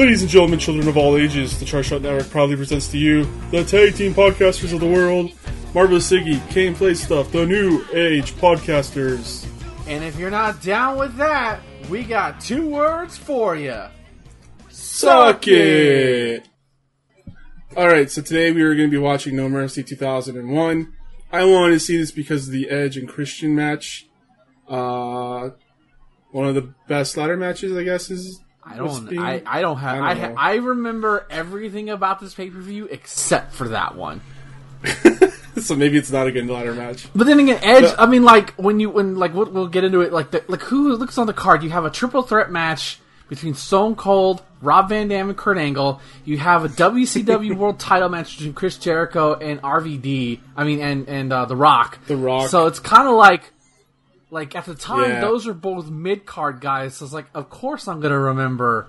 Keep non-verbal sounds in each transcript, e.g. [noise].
Ladies and gentlemen, children of all ages, the Shot Network proudly presents to you the tag team podcasters of the world, Marvelous Siggy, Kane Play Stuff, the New Age Podcasters. And if you're not down with that, we got two words for you. Suck it! Alright, so today we are going to be watching No Mercy 2001. I wanted to see this because of the Edge and Christian match. Uh, one of the best ladder matches, I guess, is. I don't. I, I don't have. I I, don't know. I remember everything about this pay per view except for that one. [laughs] so maybe it's not a good ladder match. But then again, Edge. I mean, like when you when like we'll, we'll get into it. Like the, like who looks on the card? You have a triple threat match between Stone Cold, Rob Van Dam, and Kurt Angle. You have a WCW [laughs] World Title match between Chris Jericho and RVD. I mean, and and uh, The Rock. The Rock. So it's kind of like. Like at the time, Yeah. those are both mid card guys. So it's like, of course, I'm gonna remember,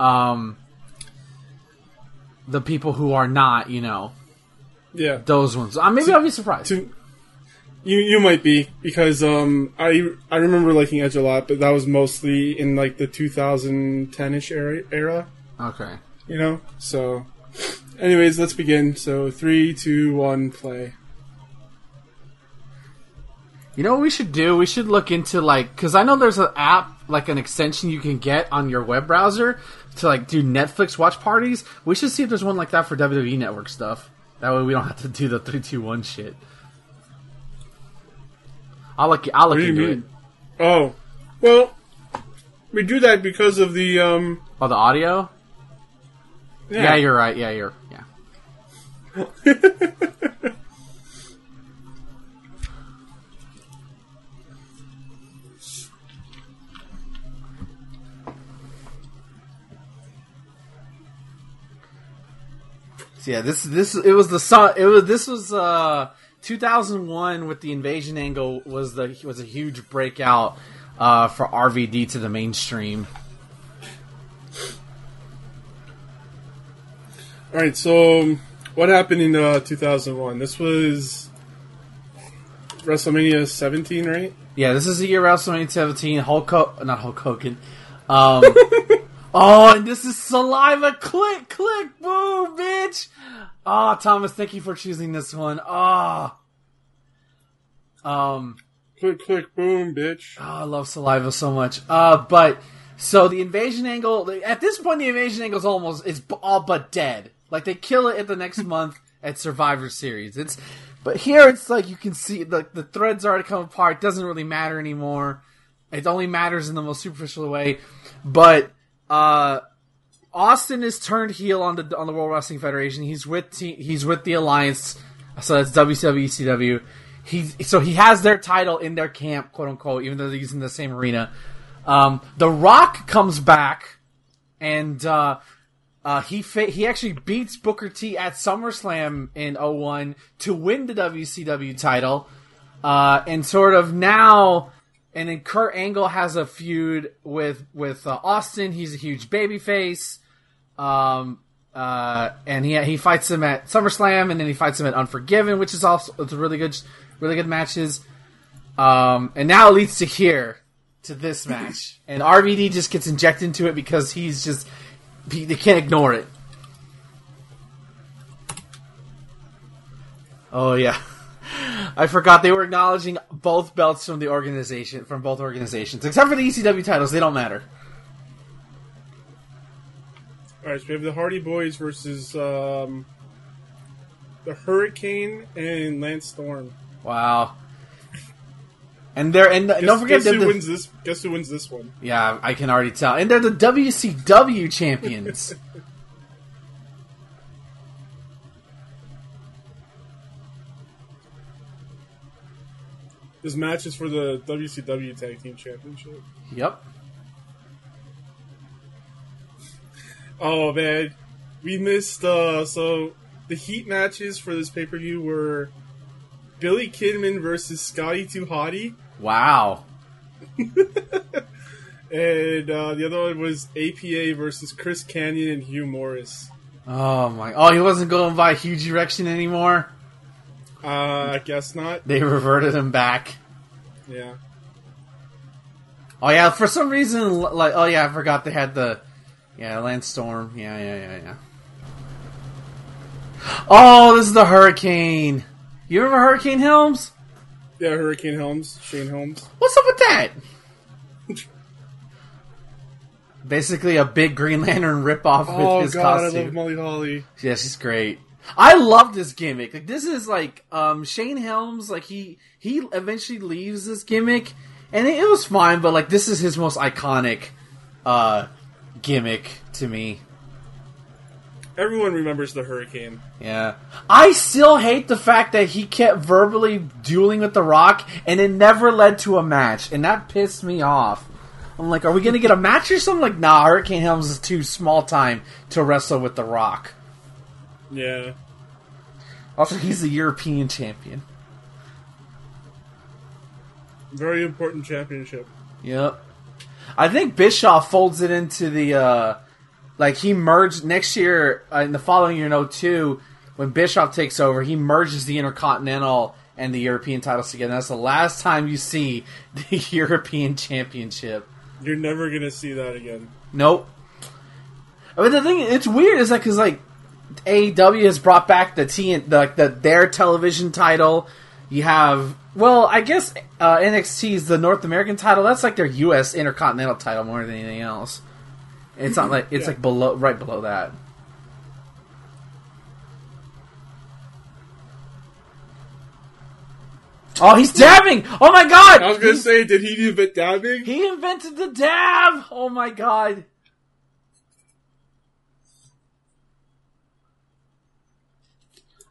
um, the people who are not, you know, Yeah. those ones. Uh, maybe I'll be surprised. to you you might be because um I I remember liking Edge a lot, but that was mostly in like the 2010ish era era, Okay. you know. So, anyways, let's begin. So three, two, one, play. You know what we should do? We should look into like because I know there's an app like an extension you can get on your web browser to like do Netflix watch parties. We should see if there's one like that for WWE Network stuff. That way we don't have to do the three two one shit. I'll look. I'll look you into mean? it. Oh, well, we do that because of the um. Oh, the audio. Yeah, Yeah, you're right. Yeah, you're. Yeah. [laughs] So, yeah, this this it was the it was this was uh 2001 with the invasion angle was the was a huge breakout uh for RVD to the mainstream. All right. So um, what happened in uh 2001? This was WrestleMania 17, right? Yeah, this is the year WrestleMania 17. Hulk, Ho- not Hulk Hogan. Um, [laughs] oh, and this is saliva. Click, click, boom, bitch. Oh, Thomas, thank you for choosing this one. Oh, um, Click, click, boom, bitch. oh, I love saliva so much. Uh, but so the invasion angle at this point, the invasion angle is almost is all but dead. Like they kill it at the next month at Survivor Series. It's but here it's like you can see the the threads already come apart. Doesn't really matter anymore. It only matters in the most superficial way. But uh, Austin is turned heel on the on the World Wrestling Federation. He's with te- he's with the Alliance, so that's WCW ECW. He's so he has their title in their camp, quote unquote, even though they're using the same arena. Um, the Rock comes back, and uh, uh, he fa- he actually beats Booker T at SummerSlam in 01 to win the WCW title, uh, and sort of now. And then Kurt Angle has a feud with with uh, Austin. He's a huge babyface, um, uh, and he he fights him at SummerSlam, and then he fights him at Unforgiven, which is also it's really good, really good matches. Um, and now it leads to here to this match, [clears throat] and RVD just gets injected into it because he's just he, they can't ignore it. Oh yeah. I forgot they were acknowledging both belts from the organization from both organizations, except for the ECW titles. They don't matter. All right, so we have the Hardy Boys versus um, the Hurricane and Lance Storm. Wow. And they're and Guess, don't forget guess who the, wins this? Guess who wins this one? yeah, I can already tell. And they're the WCW champions. [laughs] This match is for the WCW Tag Team Championship. yep. Oh man, we missed. uh So the heat matches for this pay per view were Billy Kidman versus Scotty 2 Hotty, Wow. [laughs] and uh, the other one was APA versus Chris Kanyon and Hugh Morris. Oh my! Oh, he wasn't going by huge erection anymore. Uh, I guess not. They reverted him back. Yeah. Oh yeah, for some reason, like oh yeah, I forgot they had the yeah Lance Storm. Yeah, yeah, yeah, yeah. Oh, this is the Hurricane. You remember Hurricane Helms? Yeah, Hurricane Helms, Shane Holmes. What's up with that? Basically, a big Green Lantern ripoff with Oh his god, I costume. love Molly Holly. Yeah, she's great. I love this gimmick. Like this is like um Shane Helms. Like he he eventually leaves this gimmick, and it, it was fine. But like this is his most iconic uh gimmick to me. Everyone remembers the Hurricane. Yeah, I still hate the fact that he kept verbally dueling with The Rock, and it never led to a match, and that pissed me off. I'm like, are we gonna get a match or something? Like, nah, Hurricane Helms is too small time to wrestle with The Rock. Yeah. Also, he's the European champion. Very important championship. Yep. I think Bischoff folds it into the uh like he merged next year uh, in the following year in 02 when Bischoff takes over, he merges the Intercontinental and the European titles together. That's the last time you see [laughs] the European Championship. You're never gonna see that again. Nope. I mean, the thing it's weird is that because like AEW has brought back the T the, like the their television title. You have well, I guess uh, NXT is the North American title. That's like their U.S. Intercontinental title more than anything else. It's not like it's Yeah. like below right below that. Oh, he's dabbing! Oh my god! I was gonna He's- say, did he invent dabbing? he invented the dab! Oh my god.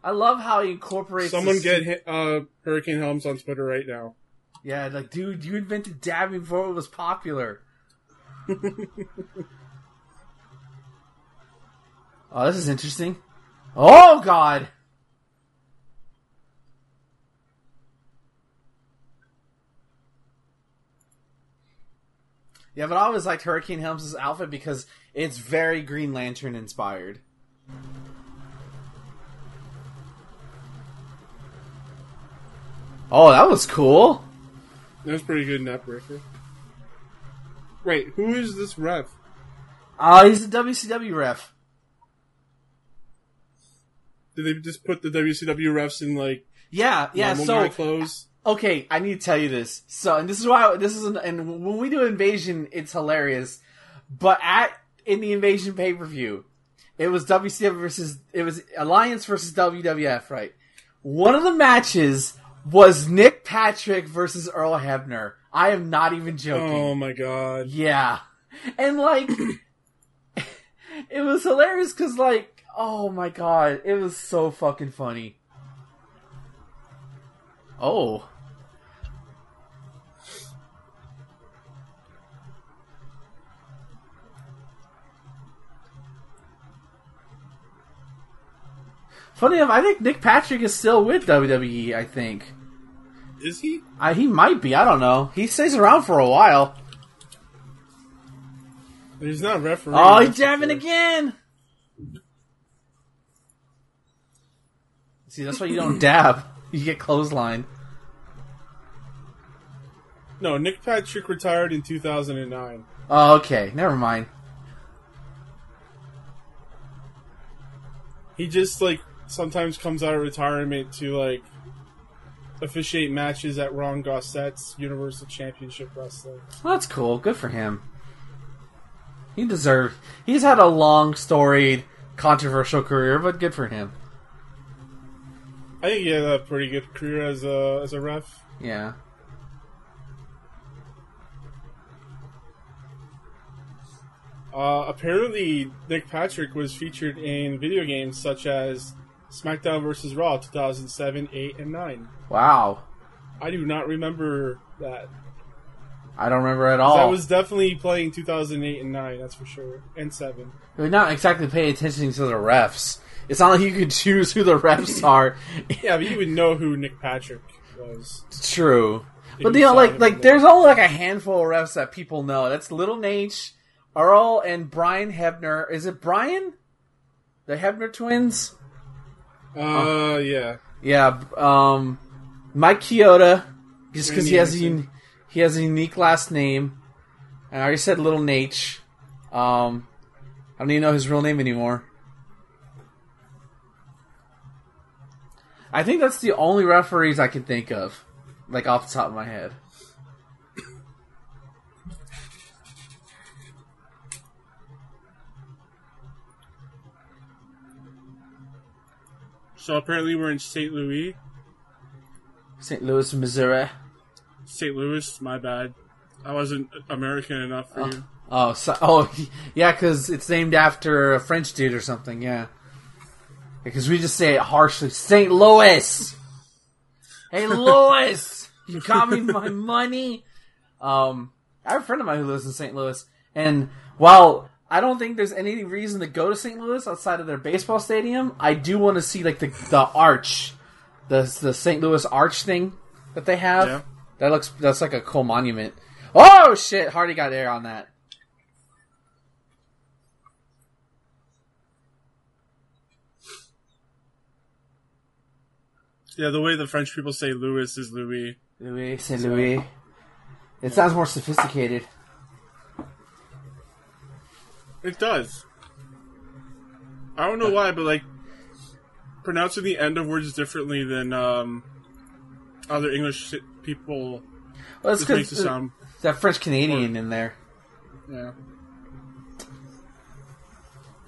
I love how he incorporates. Someone get hit, uh, Hurricane Helms on Twitter right now. Yeah, like, dude, you invented dabbing before it was popular. [laughs] oh, this is interesting. Oh god. Yeah, but I always liked Hurricane Helms' outfit because it's very Green Lantern inspired. Oh, that was cool. That was pretty good neck breaker. Wait, who is this ref? Oh, he's a WCW ref. Did they just put the WCW refs in like Yeah, yeah. So clothes? okay, I need to tell you this. So, and this is why this is, an, and when we do invasion, it's hilarious. But at in the invasion pay per view, it was WCW versus it was Alliance versus WWF, right? One of the matches was Nick Patrick versus Earl Hebner. I am not even joking. Oh my god! Yeah. And like [coughs] it was hilarious cuz like oh my god, it was so fucking funny. Oh. Funny enough, I think Nick Patrick is still with WWE, I think. Is he? I, he might be, I don't know. He stays around for a while. He's not referee. Oh, he's jabbing again. See, that's why you don't dab. [laughs] You get clothesline. No, Nick Patrick retired in 2009. Oh, okay. Never mind. He just like sometimes comes out of retirement to like officiate matches at Ron Gossett's Universal Championship Wrestling. Well, that's cool. Good for him. He deserves. He's had a long, storied, controversial career, but good for him. I think he had a pretty good career as a as a ref. Yeah. Uh, apparently, Nick Patrick was featured in video games such as SmackDown vs. Raw 2007, 8, and 9. Wow. I do not remember that. I don't remember at all. I was definitely playing 2008 and 9, that's for sure. And 7. We're not exactly paying attention to the refs. It's not like you could [laughs] choose who the refs [laughs] are. Yeah, but you would know who Nick Patrick was. It's true. But you you know, like like there's only like a handful of refs that people know. That's Little Nate, Earl, and Brian Hebner. Is it Brian? The Hebner twins? Uh, yeah. Yeah. Um, Mike Chioda, just because he has a un- he has a unique last name. And I already said Little Nate. Um, I don't even know his real name anymore. I think that's the only referees I can think of, like off the top of my head. So apparently we're in St. Louis. St. Louis, Missouri. St. Louis, my bad. I wasn't American enough for you. Oh, so, oh, [laughs] yeah, because it's named after a French dude or something. Yeah, because we just say it harshly. St. Louis. [laughs] Hey, Louis, you got me my money. Um, I have a friend of mine who lives in St. Louis, and while I don't think there's any reason to go to St. Louis outside of their baseball stadium, I do want to see like the the arch, the the St. Louis arch thing that they have. Yeah. That looks that's like a cool monument. Oh shit! Hardy got air on that. Yeah, the way the French people say Louis is Louis. Louis Saint Louis. It sounds more sophisticated. It does. I don't know why, but like pronouncing the end of words differently than um, other English people Well, just makes it sound. that French Canadian in there. Yeah.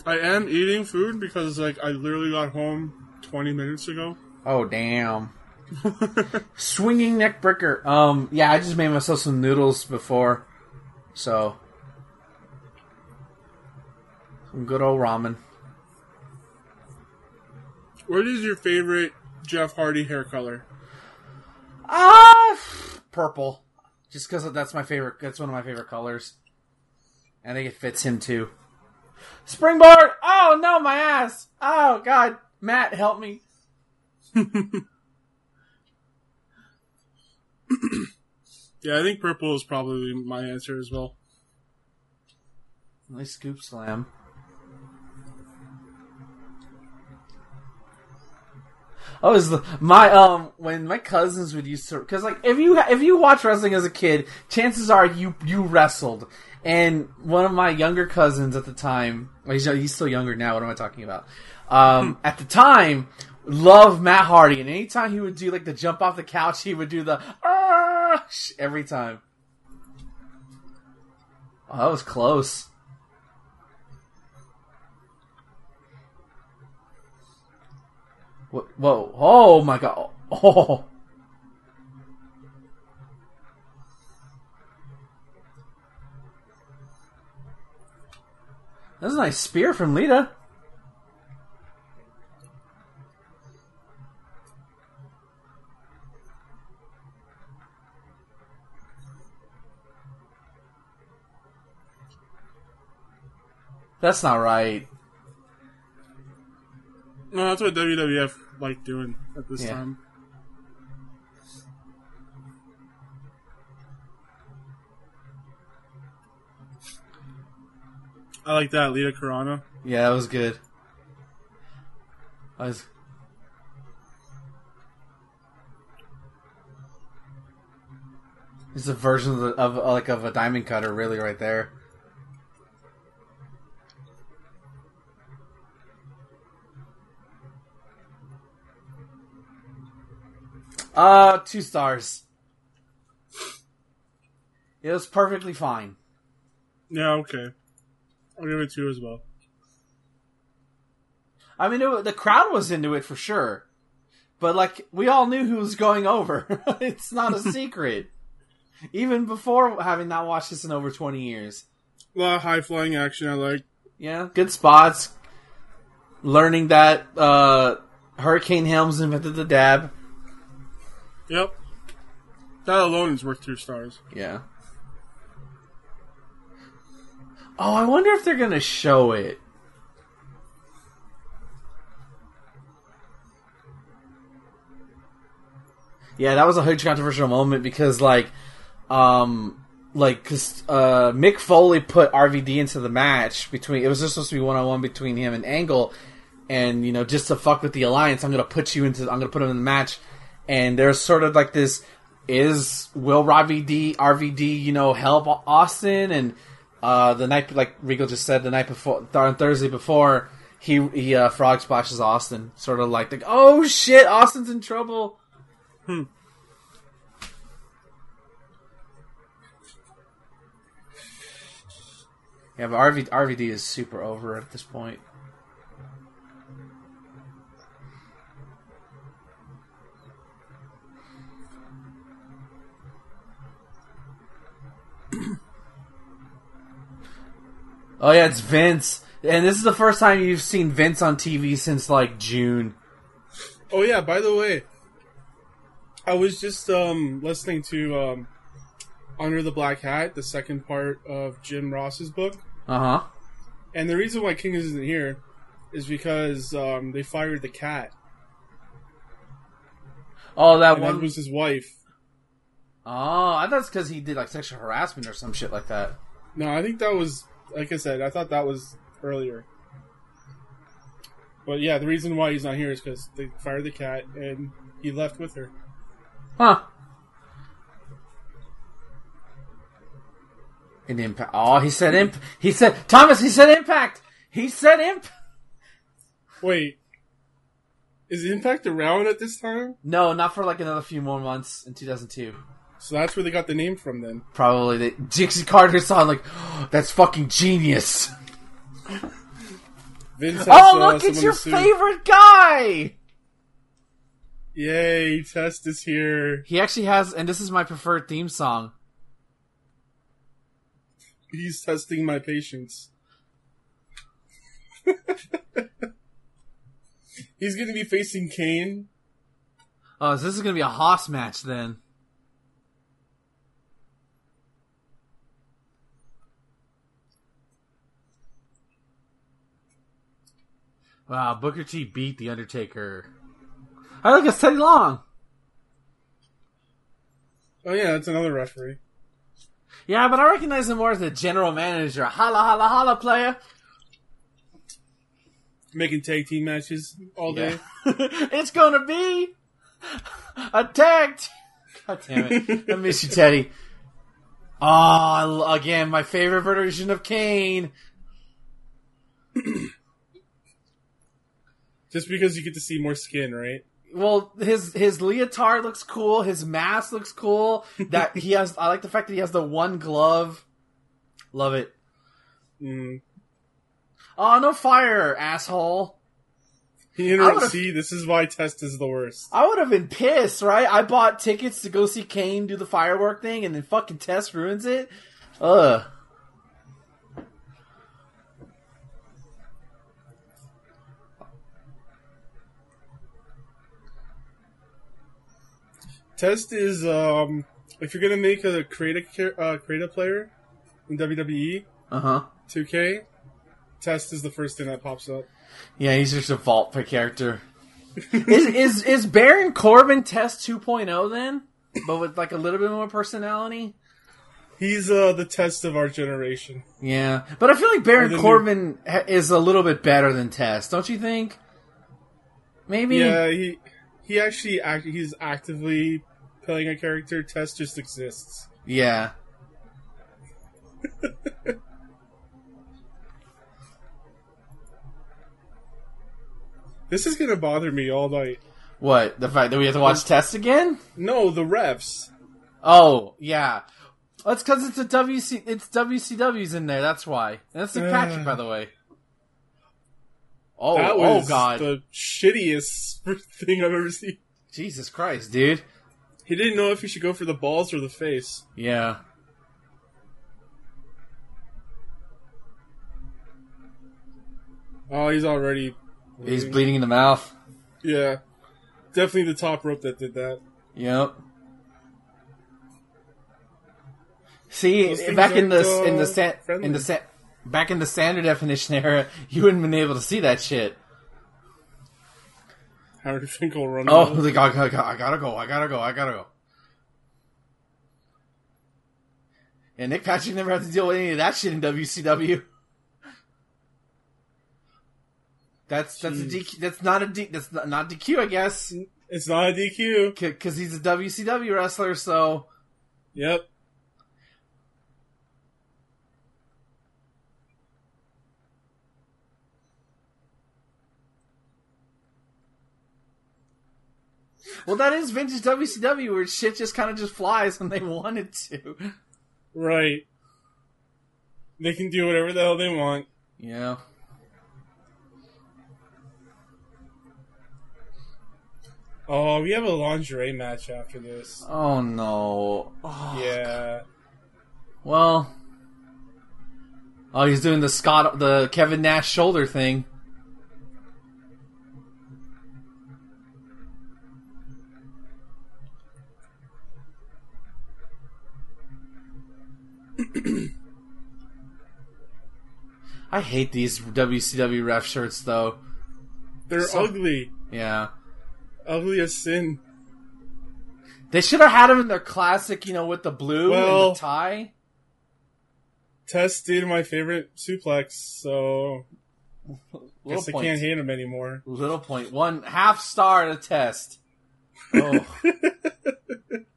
I am eating food because like I literally got home 20 minutes ago. Oh damn! Swinging neck breaker. Um, yeah, I just made myself some noodles before, so good old ramen. What is your favorite Jeff Hardy hair color? Ah, purple. Just because that's my favorite. That's one of my favorite colors. I think it fits him too. Springboard! Oh no, my ass! Oh god, Matt, help me! [laughs] Yeah, I think purple is probably my answer as well. Nice scoop slam. Oh, is the my um when my cousins would used to because like if you if you watch wrestling as a kid, chances are you you wrestled. And one of my younger cousins at the time, well, he's he's still younger now. What am I talking about? Um, at the time, loved Matt Hardy, and anytime he would do like the jump off the couch, he would do the "Ah!" every time. Oh, that was close. Whoa, whoa, oh my god. [laughs] Oh. That's a nice spear from Lita. That's not right. No, that's what WWF liked doing at this Yeah. time. I like that, Lita Carano. Yeah, that was good. I was... It's a version of, the, of like of a diamond cutter, really, right there. Uh, two stars. It was perfectly fine. Yeah, okay. I'll give it two as well. I mean, it, the crowd was into it for sure, but like we all knew who was going over. [laughs] it's not a [laughs] secret, even before having not watched this in over twenty years. A lot of high flying action I like. Yeah, good spots. Learning that uh, Hurricane Helms invented the dab. Yep. That alone is worth two stars. Yeah. Oh, I wonder if they're gonna show it. Yeah, that was a huge controversial moment because, like, um, like, cause uh, Mick Foley put RVD into the match between. It was just supposed to be one on one between him and Angle, and you know, just to fuck with the alliance, I'm gonna put you into. I'm gonna put him in the match, and there's sort of like this: is will RVD RVD you know help Austin? And uh, the night, like Regal just said, the night before, on Thursday before, he he uh, frog splashes Austin, sort of like, like, oh shit, Austin's in trouble. Hmm. Yeah, but RV, RVD is super over at this point. Oh yeah, it's Vince, and this is the first time you've seen Vince on TV since like June. Oh yeah, by the way, I was just um listening to um Under the Black Hat, the second part of Jim Ross's book. Uh huh. And the reason why King isn't here is because um, they fired the cat. Oh, that And one that was his wife. Oh, I thought it's because he did like sexual harassment or some shit like that. No, I think that was like I said. I thought that was earlier. But yeah, the reason why he's not here is because they fired the cat and he left with her. Huh. An impact. Oh, he said imp. He said Thomas. He said impact. He said imp. Wait, is Impact around at this time? No, not for like another few more months in 2002. So that's where they got the name from then. Probably the Dixie Carter saw like, oh, [gasps] that's fucking genius. Vince has, Oh, uh, look, it's your favorite guy. Yay, Test is here. He actually has, and this is my preferred theme song. He's testing my patience. [laughs] He's gonna be facing Kane. Oh, so this is gonna be a Haas match then. Wow, Booker T beat The Undertaker. I think it's Teddy Long. Oh yeah, that's another referee. Yeah, but I recognize him more as the general manager. Holla, holla, holla, player. Making tag team matches all day. [laughs] it's gonna be a tag. T- God damn it! [laughs] I miss you, Teddy. Oh, again, my favorite version of Kane. [clears throat] Just because you get to see more skin, right? Well, his his leotard looks cool. His mask looks cool. That he has. I like the fact that he has the one glove. Love it. Mm. Oh, no fire, asshole. You know, see, this is why Test is the worst. I would have been pissed, right? I bought tickets to go see Kane do the firework thing, and then fucking test ruins it. Ugh. Test is um, if you're gonna make a create a uh, create a player in WWE Uh huh. 2K, Test is the first thing that pops up. Yeah, he's just a vault per character. [laughs] is is is Baron Corbin Test 2.0 then? But with like a little bit more personality? He's uh the test of our generation. Yeah. But I feel like Baron new- Corbin ha- is a little bit better than Test, don't you think? Maybe? Yeah, he he actually act- he's actively playing a character. Test just exists. Yeah. [laughs] This is gonna bother me all night. What? The fact that we have to watch Test again? No, the refs. Oh, yeah. That's because it's a WC. It's WCW's in there. That's why. And that's the uh. Patrick, Ugh. by the way. Oh, that oh was God! the shittiest [laughs] thing I've ever seen. Jesus Christ, dude. He didn't know if he should go for the balls or the face. Yeah. Oh, he's already. He's bleeding in the mouth. Yeah, definitely the top rope that did that. Yep. See, back in the in the uh, in the San, back in the standard definition [laughs] era, you wouldn't have been able to see that shit. Howard Finkel running. Oh, like, I, I, I gotta go, I gotta go, I gotta go. And Nick Patrick never had to deal with any of that shit in WCW. That's that's a DQ. That's not a D. That's not, not DQ, I guess, it's not a DQ. because he's a WCW wrestler. So Yep. Well, that is vintage WCW where shit just kind of just flies when they wanted to. Right. They can do whatever the hell they want. Yeah. Oh, we have a lingerie match after this. Oh no. Oh, Yeah. Well. Oh, he's doing the Scott, the Kevin Nash shoulder thing. I hate these WCW ref shirts, though. They're So- ugly. Yeah. Ugly as sin. They should have had them in their classic, you know, with the blue Well- and the tie. Test did my favorite suplex, so [laughs] Little guess I can't hate him anymore. Little point. One half star to test. [laughs] Oh. [laughs]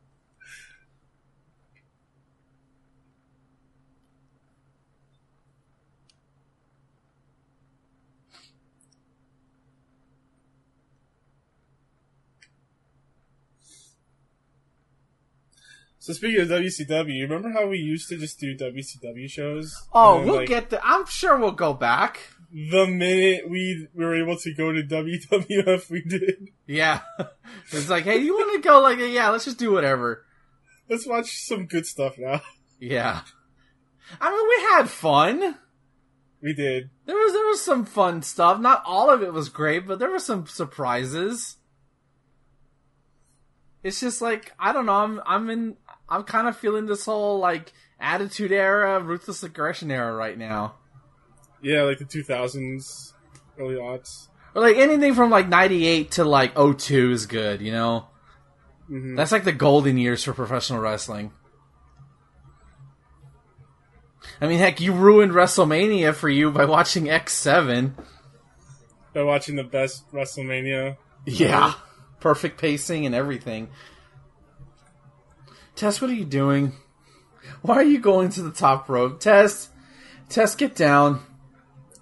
So speaking of WCW, remember how we used to just do WCW shows? oh, then, we'll like, get the. I'm sure we'll go back. the minute we were able to go to WWF, we did. Yeah. [laughs] it's like, hey, you want to go? Like, yeah, let's just do whatever. Let's watch some good stuff now. [laughs] Yeah. I mean, we had fun. We did. There was there was some fun stuff. Not all of it was great, but there were some surprises. It's just like I don't know. I'm I'm in. I'm kind of feeling this whole like attitude era, ruthless aggression era right now. Yeah, like the 2000s, early aughts. Or like anything from like '98 to like 02 is good. You know, hmm that's like the golden years for professional wrestling. I mean, heck, you ruined WrestleMania for you by watching X7. By watching the best WrestleMania. Yeah. Perfect pacing and everything. Test, what are you doing? Why are you going to the top rope? Test, Test, get down.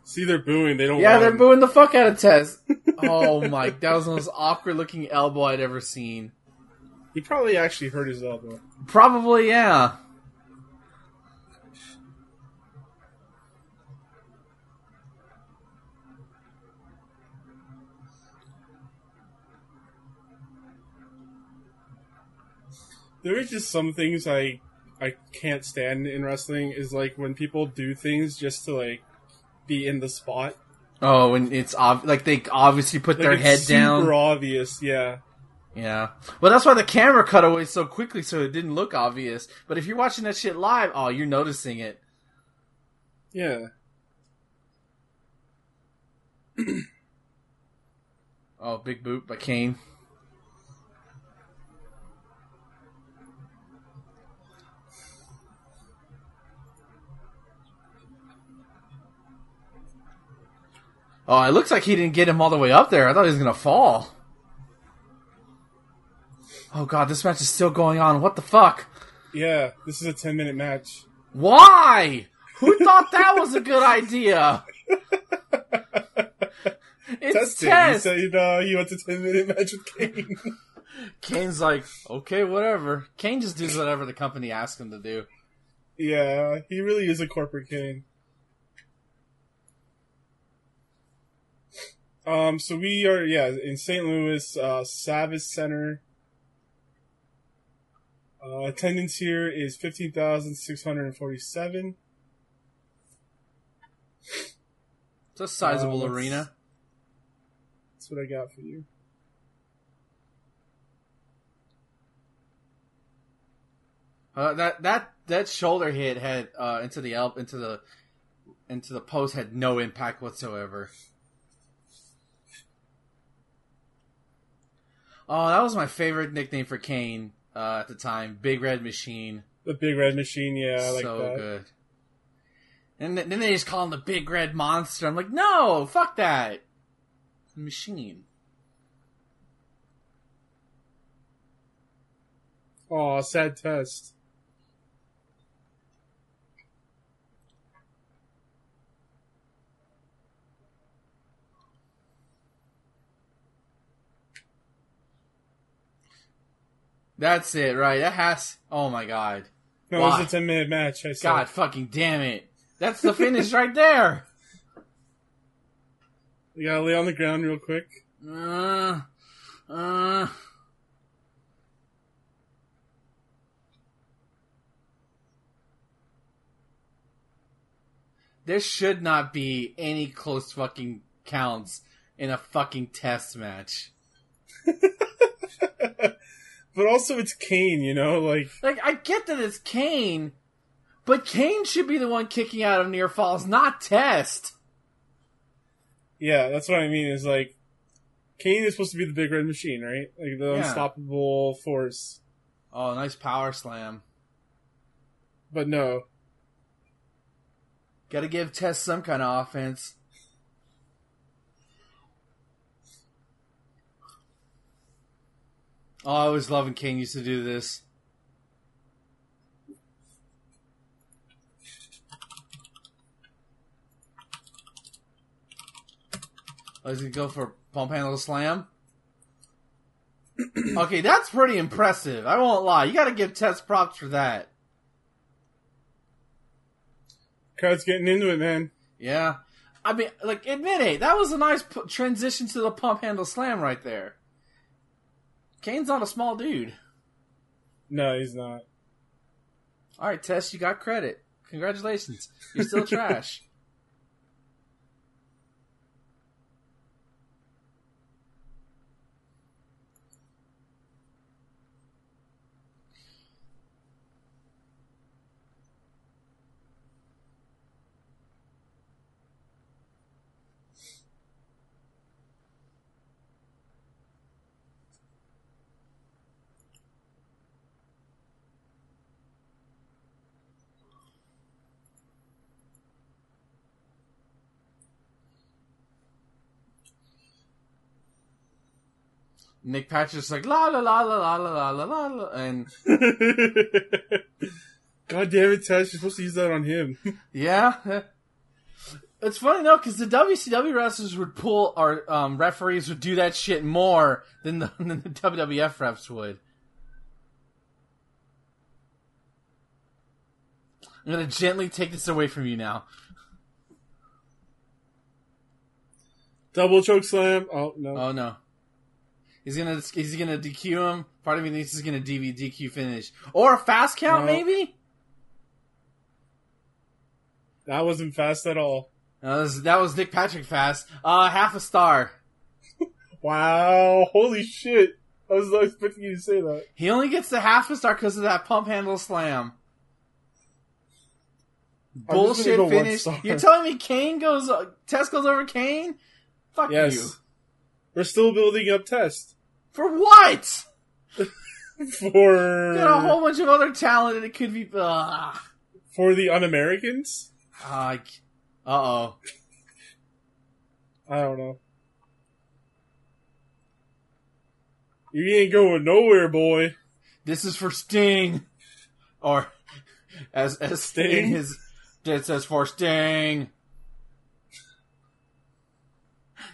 See, they're booing. They don't. Yeah, they're him. booing the fuck out of Test. [laughs] oh my, that was the most awkward looking elbow I'd ever seen. He probably actually hurt his elbow. Probably, yeah. There are just some things I I can't stand in wrestling. Is like when people do things just to like be in the spot. Oh, and it's ob- like they obviously put Like, their it's head super down. obvious. Yeah. Yeah. Well, that's why the camera cut away so quickly so it didn't look obvious. But if you're watching that shit live, oh, you're noticing it. Yeah. Oh, big boot by Kane. Oh, it looks like he didn't get him all the way up there. I thought he was gonna fall. Oh god, this match is still going on. What the fuck? Yeah. This is a ten minute match. Why? Who thought that was a good idea? [laughs] It's Testing. He Test. said uh, he wants a ten minute match with Kane. [laughs] Kane's like, okay, whatever. Kane just does whatever the company asks him to do. yeah, he really is a corporate Kane. Um, so we are, yeah, in St. Louis, uh, Savvis Center. Uh, attendance here is 15,647. It's a sizable let's- arena. That's what I got for you. Uh, that that that shoulder hit had uh, into the elp into the into the post had no impact whatsoever. Oh, that was my favorite nickname for Kane uh, at the time. Big Red Machine. The Big Red Machine, yeah, I like so that. good. And then they just call him the Big Red Monster. I'm like, no, fuck that. Machine. Oh, sad test. That's it, right? That has. Oh my god. No, Why? it was a 10 minute match. I. God fucking damn it. That's the finish right there. [laughs] You gotta lay on the ground real quick. Uh, uh. There should not be any close fucking counts in a fucking test match. [laughs] but also, it's Kane, you know? Like, Like, I get that it's Kane, but Kane should be the one kicking out of near falls, not Test. yeah, that's what I mean. Is like, Kane is supposed to be the Big Red Machine, right? Like, the Yeah. unstoppable force. Oh, nice power slam. But no. Gotta give Test some kind of offense. Oh, I was loving King used to do this. Oh, he's gonna go for pump handle slam. [clears throat] okay, that's pretty impressive. I won't lie. You gotta give Test props for that. Crowd's getting into it, man. Yeah. I mean, like, admit it. That was a nice p- transition to the pump handle slam right there. Kane's not a small dude. No, he's not. All right, Test, you got credit. Congratulations. You're still [laughs] trash. Nick Patrick's like la la la la la la la la la, and [laughs] God damn it, Test. You're supposed to use that on him. [laughs] yeah. It's funny though, because the WCW wrestlers would pull, or um, referees would do that shit more than the, [laughs] than the WWF refs would. I'm gonna gently take this away from you now. Double choke slam. Oh, no. Oh no. He's gonna he's gonna DQ him. Part of me thinks he's gonna DV DQ finish or a fast count No. maybe. That wasn't fast at all. That, was, that was Nick Patrick fast. Uh, half a star. [laughs] Wow. Holy shit. I was not expecting you to say that. He only gets the half a star because of that pump handle slam. I'm just gonna Bullshit go finish. You're telling me Kane goes, uh, Test goes over Kane? Fuck you. We're still building up test. For what? For. Got a whole bunch of other talent and it could be. Uh, For the un Americans? uh oh. I don't know. You ain't going nowhere, boy. This is for Sting. Or, as, as Sting, Sting? is, it says for Sting.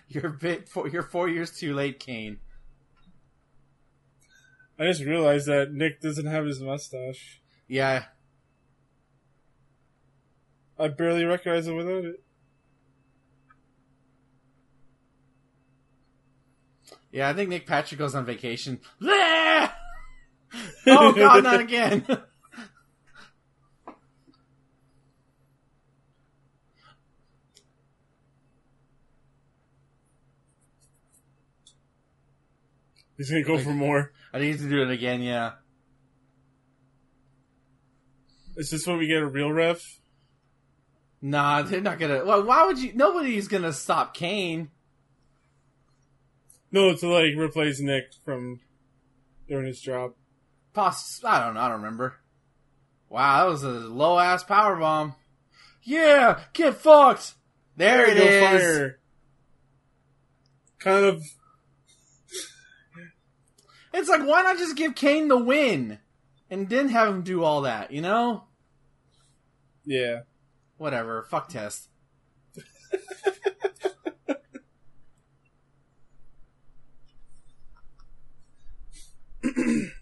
You're bit, four, you're four years too late, Kane. I just realized that Nick doesn't have his mustache. Yeah, I barely recognize him without it. yeah, I think Nick Patrick goes on vacation. [laughs] Oh god, not [laughs] again. He's gonna go for more. I need to do it again, yeah. Is this when we get a real ref? Nah, they're not gonna. Well, why would you? Nobody's gonna stop Kane. No, to like replace Nick from doing his job. Poss- I don't know. I don't remember. Wow, that was a low ass power bomb. Yeah, get fucked. There it Go fire. Kind of. It's like why not just give Kane the win, and then have him do all that? You know? Yeah. Whatever. Fuck Test. [clears throat]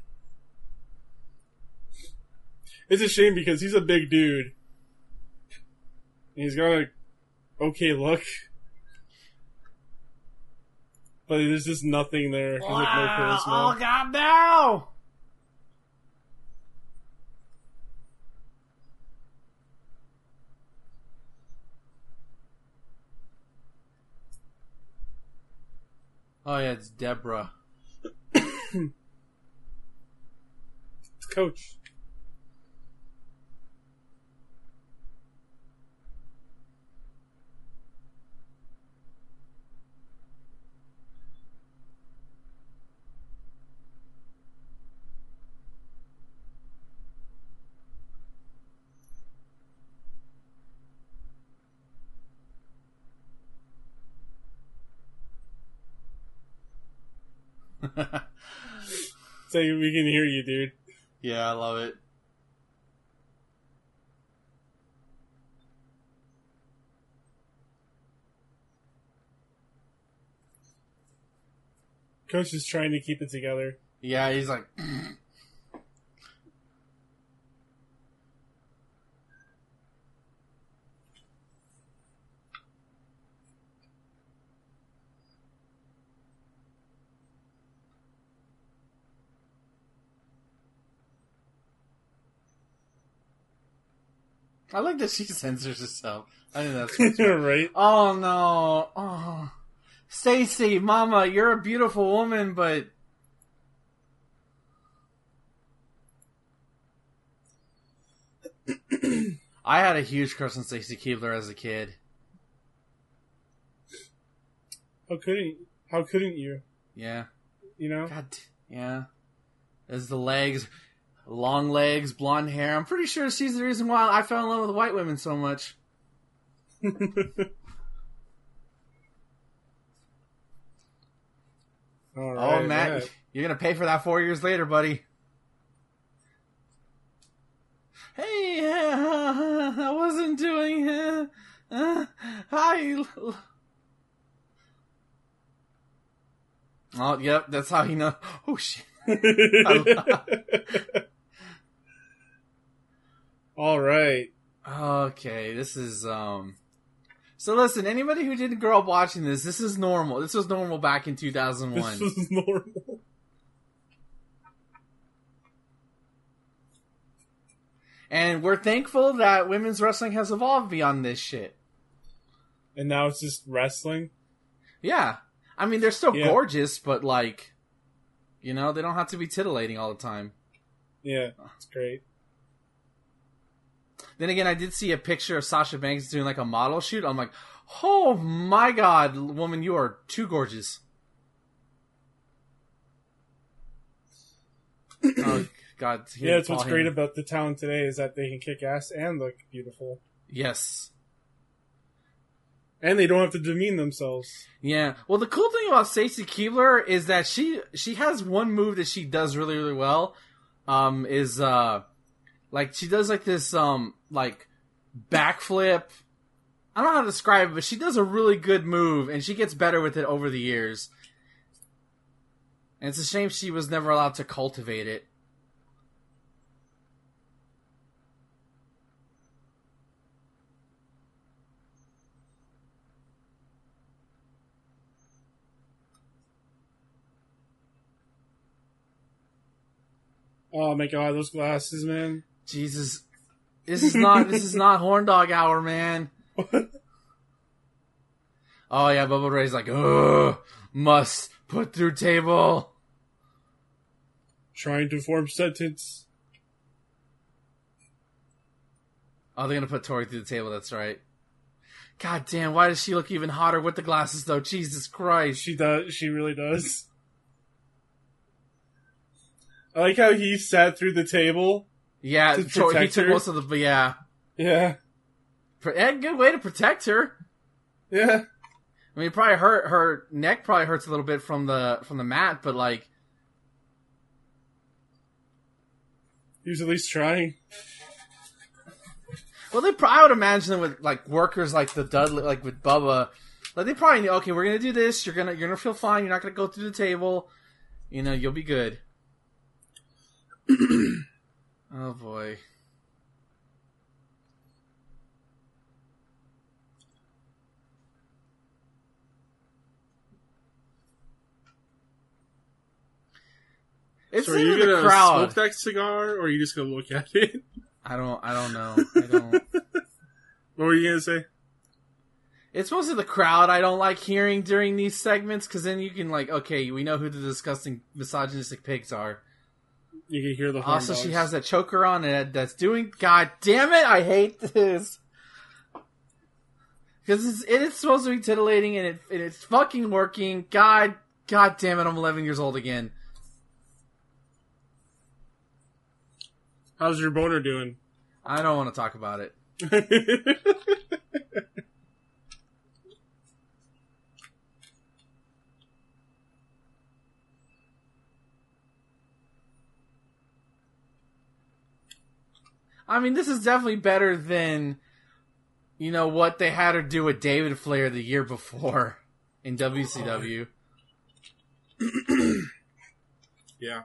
It's a shame because he's a big dude. And he's got a okay look. But there's just nothing there. He's like no charisma. Oh god, no! Oh yeah, it's Deborah. It's coach. So we can hear you, dude. yeah, I love it. Coach is trying to keep it together. Yeah, he's like, [clears throat] I like that she [laughs] censors herself. I think that's [laughs] what's right? Oh no. Oh. Stacy, mama, you're a beautiful woman, but [clears throat] I had a huge crush on Stacy Keibler as a kid. How couldn't how couldn't you? Yeah. You know? God, yeah. As the legs, long legs, blonde hair. I'm pretty sure she's the reason why I fell in love with white women so much. [laughs] All oh, Matt. you're gonna pay for that four years later, buddy. Hey, uh, [laughs] I wasn't doing. Uh, [laughs] uh, hi. Oh, yep, that's how he knows. Oh shit. All right. Okay, this is um. So listen, anybody who didn't grow up watching this, this is normal. This was normal back in 2001. This is normal. and we're thankful that women's wrestling has evolved beyond this shit. And now it's just wrestling. Yeah. I mean, they're still Yeah. gorgeous, but like, you know, they don't have to be titillating all the time. Yeah, it's great. Then again, I did see a picture of Sasha Banks doing like a model shoot. I'm like, oh my god, woman, you are too gorgeous. [clears throat] oh god. Yeah, that's what's great about the town today is that they can kick ass and look beautiful. Yes. And they don't have to demean themselves. Yeah. Well, the cool thing about Stacy Keibler is that she she has one move that she does really really well. Um, is uh, like she does like this um like backflip. I don't know how to describe it, but she does a really good move, and she gets better with it over the years. And it's a shame she was never allowed to cultivate it. Oh my god, those glasses, man. Jesus, this is not this is not horn dog hour, man. [laughs] Oh yeah, Bubba Ray's like, ugh, must put through table. Trying to form sentence. Oh, they're gonna put Tori through the table. That's right. God damn, why does she look even hotter with the glasses though? Jesus Christ. She does. She really does. I like how he sat through the table. Yeah, To he took her? most of the yeah. Yeah, eh, good way to protect her. yeah. I mean, it probably hurt her neck. Probably hurts a little bit from the from the mat, but like, He was at least trying. well, they. Probably, I would imagine that with like workers like the Dudley, like with Bubba, like they probably knew. Okay, we're gonna do this. You're gonna you're gonna feel fine. You're not gonna go through the table. You know, you'll be good. [clears throat] oh boy. It's so are you gonna crowd. smoke that cigar, or are you just gonna look at it? I don't. I don't know. I don't. [laughs] what were you gonna say? It's mostly the crowd I don't like hearing during these segments because then you can like, okay, we know who the disgusting misogynistic pigs are. You can hear the. horn Also, she has that choker on and that's doing. God damn it! I hate this because it's, it is supposed to be titillating and, it, and it's fucking working. God, God damn it! I'm 11 years old again. How's your boner doing? I don't want to talk about it. [laughs] I mean, this is definitely better than, you know, what they had her do with David Flair the year before in WCW. yeah.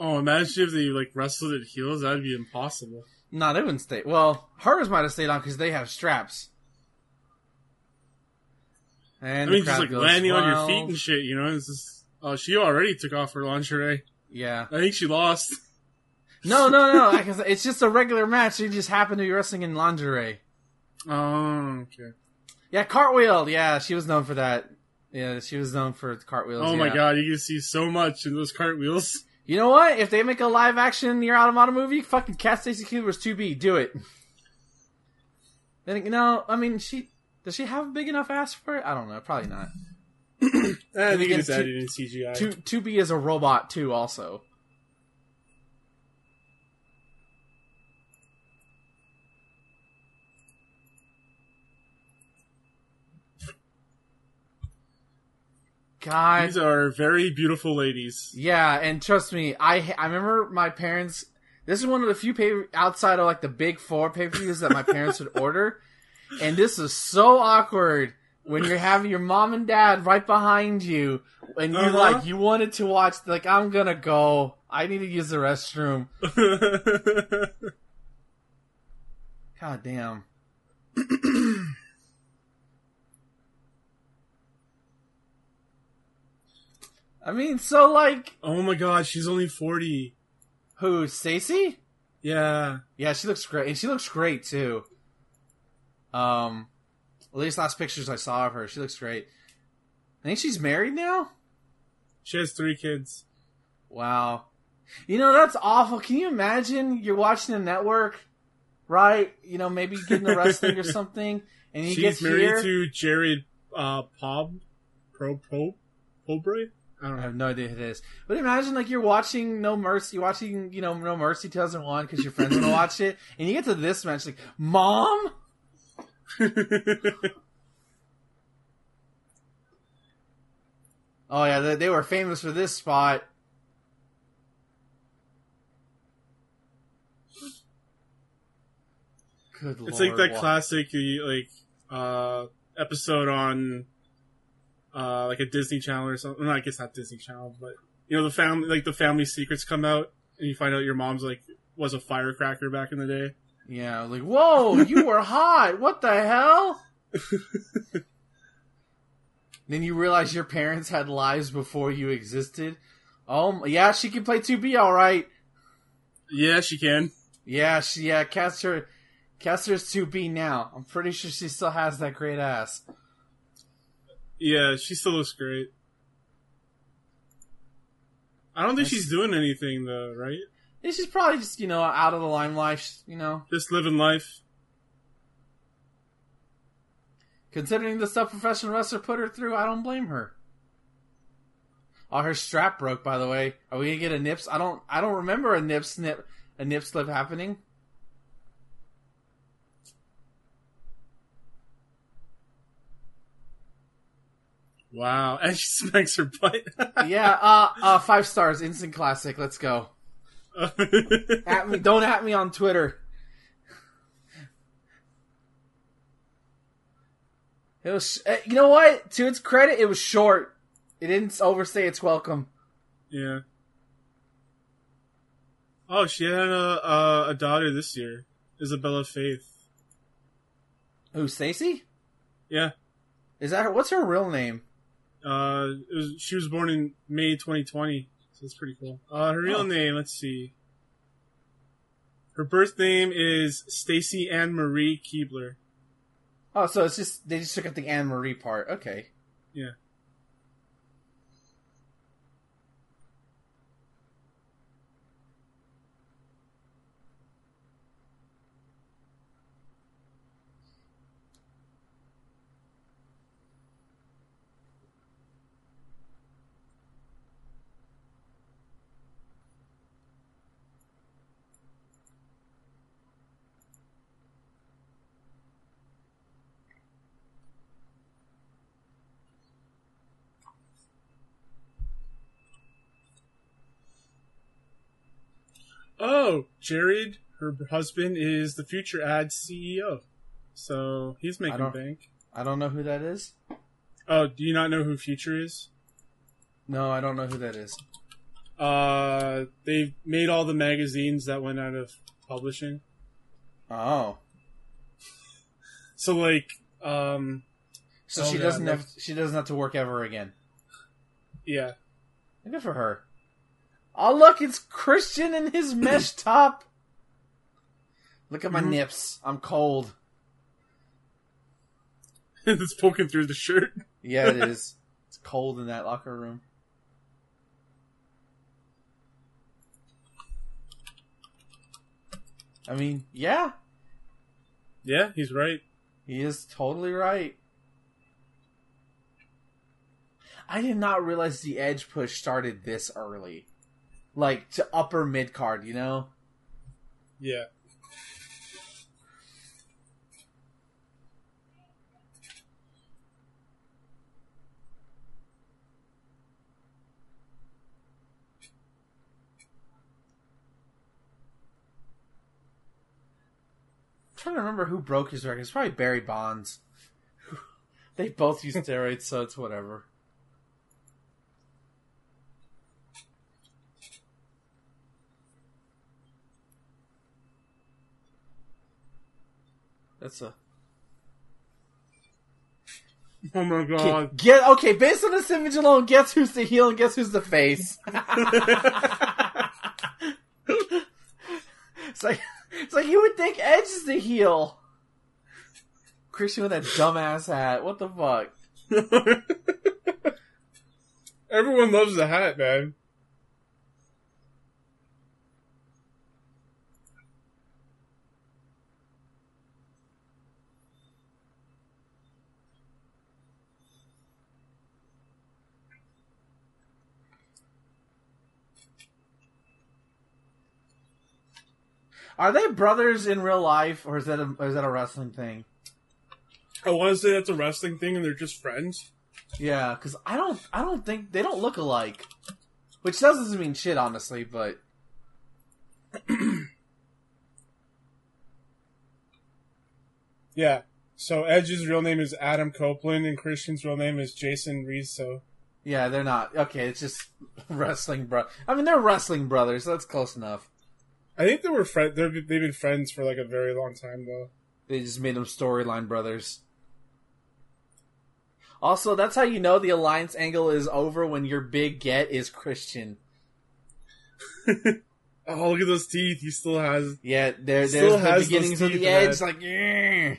Oh, imagine if they like wrestled at heels. That'd be impossible. No, they wouldn't stay. Well, hers might have stayed on because they have straps. And I mean, just like landing on your feet and shit. You know, it's just. Oh, she already took off her lingerie. Yeah. I think she lost. No, no, no. like I said, it's just a regular match. She just happened to be wrestling in lingerie. [laughs] Oh, okay. Yeah, cartwheel. Yeah, she was known for that. Yeah, she was known for cartwheels. Oh my yeah. god, you can see so much in those cartwheels. [laughs] You know what? If they make a live action Nier Automata movie, fucking Cat Stacy Keibler's 2B. Do it. Then you know, I mean, she does she have a big enough ass for it? I don't know. Probably not. [clears throat] Eh, I think it's added in CGI. Two two B is a robot too. Also, God, These are very beautiful ladies. yeah, and trust me, I I remember my parents. This is one of the few pay outside of like the big four pay per views that my parents would [laughs] order, and this is so awkward when you're having your mom and dad right behind you, and you Uh-huh. like you wanted to watch. Like I'm gonna go. I need to use the restroom. [laughs] God damn. [clears throat] I mean, so like, oh my god, she's only 40. who, Stacy? Yeah. Yeah, she looks great, and she looks great too. Um, at least last pictures I saw of her, she looks great. I think she's married now. She has three kids. Wow, you know that's awful. Can you imagine you're watching a network, right? You know, maybe getting the wrestling or [laughs] something, and you get She's married here. to Jared uh, Pob. Pro Pro Pobre? I don't I have no idea who it is. But imagine like you're watching No Mercy, you're watching you know No Mercy 2001 because your friends want to watch it, and you get to this match like, Mom, oh yeah, they, they were famous for this spot. Good it's lord, like that wa- classic like uh episode on uh like a Disney Channel or something. No, I guess not Disney Channel, but you know the family like the family secrets come out and you find out your mom's like was a firecracker back in the day. Yeah, like whoa, you [laughs] were hot. What the hell? [laughs] then you realize your parents had lives before you existed. Oh yeah, she can play 2B all right. Yeah, she can. Yeah, she yeah, cast her cast her as 2B now. I'm pretty sure she still has that great ass. Yeah, she still looks great. I don't think That's- she's doing anything though, right? Yeah, she's probably just, you know, out of the limelight, you know. Just living life. Considering the stuff professional wrestler put her through, I don't blame her. Oh, her strap broke. By the way, are we gonna get a nips? I don't. I don't remember a nip snip, a nip slip happening. Wow, and she smacks her butt. [laughs] yeah. Uh. Uh. Five stars. Instant classic. Let's go. [laughs] At me. Don't at me on Twitter. It was. uh, You know what? To its credit, it was short. It didn't overstay its welcome. yeah. Oh, she had a, a a daughter this year, Isabella Faith. Who? Stacy? Yeah. Is that her? What's her real name? Uh, it was, she was born in May 2020, so that's pretty cool. Uh, her real Oh. name, let's see. Her birth name is Stacy Ann Marie Keibler. Oh, so it's just they just took out the Anne Marie part. Okay. Yeah. Oh, Jared, her husband, is the future ad CEO. So he's making don't- bank. I don't know who that is. Oh, do you not know who Future is? No, I don't know who that is. Uh, they made all the magazines that went out of publishing. Oh, So like, um, so Oh, she doesn't have she doesn't have to work ever again. yeah, Good for her. Oh look, it's Christian in his mesh [clears throat] top. Look at my Mhm. nips. I'm cold. [laughs] it's poking through the shirt. Yeah, it [laughs] is. It's cold in that locker room. I mean, yeah, Yeah, he's right. he is totally right. I did not realize the edge push started this early. Like to upper mid card, you know? Yeah. I'm trying to remember who broke his record. It's probably Barry Bonds. [laughs] they both use steroids, so it's whatever. That's a Oh my god. get, get okay. Based on this image alone, guess who's the heel and guess who's the face. [laughs] It's like it's like you would think Edge is the heel. Christian with that dumbass hat. What the fuck? [laughs] Everyone loves the hat, man. Are they brothers in real life, or is that a, is that a wrestling thing? I want to say that's a wrestling thing, and they're just friends. Yeah, because I don't I don't think they don't look alike, which doesn't mean shit, honestly. But [clears throat] Yeah. So Edge's real name is Adam Copeland, and Christian's real name is Jason Reso. yeah, they're not okay. It's just [laughs] wrestling bro. I mean, they're wrestling brothers. So that's close enough. I think they were friends. They've been friends for like a very long time though. They just made them storyline brothers. Also, that's how you know the alliance angle is over when your big get is Christian. [laughs] Oh, look at those teeth. He still has. Yeah, there, Still there's the beginnings of the man. edge, like yeah.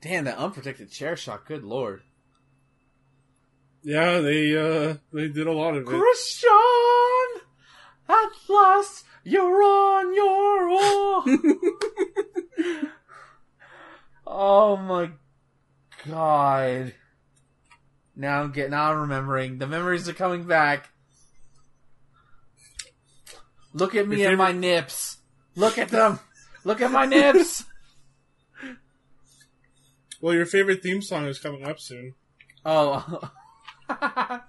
Damn, that unprotected chair shot. Good lord. Yeah, they uh they did a lot of it. Christian! At last, you're on your own! [laughs] oh my god. Now I'm getting, now I'm remembering. The memories are coming back. Look at me Your and my nips. Look at them. Look at my nips. [laughs] Well, your favorite theme song is coming up soon. Oh. [laughs]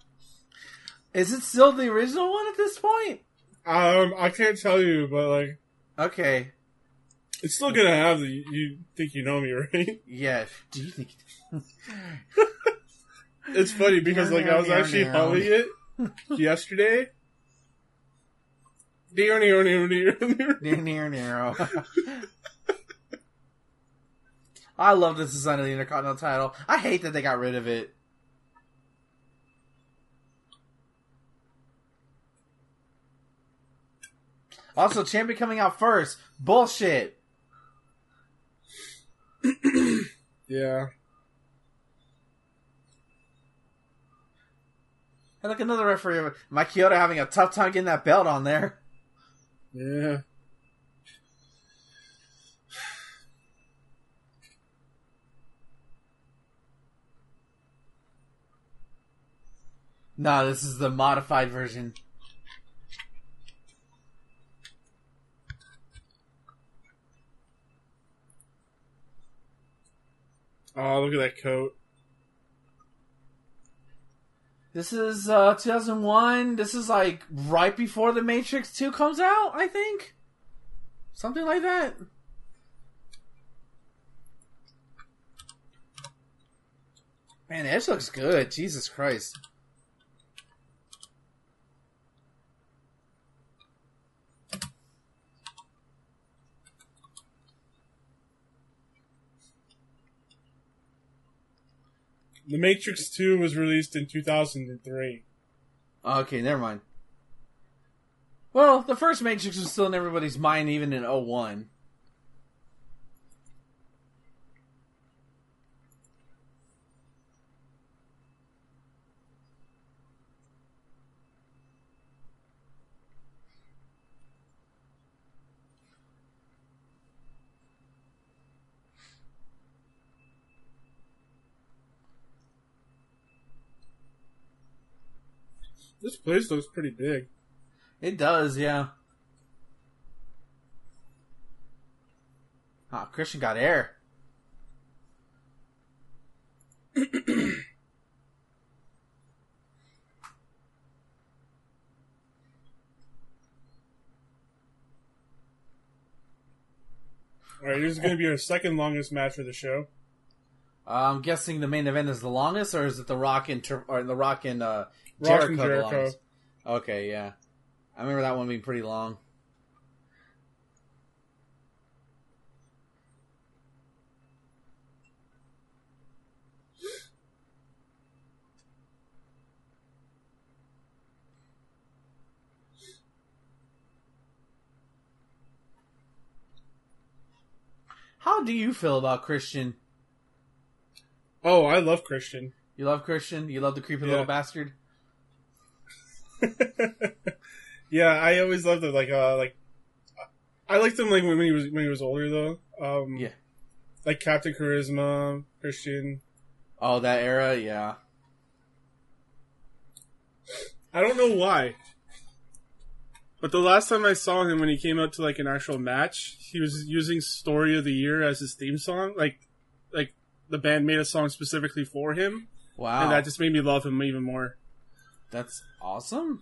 Is it still the original one at this point? Um, I can't tell you, but like, Okay. it's still gonna have the. You think you know me, [laughs] right? Yeah. Do you think [laughs] It's funny because like I was actually humming it yesterday. Near, near, near, near, near. Near, near. I love this design of the Intercontinental title. I hate that they got rid of it. Also, champion coming out first. Bullshit. [clears throat] Yeah. And look, another referee. Mike Chioda having a tough time getting that belt on there. Yeah. No, this is the modified version. Oh, look at that coat. This is uh 2001. This is like right before The Matrix 2 comes out, I think. Something like that. Man, Edge looks good. Jesus Christ. The Matrix 2 was released in 2003. Okay, never mind. Well, the first Matrix was still in everybody's mind even in 01. This place looks pretty big. It does, yeah. Ah, Christian got air. Alright, this is going to be our second longest match of the show. Uh, I'm guessing the main event is the longest, or is it the Rock and Tur- or the Rock and uh, Rock Jericho, Jericho. longest? Okay, yeah. I remember that one being pretty long. How do you feel about Christian? Oh, I love Christian. You love Christian? You love the creepy Yeah. little bastard? [laughs] yeah, I always loved it. Like, uh, like I liked him like when he was when he was older though. Um, Yeah. like Captain Charisma, Christian. Oh, that era, yeah. I don't know why, but the last time I saw him when he came out to like an actual match, he was using "Story of the Year" as his theme song. Like, like the band made a song specifically for him, Wow. and that just made me love him even more. That's awesome.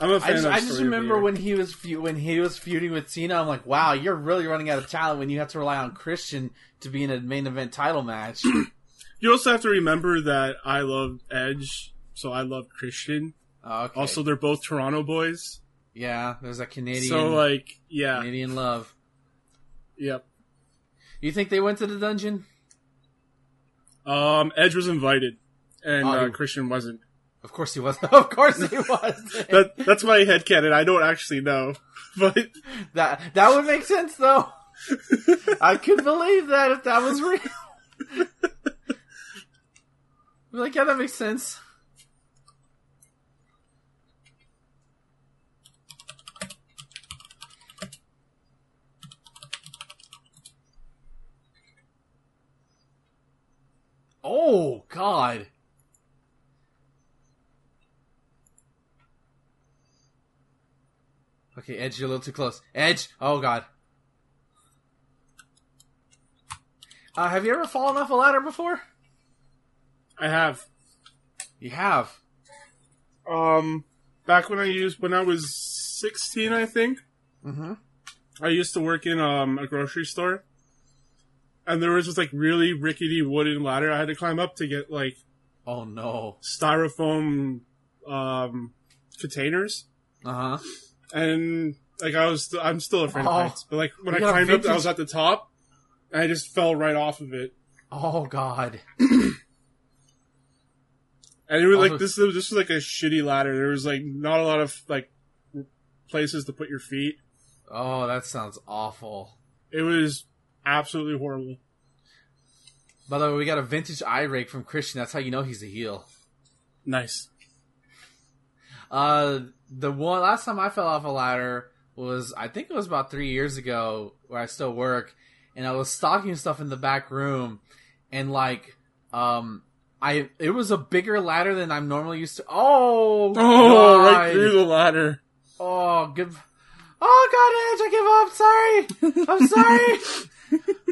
I'm a I fan just, I just of the remember when he was fe- when he was feuding with Cena. I'm like, wow, you're really running out of talent when you have to rely on Christian to be in a main event title match. [clears throat] You also have to remember that I love Edge, so I love Christian. Oh, okay. Also, they're both Toronto boys. yeah, there's a Canadian So, like, yeah, Canadian love. yep. You think they went to the dungeon? Um, Edge was invited, and Oh, uh, Christian wasn't. Of course he was. [laughs] of course he was. [laughs] That that's my head headcanon. I don't actually know, [laughs] but that that would make sense though. I could believe that if that was real. Like, yeah, that makes sense. Oh God. Okay, Edge, you're a little too close. Edge! Oh god. Uh, have you ever fallen off a ladder before? I have. You have. Um, back when I used when I was sixteen, I think Mm-hmm. I used to work in um a grocery store, and there was this like really rickety wooden ladder I had to climb up to get like Oh no. styrofoam um containers, Uh huh. And like I was I'm still afraid Oh. of heights, but like when I got a climbed up, I was at the top, and I just fell right off of it. Oh god. [clears throat] And it was Also- like this. This was like a shitty ladder. There was like not a lot of like places to put your feet. Oh, that sounds awful. It was absolutely horrible. By the way, we got a vintage eye rake from Christian. That's how you know he's a heel. Nice. Uh, the one last time I fell off a ladder was I think it was about three years ago, where I still work, and I was stocking stuff in the back room, and like, um, I it was a bigger ladder than I'm normally used to. Oh, [laughs] Oh, God. right through the ladder. Oh, good. Oh God, Edge, I give up. Sorry, I'm sorry.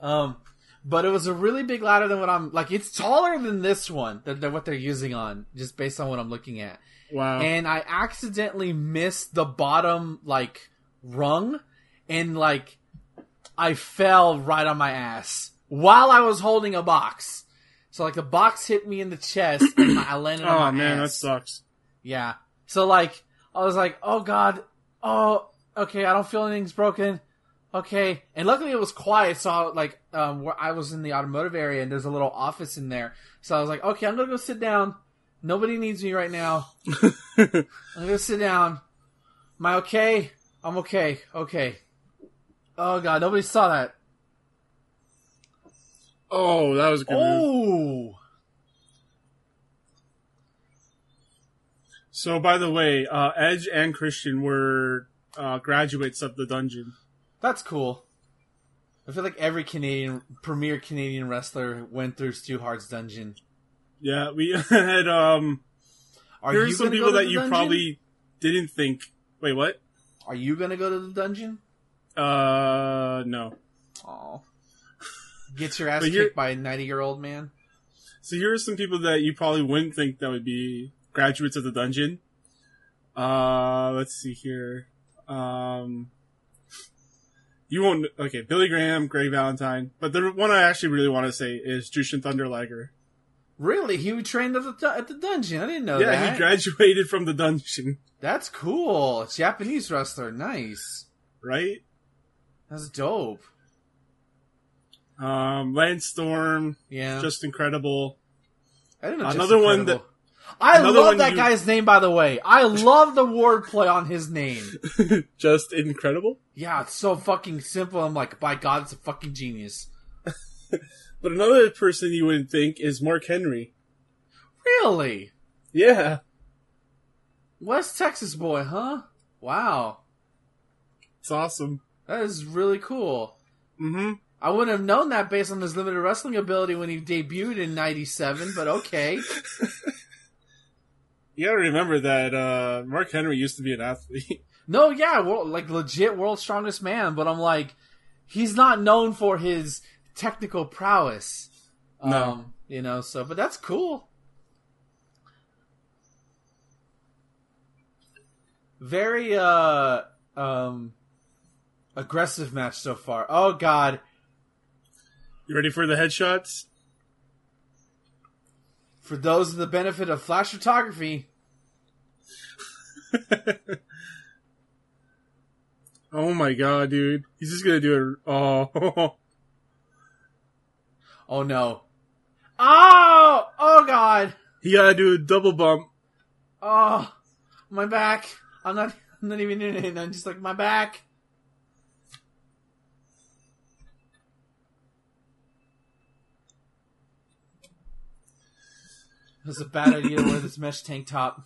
[laughs] um, but it was a really big ladder than what I'm like. It's taller than this one than what they're using on, just based on what I'm looking at. Wow. And I accidentally missed the bottom like rung, and like I fell right on my ass while I was holding a box. So like the box hit me in the chest, and I [clears throat] landed on oh my man, that sucks. Yeah. So like I was like, oh god, oh okay, I don't feel anything's broken. Okay, and luckily it was quiet. So I, like, um, where I was in the automotive area, and there's a little office in there. So I was like, okay, I'm gonna go sit down. Nobody needs me right now. [laughs] I'm gonna sit down. Am I okay? I'm okay. Okay. Oh god, nobody saw that. Oh, that was good. Oh, So, by the way, uh, Edge and Christian were uh, graduates of the dungeon. that's cool. I feel like every Canadian premier Canadian wrestler went through Stu Hart's dungeon. Yeah, we [laughs] had. Um, Are here's you some people that you dungeon? probably didn't think. Wait, what? Are you gonna go to the dungeon? Uh, no. Oh, get your ass here- kicked by a ninety-year-old man. So here are some people that you probably wouldn't think that would be graduates of the dungeon. Uh, let's see here. Um, you won't. Okay, Billy Graham, Greg Valentine, but the one I actually really want to say is Jushin Thunder Liger. Really? He trained at the at the dungeon. I didn't know yeah, that. Yeah, he graduated from the dungeon, That's cool. Japanese wrestler. Nice. right? That's dope. Um, Lance Storm. Yeah. just incredible. I didn't know another one that. I love that you- guy's name, by the way. I [laughs] love the wordplay on his name. [laughs] just incredible. Yeah, it's so fucking simple. I'm like, by God, it's a fucking genius. [laughs] But another person you wouldn't think is Mark Henry. Really? Yeah, West Texas boy, huh? Wow. it's awesome. That is really cool. hmm I wouldn't have known that based on his limited wrestling ability when he debuted in 97, but okay. [laughs] You gotta remember that uh, Mark Henry used to be an athlete. [laughs] No, yeah, world, like legit world's strongest man, but I'm like, he's not known for his technical prowess. Um, no. you know, so but that's cool. Very uh um aggressive match so far. Oh god. You ready for the headshots? For those of the benefit of flash photography. [laughs] oh my god, dude. He's just gonna do it. Oh. [laughs] oh no. Oh! Oh god. he gotta do a double bump. Oh, my back. I'm not I'm not even in it. I'm just like my back. It's a bad idea to wear this mesh tank top.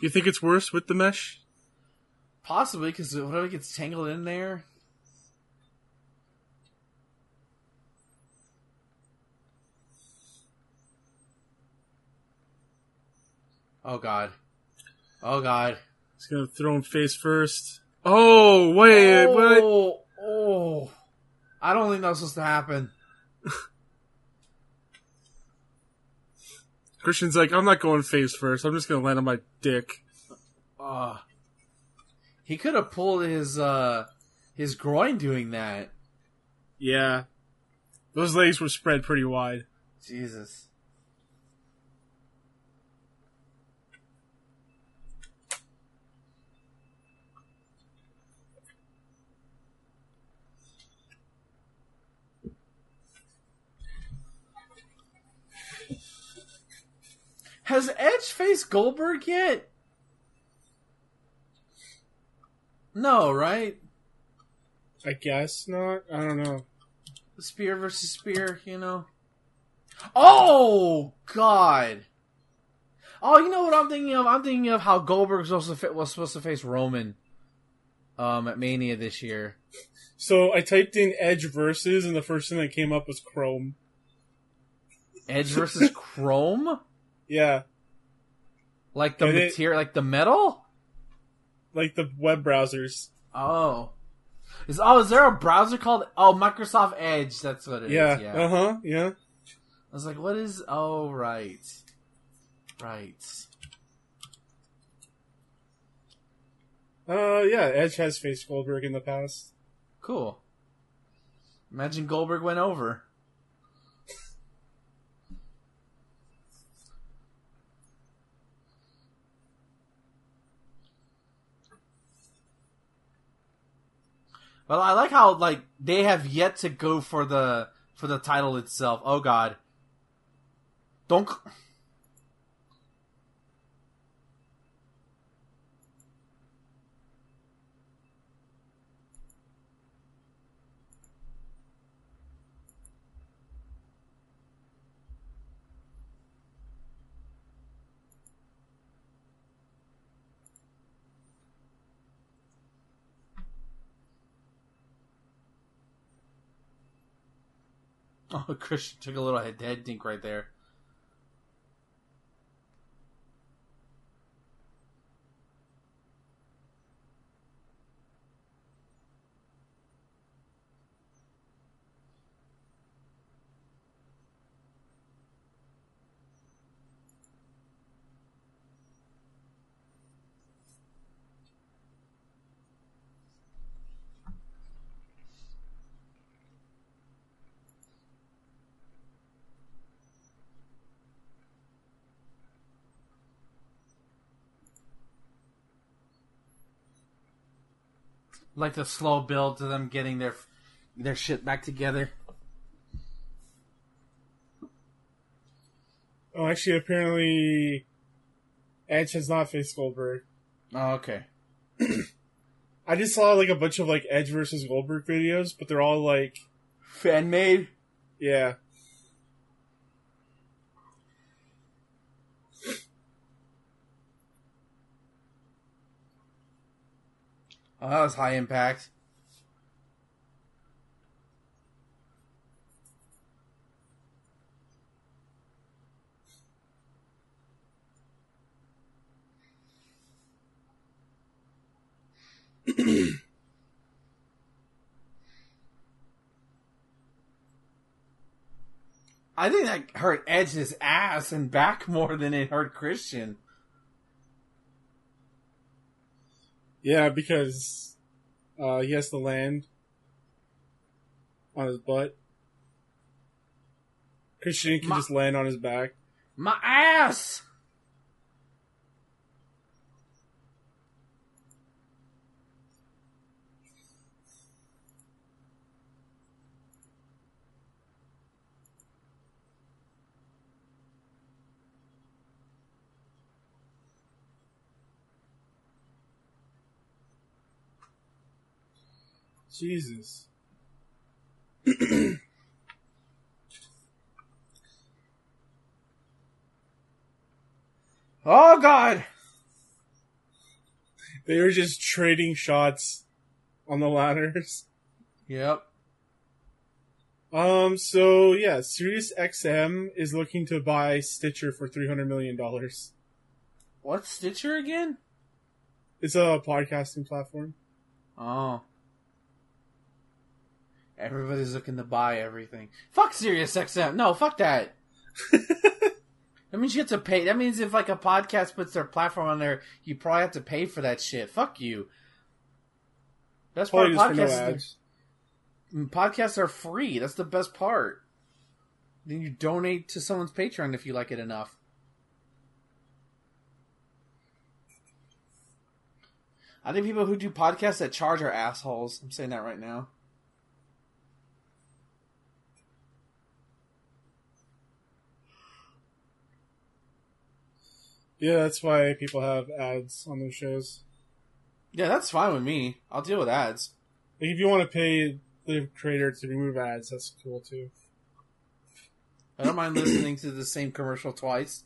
You think it's worse with the mesh? Possibly, because what if it gets tangled in there? Oh god. Oh god. He's gonna throw him face first. Oh, wait, what? oh, oh. I don't think that was supposed to happen. Christian's like, I'm not going face first. I'm just gonna land on my dick. Uh, he could have pulled his uh his groin doing that. Yeah. Those legs were spread pretty wide. Jesus. Has Edge faced Goldberg yet? No, right? I guess not. I don't know. Spear versus spear, you know. Oh God! Oh, you know what I'm thinking of? I'm thinking of how Goldberg was supposed to fit, was supposed to face Roman, um, at Mania this year. So I typed in Edge versus, and the first thing that came up was Chrome. Edge versus [laughs] Chrome, Yeah, like the material, like the metal. Like the web browsers. Oh, is oh is there a browser called oh Microsoft Edge? That's what it is. Yeah. yeah. Uh huh. Yeah. I was like, what is? Oh, right, right. Uh, yeah. Edge has faced Goldberg in the past. Cool. Imagine Goldberg went over. Well, I like how like they have yet to go for the for the title itself. Oh God! Don't. [laughs] Oh, Christian took a little head dink right there. Like the slow build to them getting their their shit back together. Oh, actually, apparently, Edge has not faced Goldberg. Oh, okay. [clears throat] I just saw like a bunch of like Edge versus Goldberg videos, but they're all like, Fan made. yeah, Oh, that was high impact. I think that hurt Edge's ass and back more than it hurt Christian. Yeah, because uh, he has to land on his butt. Christian can My- just land on his back. My ass! Jesus. [clears throat] Oh god! They were just trading shots on the ladders. Yep. Um, so yeah, Sirius XM is looking to buy Stitcher for three hundred million dollars. What's Stitcher again? It's a podcasting platform. Oh. Everybody's looking to buy everything. Fuck Sirius XM. No, fuck that. [laughs] that means you have to pay. That means if like a podcast puts their platform on there, you probably have to pay for that shit. Fuck you. That's part of for no. Mm, podcasts are free. That's the best part. Then you donate to someone's Patreon if you like it enough. I think people who do podcasts that charge are assholes. I'm saying that right now. Yeah, that's why people have ads on their shows. Yeah, that's fine with me. I'll deal with ads. Like if you want to pay the creator to remove ads, that's cool too. I don't mind listening to the same commercial twice.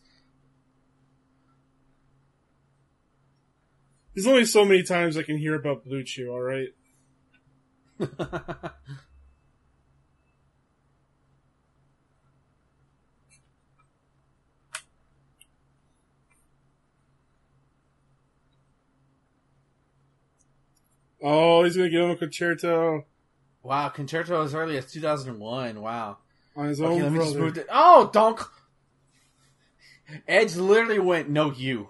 There's only so many times I can hear about BlueChew. All [laughs] Oh, he's gonna give him a con-chair-to wow, Con-chair-to as early as 2001. Wow. on his Okay, own let me just brother. Oh, don't. Edge literally went, no, you.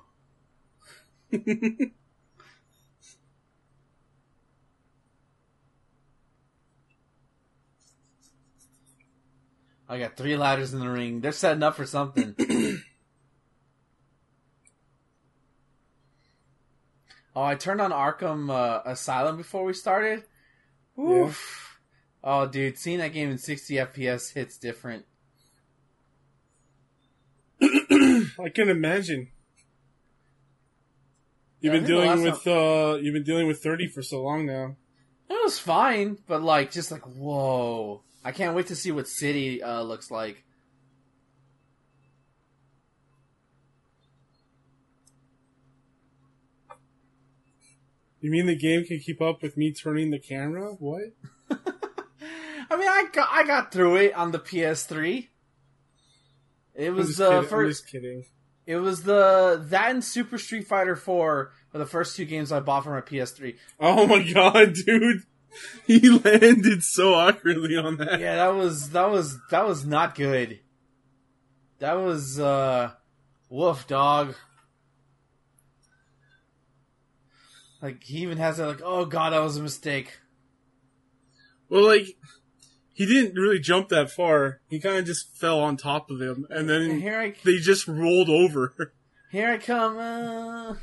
[laughs] I got three ladders in the ring. They're setting up for something. [clears throat] oh, I turned on Arkham uh, Asylum before we started. Oof. Oh, dude, seeing that game in 60 FPS hits different. [clears throat] I can imagine. You've Yeah, been dealing with uh, you've been dealing with thirty for so long now. It was fine, but like, just like, whoa. I can't wait to see what City uh, looks like. You mean the game can keep up with me turning the camera? What? [laughs] I mean, I got I got through it on the PS3. It was the. I'm first. just kidding. It was the that and Super Street Fighter 4 were the first two games I bought for my PS3. Oh my god, [laughs] dude! He landed so awkwardly on that. Yeah, that was that was that was not good. That was uh woof dog. Like he even has that like, oh god, that was a mistake. Well, like he didn't really jump that far. He kind of just fell on top of him, and And then here I they just rolled over. [laughs] here I come. Uh...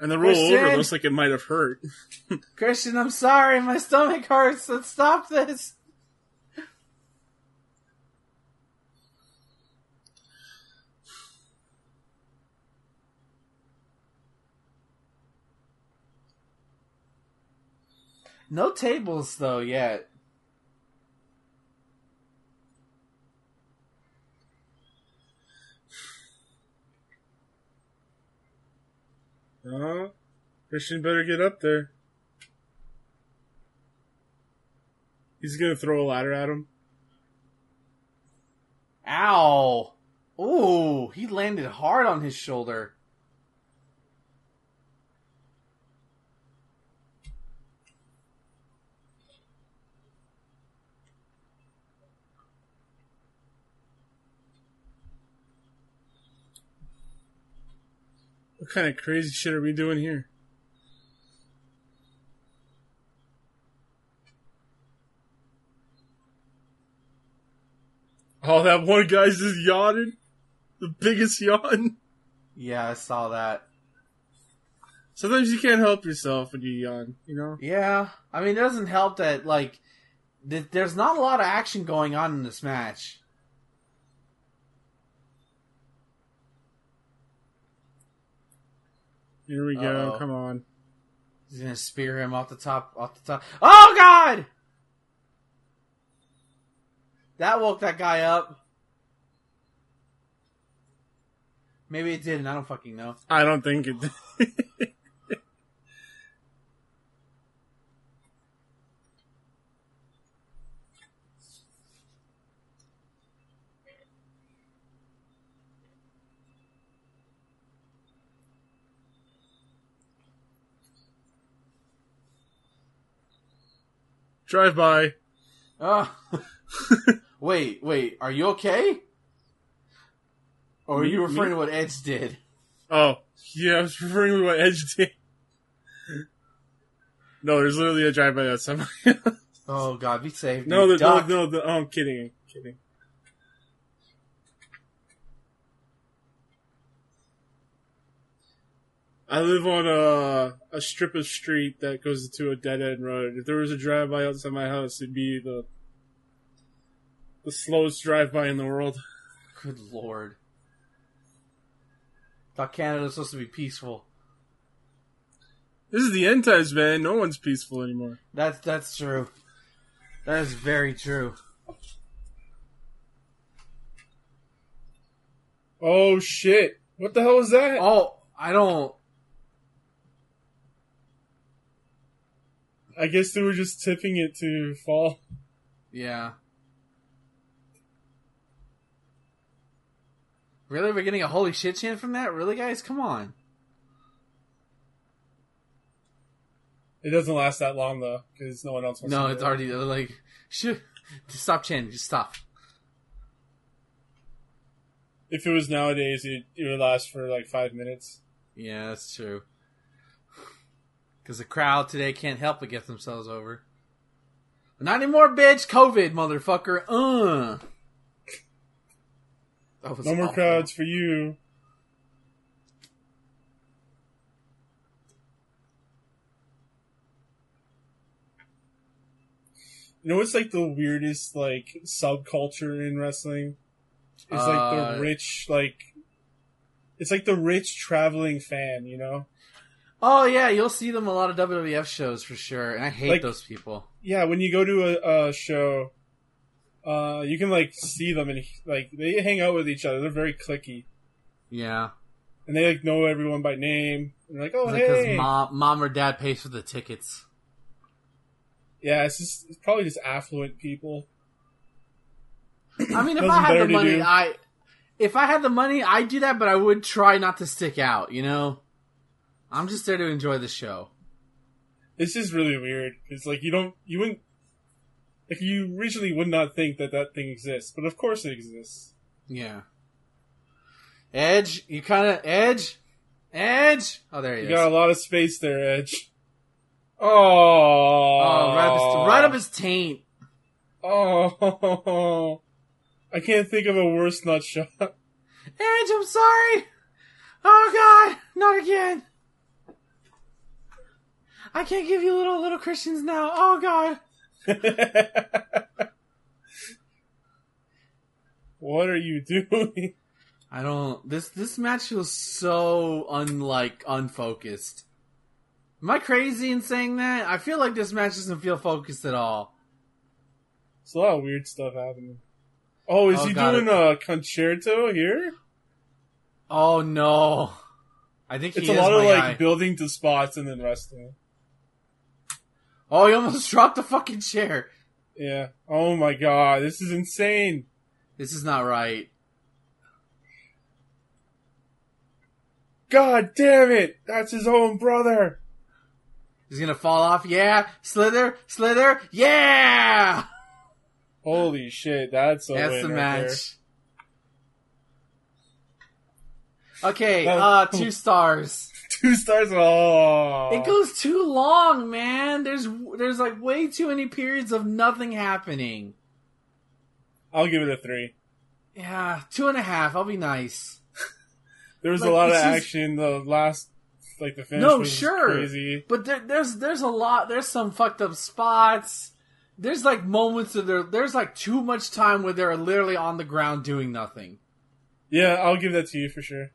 And the roll over looks like it might have hurt. [laughs] Christian, I'm sorry, my stomach hurts. Let's stop this. No tables though yet. Uh, Christian better get up there. He's gonna throw a ladder at him. Ow! Ooh, he landed hard on his shoulder. What kind of crazy shit are we doing here? Oh, that one guy's just yawning. The biggest yawn. Yeah, I saw that. Sometimes you can't help yourself when you yawn, you know? Yeah, I mean, it doesn't help that like th- there's not a lot of action going on in this match. Here we go. Uh-oh. Come on. He's gonna spear him off the top, off the top. Oh God! That woke that guy up. Maybe it didn't. I don't fucking know. I don't think it. [laughs] Drive by. Oh. [laughs] wait, wait. Are you okay? Or are you referring to what Edge did? Oh, yeah, I was referring to what Edge did. No, there's literally a drive by outside. my- [laughs] Oh God, be safe. no, the, no, no, the, oh, I'm kidding. I'm kidding. I live on a a strip of street that goes to a dead end road. If there was a drive by outside my house, it'd be the the slowest drive by in the world. Good lord. Thought Canada was supposed to be peaceful. This is the end times, man. No one's peaceful anymore. That's that's true. That is very true. Oh shit! What the hell was that? Oh, I don't. I guess they were just tipping it to fall. Yeah. Really? We're getting a holy shit chant from that? Really, guys? Come on. It doesn't last that long though, because no one else wants No, it's it. already like. Shit. Just stop chanting. Just stop. If it was nowadays, it, it would last for like five minutes. Yeah, that's true. Because the crowd today can't help but get themselves over. Not anymore, bitch. COVID, motherfucker. Uh. That was No more crowds for you. You know what's like the weirdest like subculture in wrestling? It's like Uh, the rich like it's like the rich traveling fan, you know? Oh yeah, you'll see them a lot of WWF shows for sure, and I hate Like- those people. Yeah, when you go to a, a show, uh, you can like see them and like they hang out with each other. They're very clicky, Yeah, and they like know everyone by name. And they're like, oh because hey, mom, mom or dad pays for the tickets. yeah, it's just it's probably just affluent people. I mean, if I had the money, do. I if I had the money, I'd do that, but I would try not to stick out. You know, I'm just there to enjoy the show. It's just really weird. It's like you don't you wouldn't like you originally would not think that that thing exists, but of course it exists. Yeah. Edge, you kind of edge, edge. Oh, there he You is. You got a lot of space there, Edge. Oh, oh, right up, his, right up his taint. Oh, [laughs] I can't think of a worse nut shot. Edge, I'm sorry. Oh God, not again. I can't give you little little Christians now. Oh God. [laughs] what are you doing? I don't. This this match feels so unlike unfocused. Am I crazy in saying that? I feel like this match doesn't feel focused at all. It's a lot of weird stuff happening. Oh, is Oh, he doing it. a con-chair-to here? Oh no! I think he It's a lot of my like building to spots and then resting. Oh, he almost [laughs] dropped the fucking chair. Yeah. Oh my god, this is insane. This is not right. God damn it! That's his own brother. He's gonna fall off. Yeah, slither, slither. Yeah, Holy shit, that's a that's the right there. match. Okay, uh, [laughs] two stars. Two stars. Oh, It goes too long, man. There's there's like way too many periods of nothing happening. I'll give it a three. Yeah, two and a half. I'll be nice. [laughs] There was Like, a lot of it's just- action. The last, like the finish, No, sure. crazy. But there, there's there's a lot. There's some fucked up spots. There's like moments of there. There's like too much time where they're literally on the ground doing nothing. Yeah, I'll give that to you for sure.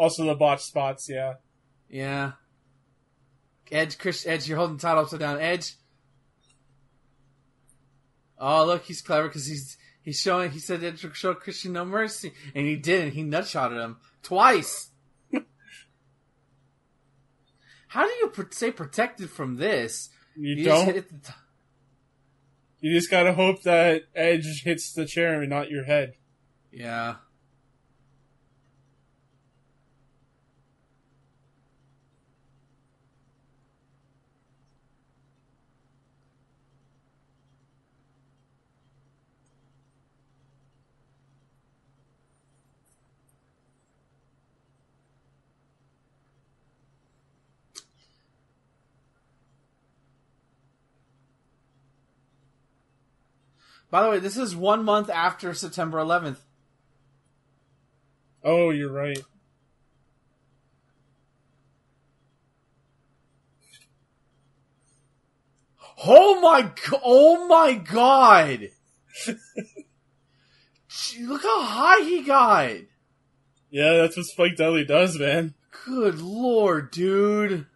Also, the botch spots. Yeah, Yeah. Edge, Chris, Edge, you're holding the title upside down. Edge. Oh, look, he's clever because he's he's showing. He said Edge would show Christian no mercy, and he didn't. He nutshotted him twice. [laughs] How do you pr- stay protected from this? you, just don't. the t- You just gotta hope that Edge hits the chair and not your head. yeah. By the way, this is one month after September 11th. Oh, you're right. Oh my! Oh my God! [laughs] Gee, Look how high he got. Yeah, that's what Spike Dudley does, man. Good lord, dude.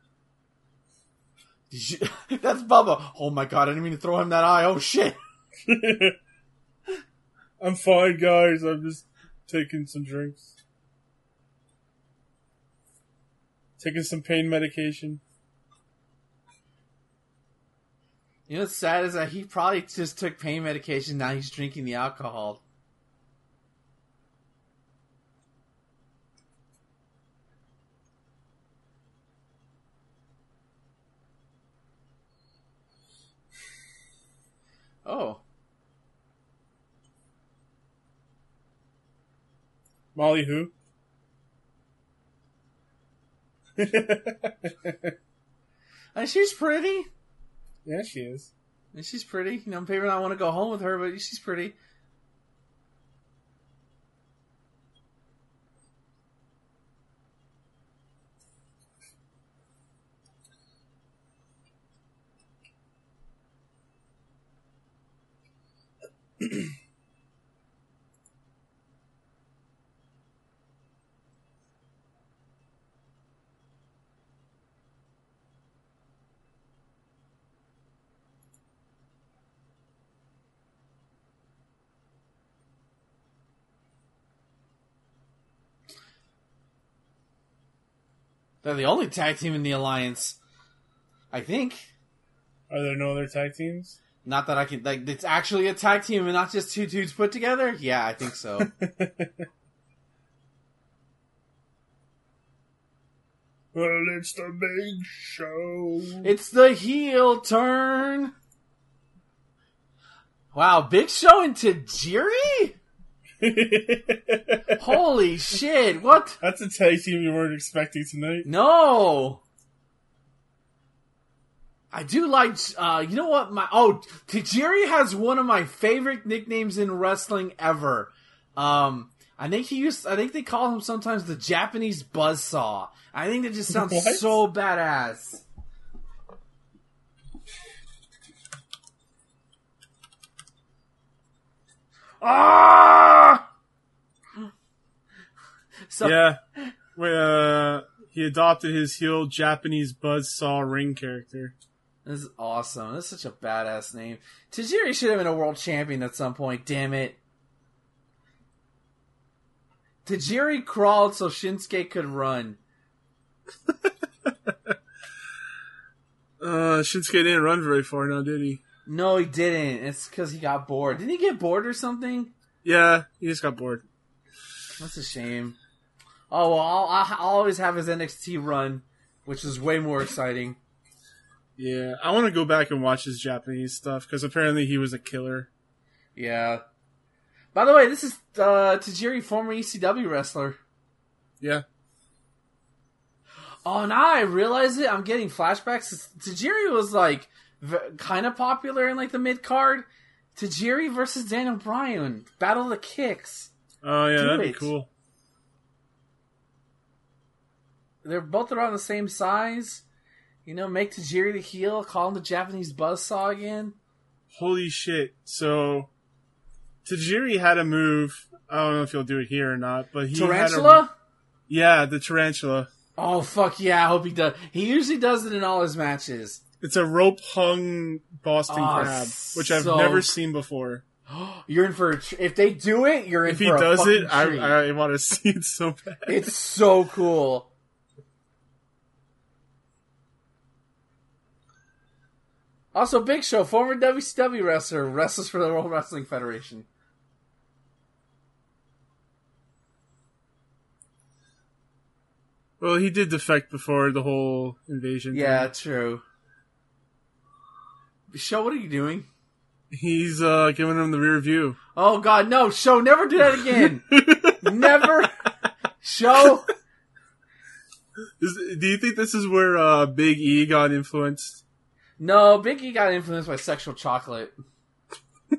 You- [laughs] That's Bubba. Oh my god, I didn't mean to throw him that eye. Oh shit. [laughs] I'm fine, guys. I'm just taking some drinks. Taking some pain medication. You know what's sad is that he probably just took pain medication. Now he's drinking the alcohol. Oh, Molly who? [laughs] and she's pretty. yeah, she is. And she's pretty. You know, maybe I want to go home with her, but she's pretty. They're the only tag team in the alliance. I think. Are there no other tag teams? Not that I can like it's actually a tag team and not just two dudes put together? Yeah, I think so. [laughs] Well, it's the big show. it's the heel turn. Wow, Big Show and Tajiri? [laughs] Holy shit, what? That's a tag team you weren't expecting tonight. No. I do like uh you know what my oh Tajiri has one of my favorite nicknames in wrestling ever. Um I think he used I think they call him sometimes the Japanese buzzsaw. I think that just sounds [laughs] What? so badass. Ah! So, Yeah. Uh, he adopted his heel Japanese buzzsaw ring character. This is awesome. This is such a badass name. Tajiri should have been a world champion at some point, damn it. Tajiri crawled so Shinsuke could run. [laughs] Uh, Shinsuke didn't run very far now, did he? No, he didn't. It's because he got bored. Didn't he get bored or something? Yeah, he just got bored. That's a shame. Oh, well, I'll, I'll always have his NXT run, which is way more exciting. Yeah, I want to go back and watch his Japanese stuff because apparently he was a killer. Yeah. By the way, this is uh, Tajiri, former ECW wrestler. Yeah. Oh, now I realize it. I'm getting flashbacks. Tajiri was like v- kind of popular in like the mid card. Tajiri versus Daniel Bryan, Battle of the Kicks. Oh yeah, Do that'd be cool. They're both around the same size. You know, make Tajiri the heel, call him the Japanese buzzsaw again. Holy shit! So Tajiri had a move. I don't know if he'll do it here or not, but he had a- Tarantula? yeah, the tarantula. Oh fuck yeah! I hope he does. He usually does it in all his matches. It's a rope hung Boston Oh, crab, which I've so- never seen before. [gasps] You're in for a tr- if they do it, you're in for. If he does it, I. I want to [laughs] see it so bad. It's so cool. Also, Big Show, former WCW wrestler, wrestles for the World Wrestling Federation. Well, he did defect before the whole invasion. Yeah, thing. true. Show, what are you doing? he's uh, giving him the rear view. Oh God, no! Show, never do that again. [laughs] never. Show. Is, do you think this is where uh, Big E got influenced? No, Big E got influenced by sexual chocolate. [laughs]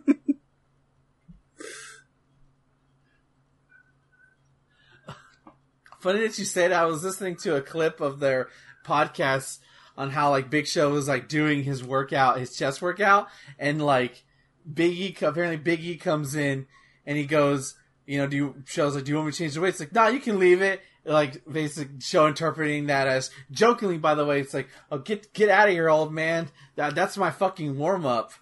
Funny that you say that. I was listening to a clip of their podcast on how like Big Show was like doing his workout, his chest workout, and like Big E apparently Big E comes in and he goes, you know, do you shows like, do you want me to change the weight? It's like, nah, you can leave it. Like basic show interpreting that as jokingly, by the way, it's like, oh, get get out of here, old man. That that's my fucking warm up. [laughs]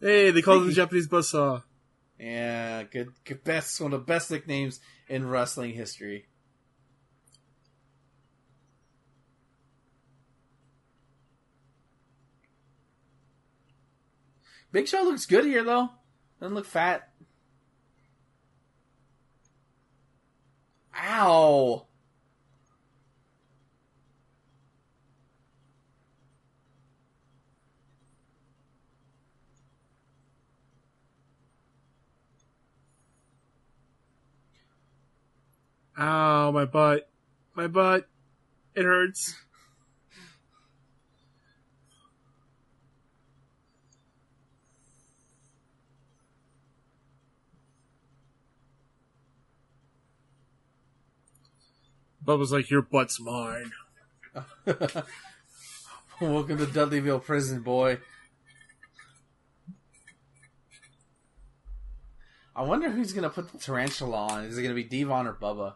Hey, they call him the. Japanese buzzsaw. Yeah, good, good best one of the best nicknames in wrestling history. Big Show looks good here though. Doesn't look fat. Ow. Ow, my butt. My butt. It hurts. Bubba's like, your butt's mine. [laughs] Welcome to Dudleyville Prison, boy. I wonder who's gonna put the tarantula on. Is it gonna be D-Von or Bubba?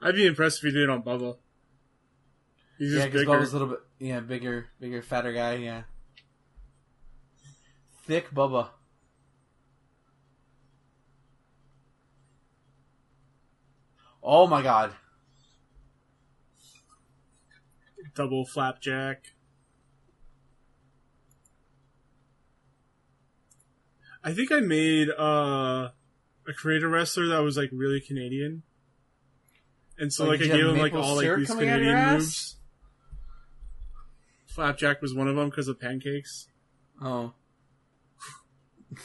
I'd be impressed if he did it on Bubba. He's Yeah, because. Bubba's a little bit yeah bigger, bigger, fatter guy. Yeah, thick Bubba. Oh my god! Double flapjack. I think I made uh, a creator wrestler that was like really Canadian. And so Like, like, I gave him like all like these coming out of your Canadian moves. Flapjack was one of them because of pancakes. Oh,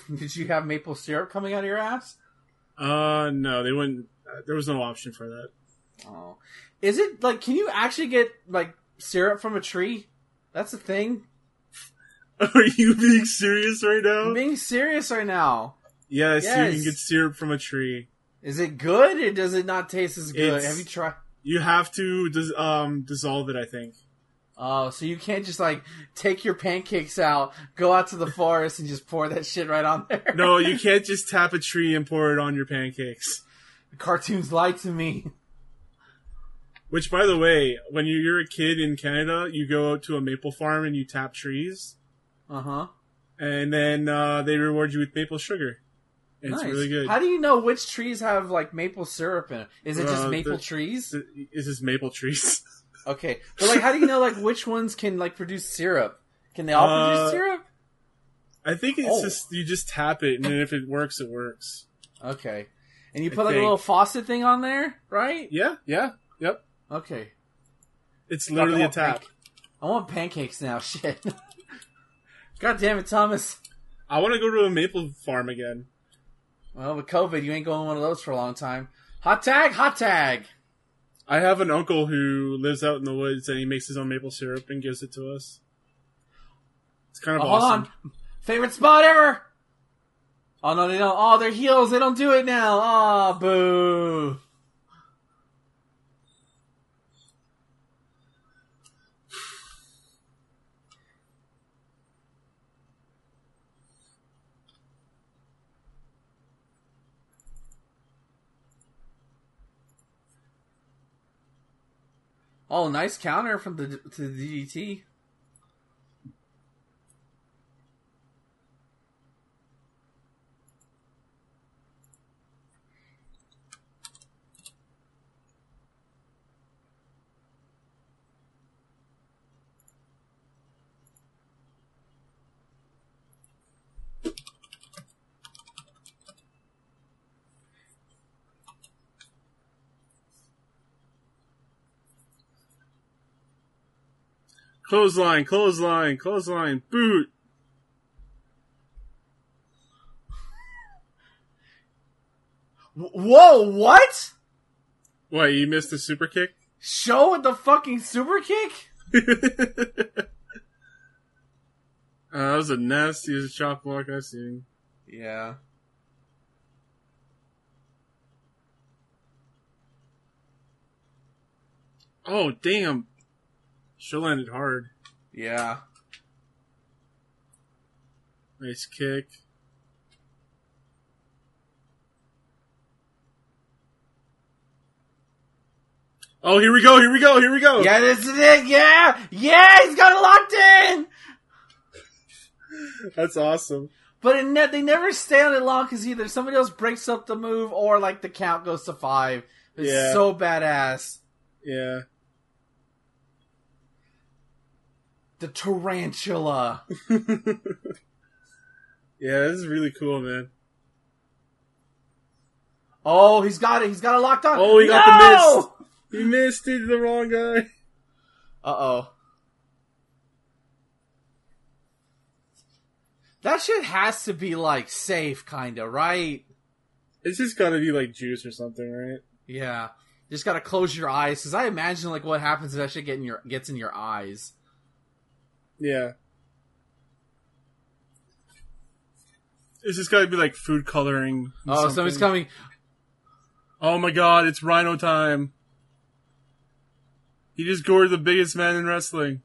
[laughs] did you have maple syrup coming out of your ass? Uh, no, they wouldn't. Uh, there was no option for that. Oh, is it like? Can you actually get like syrup from a tree? That's a thing. [laughs] Are you being serious right now? I'm being serious right now. yes, you can get syrup from a tree. Is it good or does it not taste as good? It's- Have you tried? You have to dis- um dissolve it. I think. Oh, so you can't just like take your pancakes out, go out to the forest, and just pour that shit right on there. No, you [laughs] can't just tap a tree and pour it on your pancakes. [laughs] cartoons lie to me. Which, by the way, when you- you're a kid in Canada, you go out to a maple farm and you tap trees, Uh huh. and then uh, they reward you with maple sugar. And Nice. It's really good. How do you know which trees have like maple syrup in it? Is it just Uh, maple the- trees? This is maple trees. [laughs] Okay, but like, how do you know like which ones can like produce syrup? Can they all Uh, produce syrup? I think it's Oh. just you just tap it, and then if it works, it works. Okay, and you I put like a little faucet thing on there, right? Yeah, yeah, yep. Okay. It's literally a I want tap. panc- I want pancakes now. [laughs] Shit. God damn it, Thomas. I want to go to a maple farm again. Well, with COVID, you ain't going one of those for a long time. Hot tag, hot tag. I have an uncle who lives out in the woods and he makes his own maple syrup and gives it to us. It's kind of Oh, hold awesome. on. Favorite spot ever. Oh no, they don't. Oh, they're heels. They don't do it now. Oh, boo. Oh, nice counter from the to the DDT. Clothesline, clothesline, clothesline, boot. Whoa, what? What, you missed the super kick? Show with the fucking super kick? [laughs] uh, that was the nastiest chop block I've seen. Yeah. Oh, damn. She landed hard. Yeah. Nice kick. Oh, here we go, here we go, here we go. Yeah, this is it. Yeah. Yeah, he's got it locked in. [laughs] That's awesome. But it ne- they never stay on it long because either somebody else breaks up the move or like the count goes to five. It's Yeah. so badass. Yeah. The tarantula. [laughs] yeah, this is really cool, man. Oh, he's got it. He's got it locked on. Oh, he got the miss. He missed it, the wrong guy. Uh oh. That shit has to be like safe, kinda, right? It's just gotta be like juice or something, right? Yeah. Just gotta close your eyes, because I imagine like what happens if that shit get in your gets in your eyes. Yeah. It's just gotta be like food coloring. Oh, something. somebody's coming. Oh my god, it's Rhino time. He just gored the biggest man in wrestling.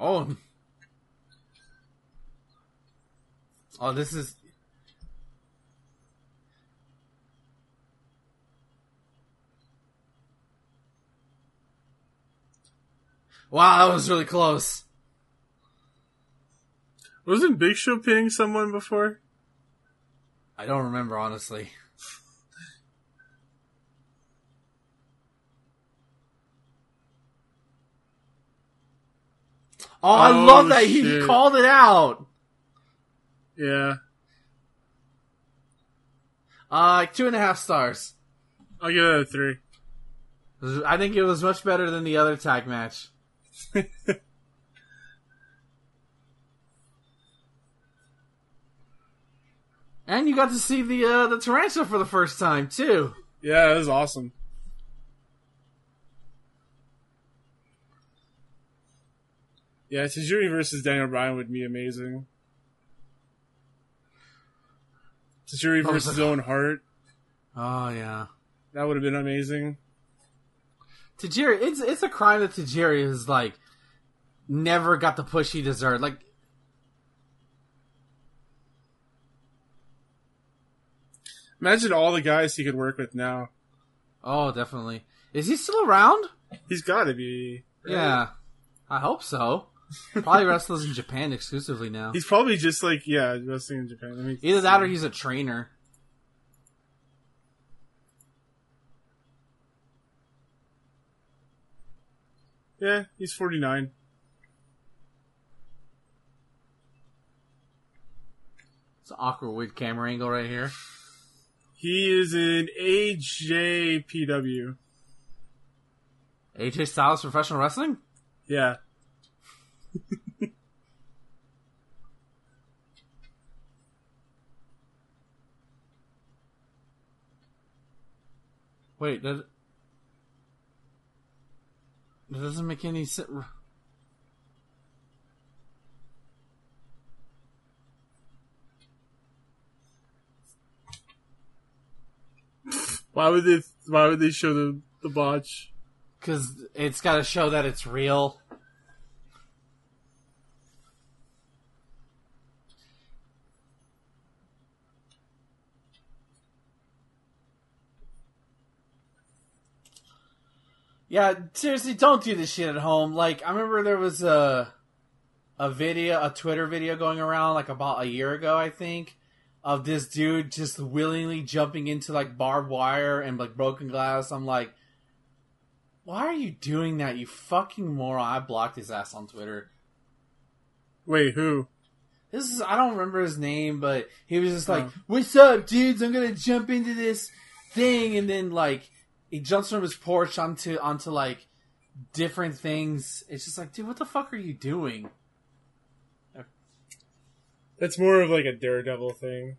Oh. Oh, this is. Wow, that was really close. Wasn't Big Show pinning someone before? I don't remember, honestly. Oh, I Oh, love that he called it out. Yeah. Uh, two and a half stars. I'll give it a three. I think it was much better than the other tag match. [laughs] and you got to see the uh, the tarantula for the first time too. Yeah, it was awesome. Yeah, Tajiri versus Daniel Bryan would be amazing. Tajiri Oh, versus Owen Hart. Oh yeah. That would have been amazing. Tajiri, it's it's a crime that Tajiri has like never got the push he deserved. Like, Imagine all the guys he could work with now. oh, definitely. Is he still around? He's got to be. Yeah, I hope so. [laughs] Probably wrestles in Japan exclusively now. He's probably just like yeah, wrestling in Japan. Let me Either that or he's a trainer. yeah, he's forty nine. It's an awkward weird camera angle right here. He is in AJPW. AJ Styles professional wrestling? Yeah. [laughs] Wait, that that doesn't make any sense. Why would they? Why would they show the the botch? Because it's got to show that it's real. Yeah, seriously, don't do this shit at home. Like, I remember there was a a video, a Twitter video going around like about a year ago, I think, of this dude just willingly jumping into like barbed wire and like broken glass. I'm like, why are you doing that, you fucking moron? I blocked his ass on Twitter. Wait, who? This is I don't remember his name, but he was just like, Oh. "What's up, dudes? I'm gonna jump into this thing," and then like he jumps from his porch onto onto like different things. It's just like, dude, what the fuck are you doing? That's more of like a daredevil thing.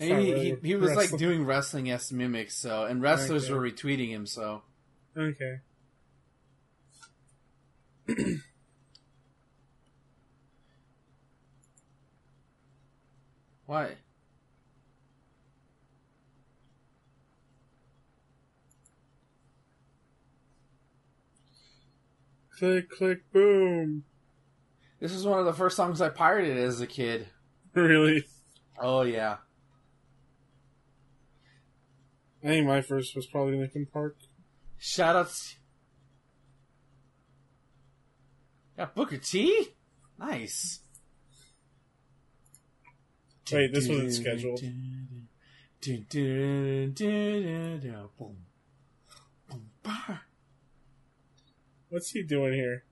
And he, really he, he was like doing wrestling s mimics, so and wrestlers Okay. were retweeting him. So Okay. [clears throat] why? Click, click, boom. This is one of the first songs I pirated as a kid. Really? Oh yeah, I think my first was probably Linkin Park. shout outs. Yeah, Booker T. Nice. Wait, this wasn't scheduled. Boom. Boom. What's he doing here?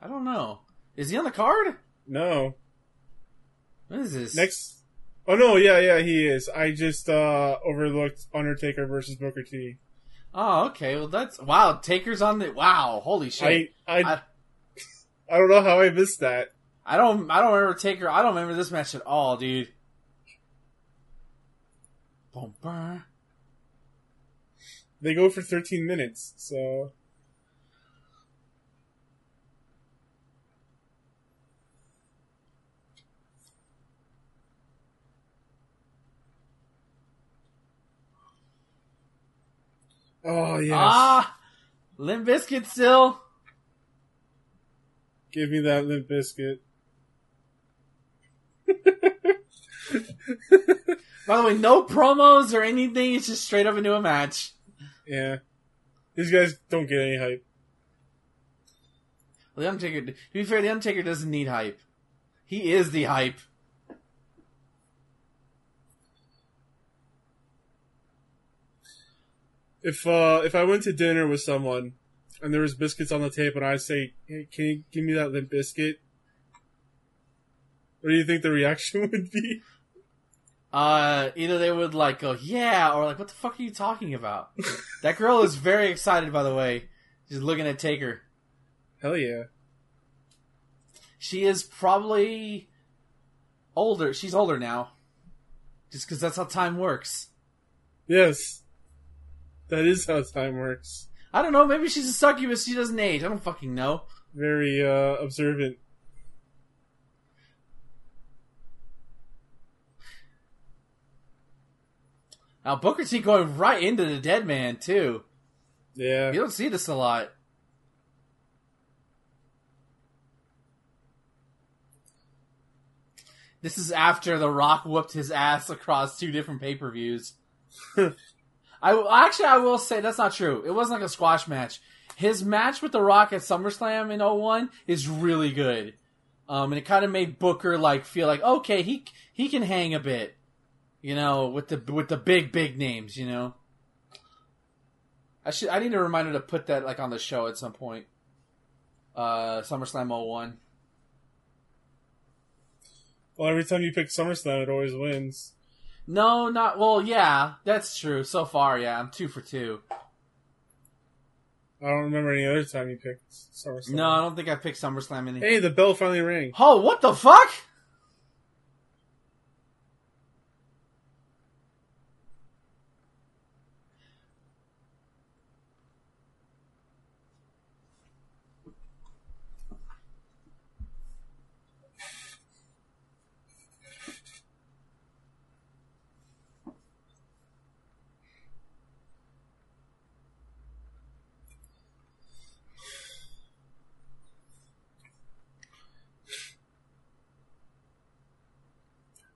I don't know. Is he on the card? No. What is this? Next. Oh no, yeah, yeah, he is. I just uh overlooked Undertaker versus Booker T. Oh, okay. Well, that's wow. Taker's on the wow. Holy shit! I, I, I- [laughs] I don't know how I missed that. I don't. I don't remember Taker. I don't remember this match at all, dude. Bah. They go for 13 minutes, so Oh yes, Ah, Limp Bizkit still. give me that limp biscuit. [laughs] By the way, no promos or anything. It's just straight up into a match. Yeah, these guys don't get any hype. The Undertaker. To be fair, the Undertaker doesn't need hype. He is the hype. If uh if I went to dinner with someone and there was biscuits on the table and I say, "Hey, can you give me that limp biscuit?" What do you think the reaction [laughs] would be? Uh, either they would like go, yeah, or like, what the fuck are you talking about? [laughs] that girl is very excited, by the way. She's looking at Taker. Hell yeah. She is probably older. She's older now. Just because that's how time works. Yes. [laughs] That is how time works. I don't know. Maybe she's a succubus. She doesn't age. I don't fucking know. Very uh observant. Now Booker T going right into the dead man too. Yeah. You don't see this a lot. This is after The Rock whooped his ass across two different pay per views. [laughs] I actually I will say that's not true. It wasn't like a squash match. His match with The Rock at SummerSlam in 01 is really good. Um, and it kind of made Booker like feel like okay he he can hang a bit, you know, with the with the big big names, you know. I should. I need a reminder to put that like on the show at some point. Uh, SummerSlam 01. Well, every time you pick SummerSlam, it always wins. No, not well. Yeah, that's true. So far, yeah, I'm two for two. I don't remember any other time you picked SummerSlam. No, I don't think I picked SummerSlam in. Hey, the bell finally rang. Oh, what the fuck?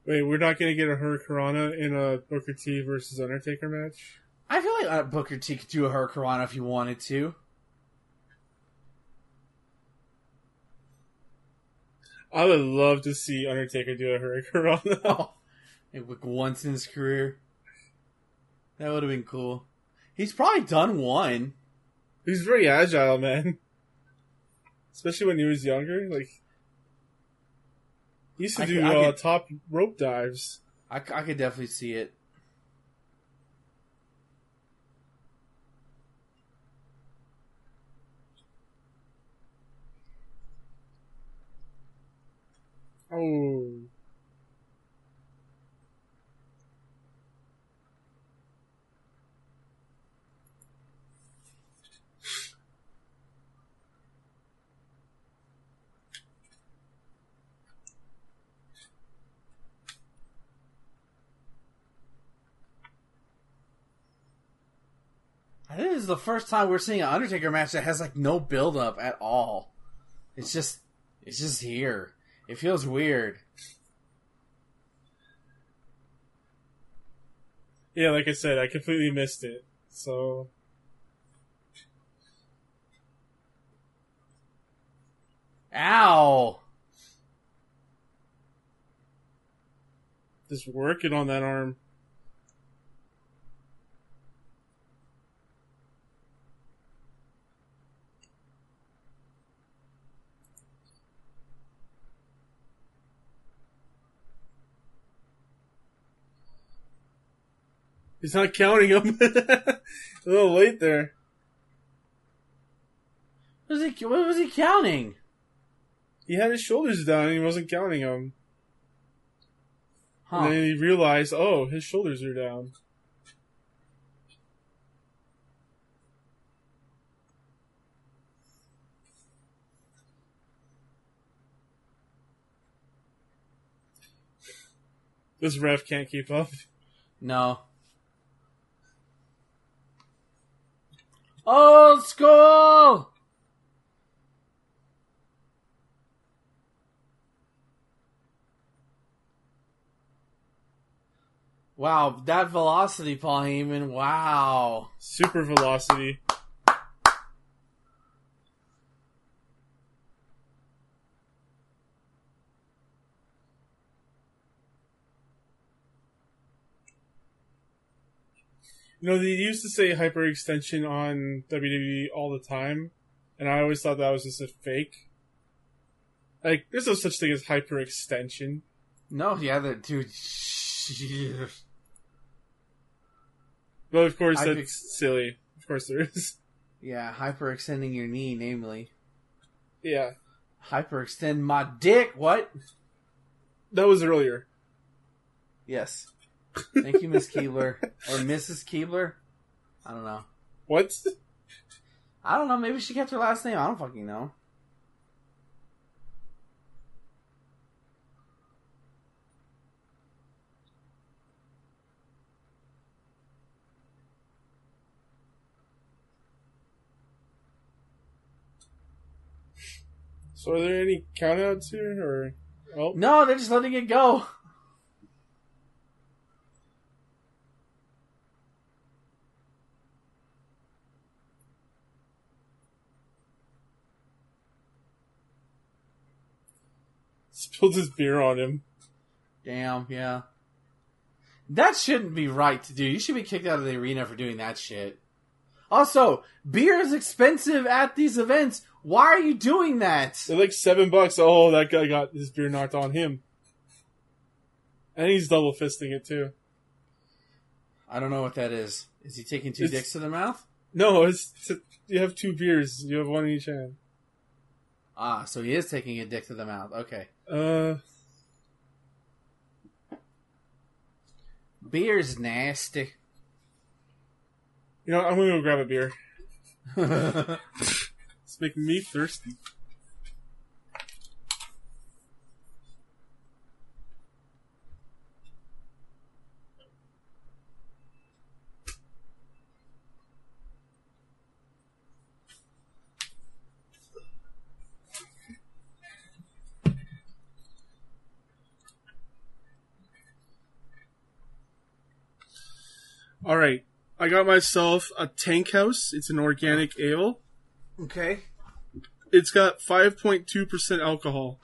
Wait, we're not going to get a Hurricanrana in a Booker T versus Undertaker match? I feel like uh, Booker T could do a Hurricanrana if he wanted to. I would love to see Undertaker do a Hurricanrana. [laughs] Oh, like once in his career, that would have been cool. He's probably done one. He's very agile, man. Especially when he was younger. Like, he used to I do could- uh, could- top rope dives. I, I could definitely see it. Oh. I think this is the first time we're seeing an Undertaker match that has like no build up at all. It's just, it's just here. It feels weird. Yeah, like I said, I completely missed it. So. Ow! Just working on that arm. He's not counting them. [laughs] a little late there. What was he? What was he counting? He had his shoulders down and he wasn't counting them. Huh? And then he realized, oh, his shoulders are down. This ref can't keep up. No. Old school. Wow, that velocity, Paul Heyman. Wow. Super velocity. You know, they used to say hyperextension on WWE all the time, and I always thought that was just a fake. Like, there's no such thing as hyperextension. No, yeah, that dude. But of course, that's silly. Of course, there is. [laughs] yeah, hyperextending your knee, namely. Yeah, Hyperextend my dick. What? that was earlier. Yes. Thank you, Miss Keibler. Or Mrs. Keibler? I don't know. What? I don't know. Maybe she kept her last name. I don't fucking know. So, are there any countouts here, or? Oh, No, they're just letting it go. Spilled his beer on him. Damn, yeah. That shouldn't be right to do. You should be kicked out of the arena for doing that shit. Also, beer is expensive at these events. Why are you doing that? They're like seven bucks. Oh, that guy got his beer knocked on him. And he's double fisting it too. I don't know what that is. Is he taking two It's- dicks to the mouth? No, it's, it's you have two beers. You have one in each hand. Ah, so he is taking a dick to the mouth. Okay. Uh, Beer's nasty. you know, I'm gonna go grab a beer. [laughs] It's making me thirsty. All right, I got myself a Tank House. It's an organic ale. okay. It's got 5.2% alcohol.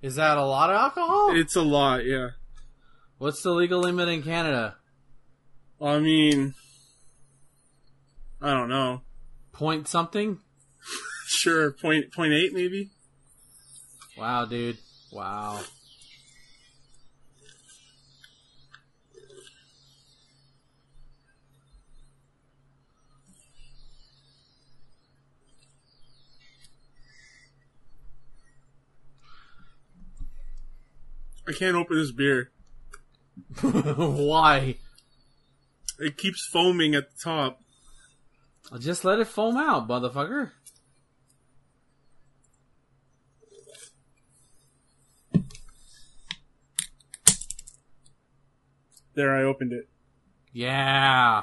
Is that a lot of alcohol? It's a lot, yeah. What's the legal limit in Canada? I mean, I don't know. Point something? [laughs] Sure, point point eight maybe. Wow, dude. Wow. I can't open this beer. [laughs] Why? It keeps foaming at the top. I just let it foam out, motherfucker. There, I opened it. Yeah.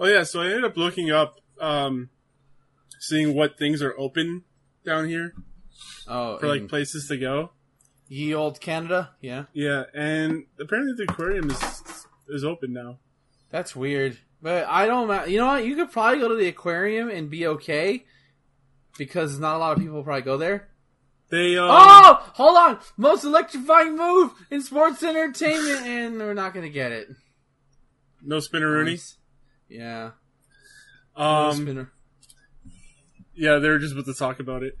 Oh yeah, so I ended up looking up, um, seeing what things are open down here Oh, for like places to go. ye old Canada? Yeah. Yeah, and apparently the aquarium is is open now. That's weird. But I don't. You know what? You could probably go to the aquarium and be okay because not a lot of people probably go there. They um, oh, hold on! Most electrifying move in sports entertainment, and we're not gonna get it. no spinneroonies. Yeah. Um, yeah, they were just about to talk about it.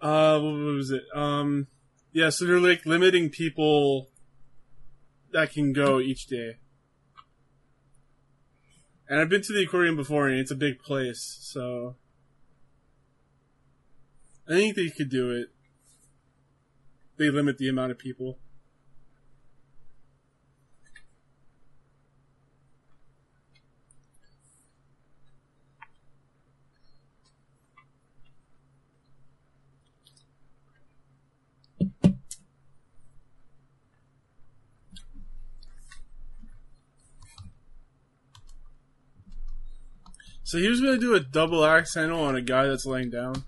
Uh, what was it? Um, yeah, so they're like limiting people that can go each day. And I've been to the aquarium before, and it's a big place, so I think they could do it. They limit the amount of people. So he was going to do a double axe handle on a guy that's laying down.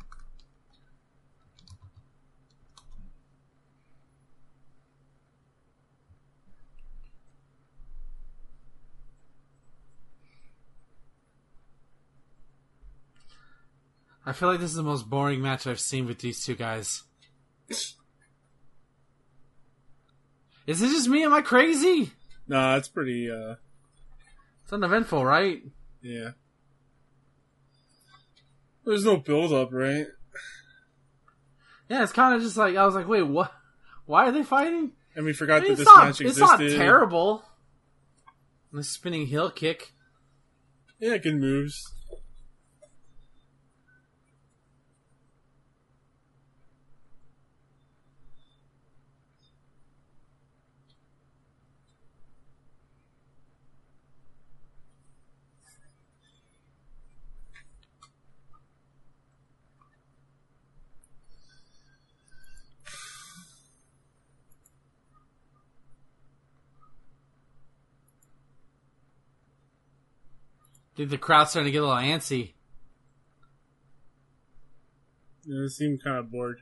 I feel like this is the most boring match I've seen with these two guys. Is it just me? Am I crazy? Nah, it's pretty, uh, It's uneventful, right? yeah. There's no build up, right? Yeah, it's kind of just like I was like, wait, what? Why are they fighting? And we I forgot mean, that this not. match It's existed. not terrible. The spinning heel kick. Yeah, good moves. Dude, the crowd's starting to get a little antsy. Yeah, they seem kind of bored.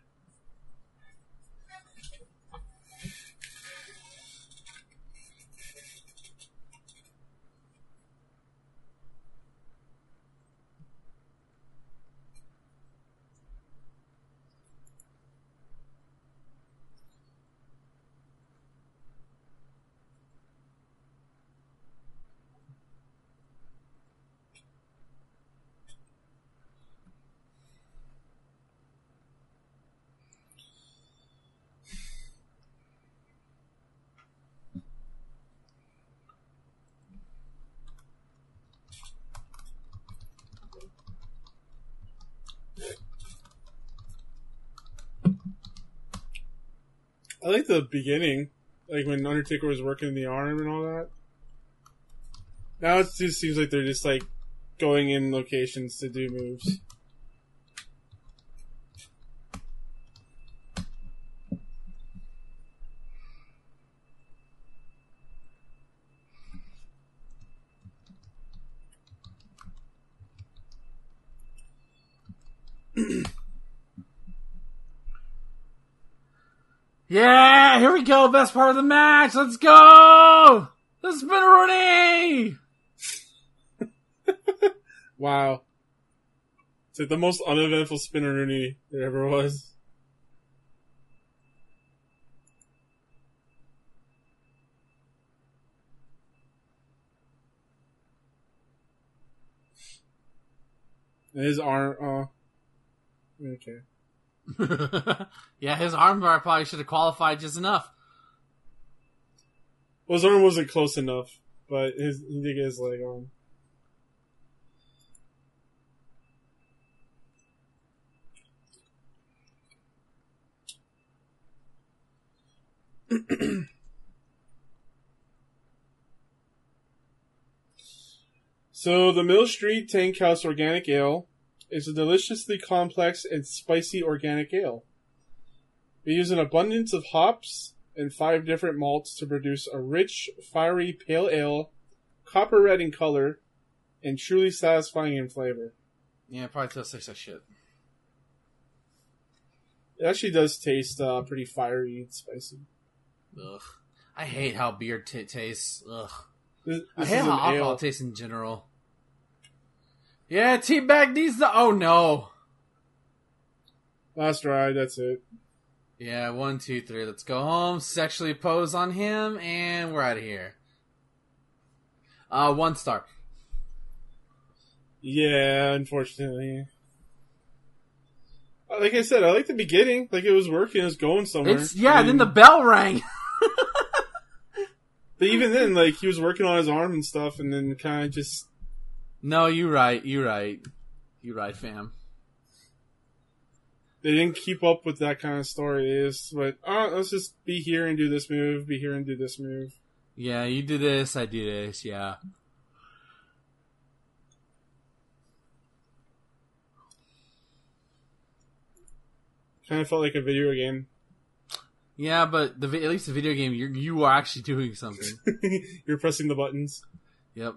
Like the beginning, like when Undertaker was working the arm and all that. Now it just seems like they're just like going in locations to do moves. Yeah, Best part of the match. Let's go. The Spinneroonie. [laughs] Wow. It's like the most uneventful Spinneroonie there ever was. And his arm, oh. Okay. [laughs] yeah, his armbar probably should have qualified just enough. Well, his arm wasn't close enough, but his, he did get his leg on. so the Mill Street Tank House Organic Ale is a deliciously complex and spicy organic ale. We use an abundance of hops and five different malts to produce a rich, fiery pale ale, copper red in color, and truly satisfying in flavor. Yeah, it probably tastes like shit. It actually does taste uh, pretty fiery and spicy. Ugh. I hate how beer t- tastes. Ugh. This, I hate is how alcohol ale. tastes in general. Yeah, Teabag needs the. Oh no. Last ride, that's it. Yeah, one, two, three. Let's go home. Sexually pose on him, and we're out of here. Uh, one star. Yeah, unfortunately. Uh, Like I said, I like the beginning. Like it was working, it was going somewhere. It's yeah. And- Then the bell rang. [laughs] But even then, like he was working on his arm and stuff, and then kind of just no, you're right. You're right. You're right, fam. They didn't keep up with that kind of story. Is but oh, let's just be here and do this move, be here and do this move. Yeah, you do this. I do this. Yeah. Kind of felt like a video game. Yeah, but the at least the video game, you you are actually doing something. [laughs] You're pressing the buttons. yep.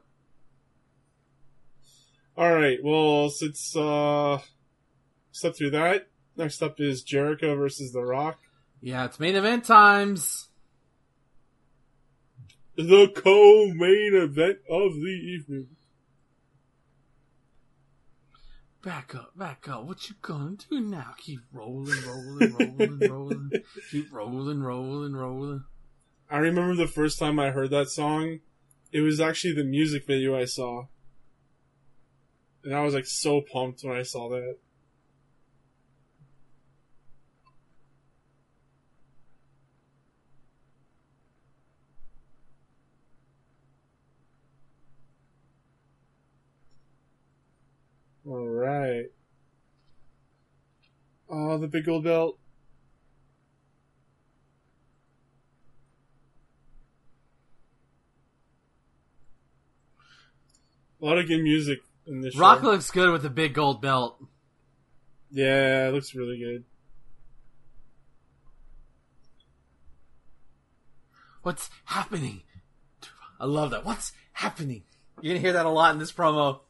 All right. Well, since uh, step through that, next up is Jericho versus The Rock. Yeah, it's main event times. The co-main event of the evening. Back up, back up. What you gonna do now? Keep rolling, rolling, rolling, [laughs] rolling. Keep rolling, rolling, rolling. I remember the first time I heard that song. It was actually the music video I saw. And I was like so pumped when I saw that. Alright. Oh, the big gold belt. A lot of good music in this Rock show. looks good with the big gold belt. Yeah, it looks really good. What's happening? I love that. What's happening? You're gonna hear that a lot in this promo.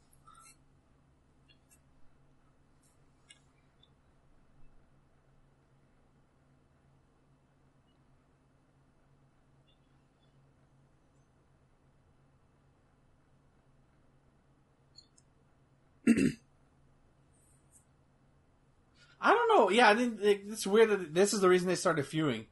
I don't know. Yeah, I think it's weird that this is the reason they started feuding.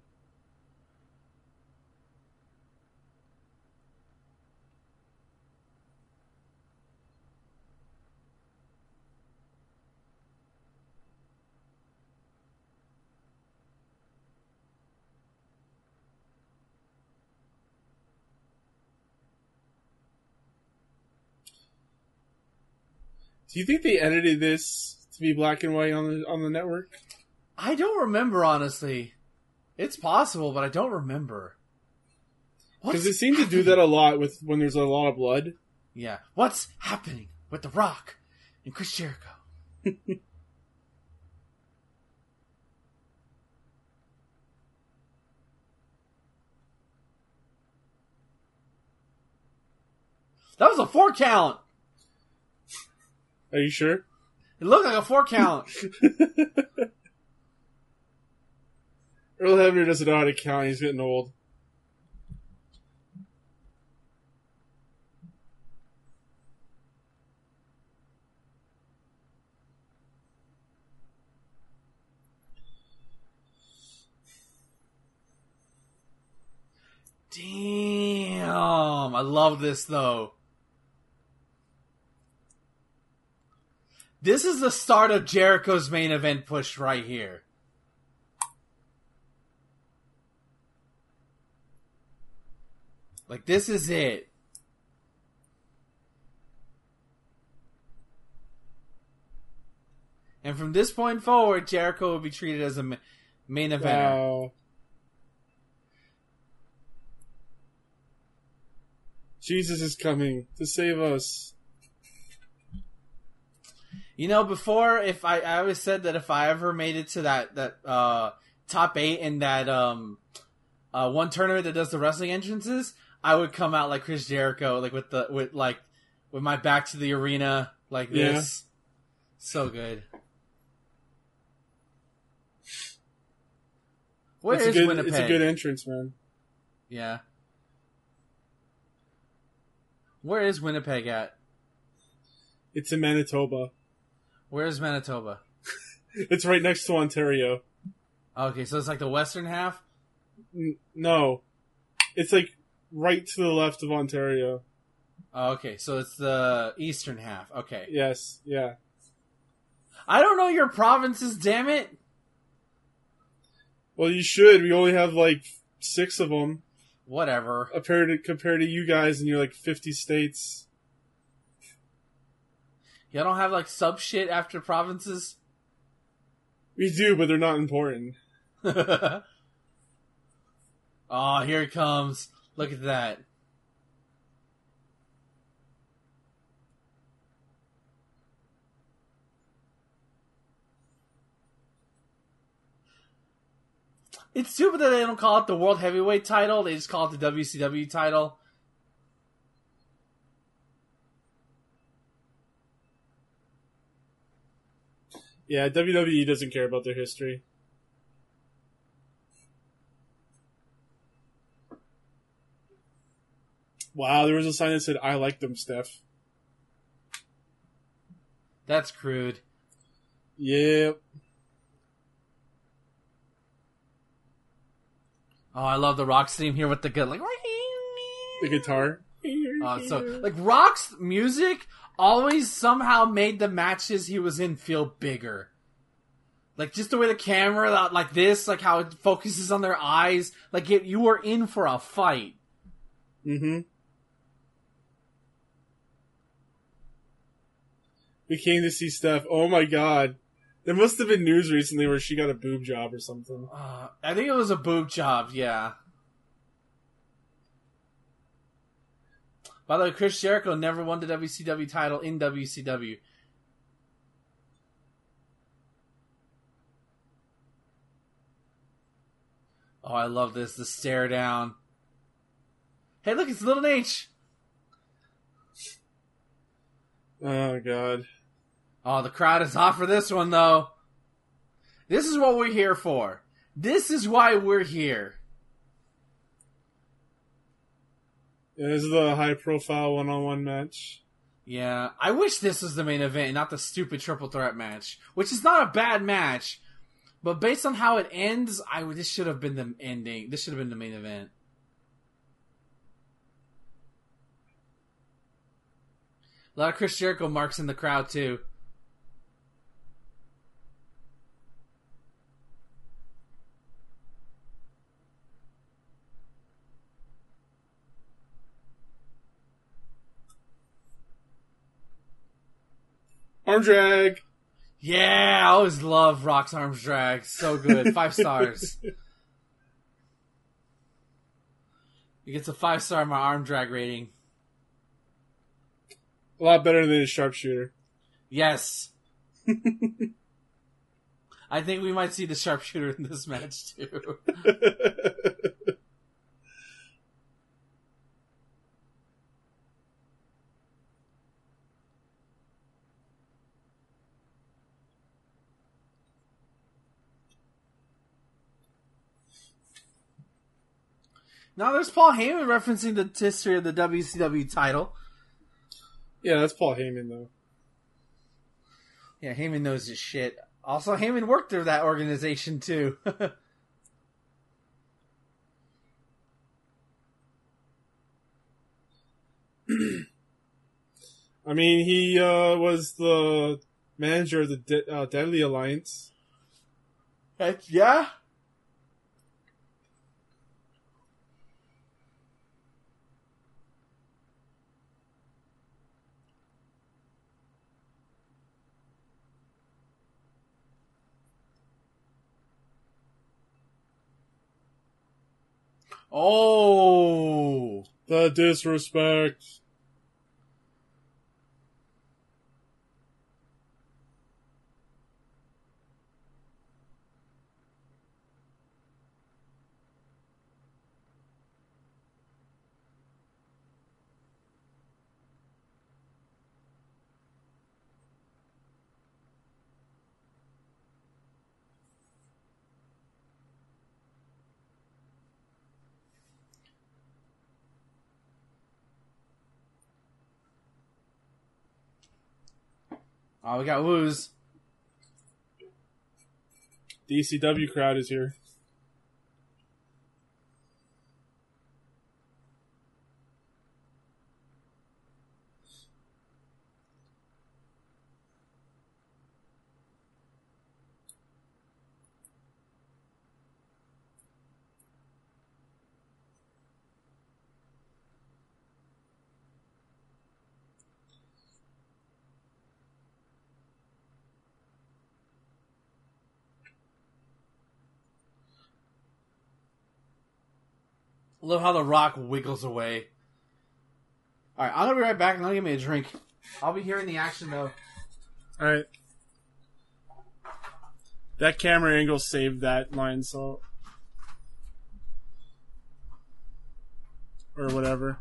Do you think they edited this to be black and white on the on the network? I don't remember honestly. It's possible, but I don't remember. Because it seemed to do that a lot with when there's a lot of blood. Yeah. What's happening with The Rock and Chris Jericho? [laughs] that was a four count. Are you sure? It looked like a four count. [laughs] Earl Hebner doesn't know how to count. He's getting old. Damn. I love this though. This is the start of Jericho's main event push right here. Like this is it. And from this point forward, Jericho will be treated as a main eventer. Wow. Jesus is coming to save us. You know, before if I, I always said that if I ever made it to that that uh, top eight in that um, uh, one tournament that does the wrestling entrances, I would come out like Chris Jericho, like with the with like with my back to the arena like Yeah. this. So good. Where it's is good, Winnipeg? It's a good entrance, man. yeah. Where is Winnipeg at? It's in Manitoba. Where is Manitoba? [laughs] It's right next to Ontario. Okay, so it's like the western half. N- no, it's like right to the left of Ontario. Oh, okay, so it's the eastern half. Okay. Yes, yeah. I don't know your provinces, damn it. Well, you should. We only have like six of them Whatever. compared to compared to you guys, and you're like fifty states. Y'all don't have like sub shit after provinces? We do, but they're not important. [laughs] oh, here it comes. Look at that. It's stupid that they don't call it the World Heavyweight title. They just call it the WCW title. Yeah, WWE doesn't care about their history. Wow, there was a sign that said "I like them, Steph." That's crude. Yep. Oh, I love the Rock's theme here with the good like. The guitar. Uh, so like Rock's music always somehow made the matches he was in feel bigger. Like just the way the camera, like this, like how it focuses on their eyes, like it, you were in for a fight. Mm-hmm. We came to see Steph. Oh my god. There must have been news recently where she got a boob job or something. Uh, I think it was a boob job, yeah. By the way, Chris Jericho never won the WCW title in WCW. Oh, I love this. The stare down. Hey, look, it's Little H. Oh god. Oh, the crowd is hot for this one, though. This is what we're here for. This is why we're here. Is the high profile one on one match. Yeah, I wish this was the main event not the stupid triple threat match, which is not a bad match, but based on how it ends, I this should have been the ending. This should have been the main event. A lot of Chris Jericho marks in the crowd too. Arm drag. Yeah, I always love Rock's arm drag. So good. [laughs] Five stars. It gets a five star my arm drag rating. A lot better than his sharpshooter. Yes. [laughs] I think we might see the sharpshooter in this match too. [laughs] now there's Paul Heyman referencing the history of the WCW title. yeah, that's Paul Heyman though. Yeah, Heyman knows his shit. Also, Heyman worked through that organization too. [laughs] I mean, he uh, was the manager of the De- uh, Deadly Alliance. Heck yeah. Oh, The disrespect. Oh, we got woos. The ECW crowd is here. Love how the Rock wiggles away. All right, I'm gonna be right back. And gonna get me a drink. I'll be here in the action though. All right. That camera angle saved that line, so or whatever.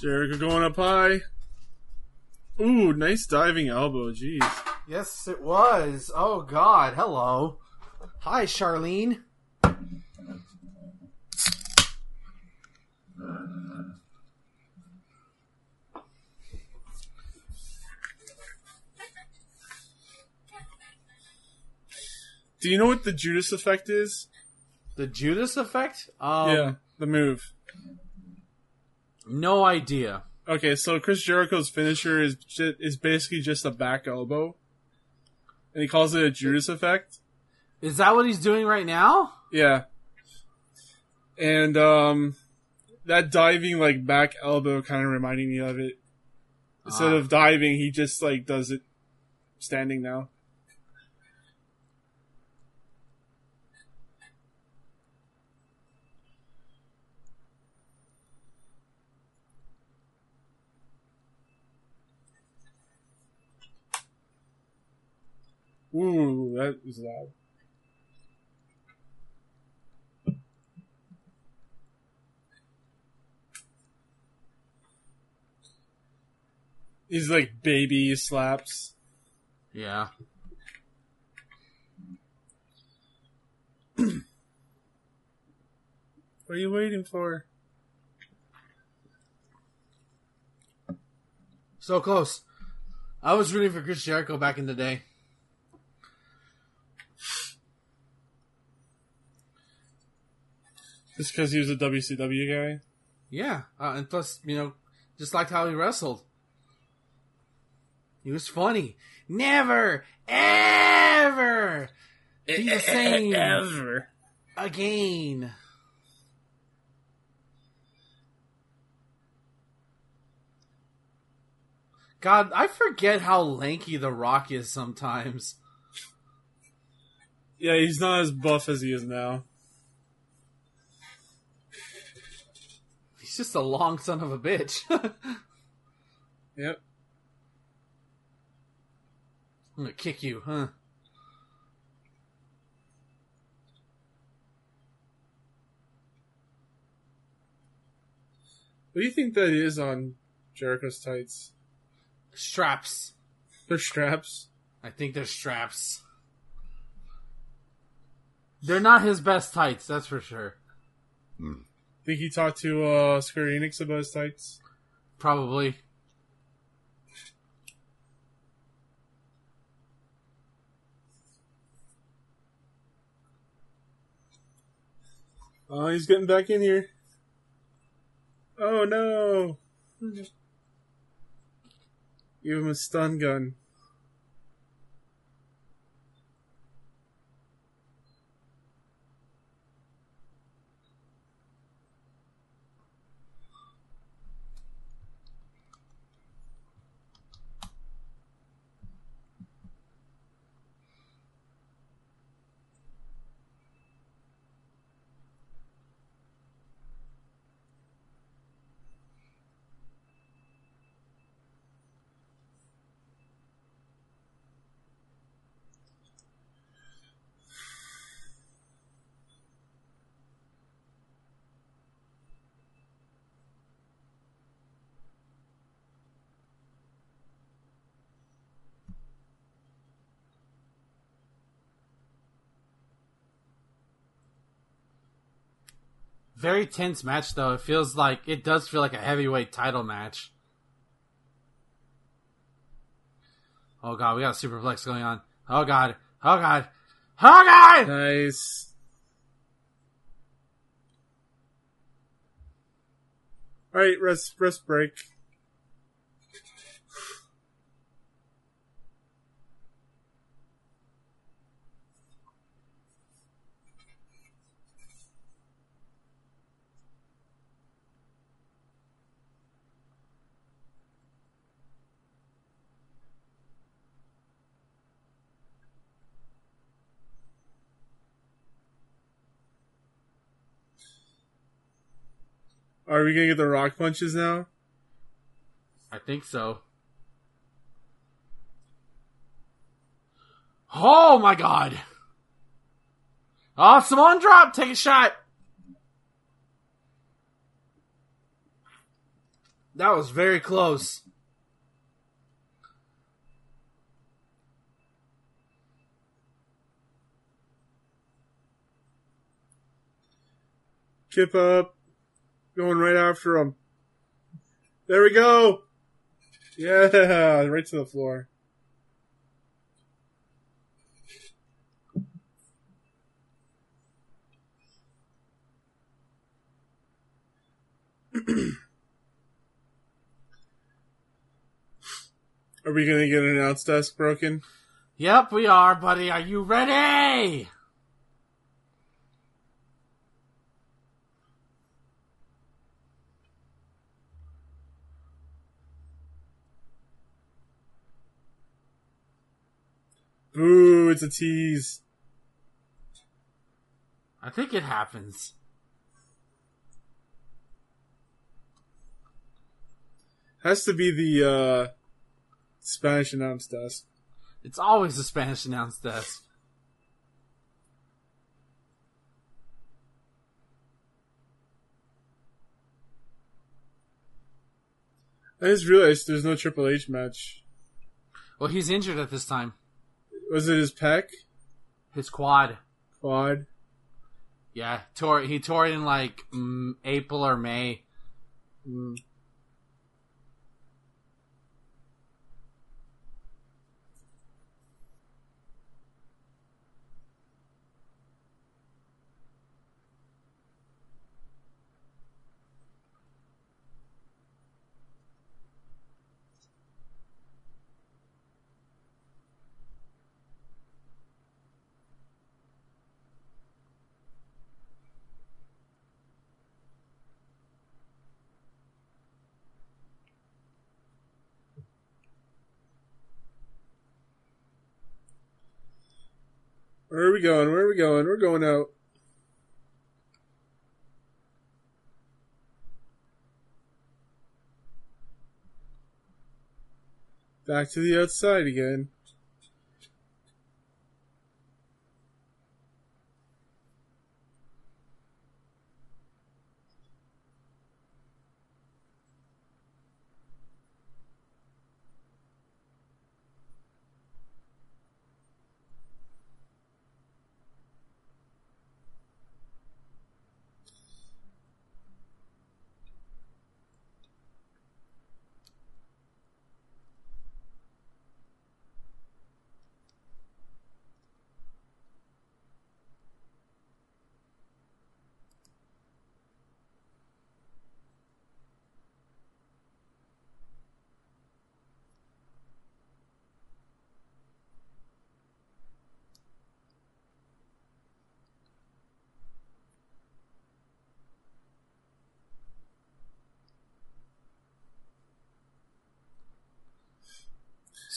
Jericho going up high. Ooh, nice diving elbow. Jeez. Yes, it was. Oh God, hello. Hi, Charlene. Do you know what the Judas effect is? The Judas effect? Um, yeah, the move. No idea. Okay, so Chris Jericho's finisher is ju- is basically just a back elbow, and he calls it a Judas effect. Is that what he's doing right now? Yeah, and um, that diving like back elbow kind of reminding me of it. Instead Ah. of diving, he just like does it standing now. Ooh, that is loud. He's like baby slaps. Yeah. [clears throat] What are you waiting for? So close. I was rooting for Chris Jericho back in the day. Just because he was a WCW guy. Yeah, uh, and plus, you know, just like how he wrestled. He was funny. Never, ever eh, be eh, the eh, same Ever. again. God, I forget how lanky The Rock is sometimes. Yeah, he's not as buff as he is now. He's just a long son of a bitch. [laughs] Yep. I'm gonna kick you, huh? What do you think that is on Jericho's tights? Straps. They're straps. I think they're straps. They're not his best tights, that's for sure. Hmm. Think he talked to uh, Square Enix about his tights? Probably. Oh, he's getting back in here. Oh no! Give him a stun gun. Very tense match though. It feels like it does feel like a heavyweight title match. Oh god, we got a superplex going on. Oh god. Oh god. Oh god! Nice. All right, rest rest break. Are we gonna get the rock punches now? I think so. Oh my god. Oh, Samoan drop. Take a shot. That was very close. Kip up. Going right after him. There we go. Yeah, [laughs] right to the floor. [clears throat] Are we gonna get an announce desk broken? Yep, we are, buddy. Are you ready? Boo, it's a tease. I think it happens. Has to be the uh Spanish announce desk. It's always the Spanish announce desk. I just realized there's no Triple H match. Well, he's injured at this time. Was it his pec? His quad. Quad? Yeah, tore he tore it in like April or May. Mm. Where are we going? Where are we going? We're going out. Back to the outside again.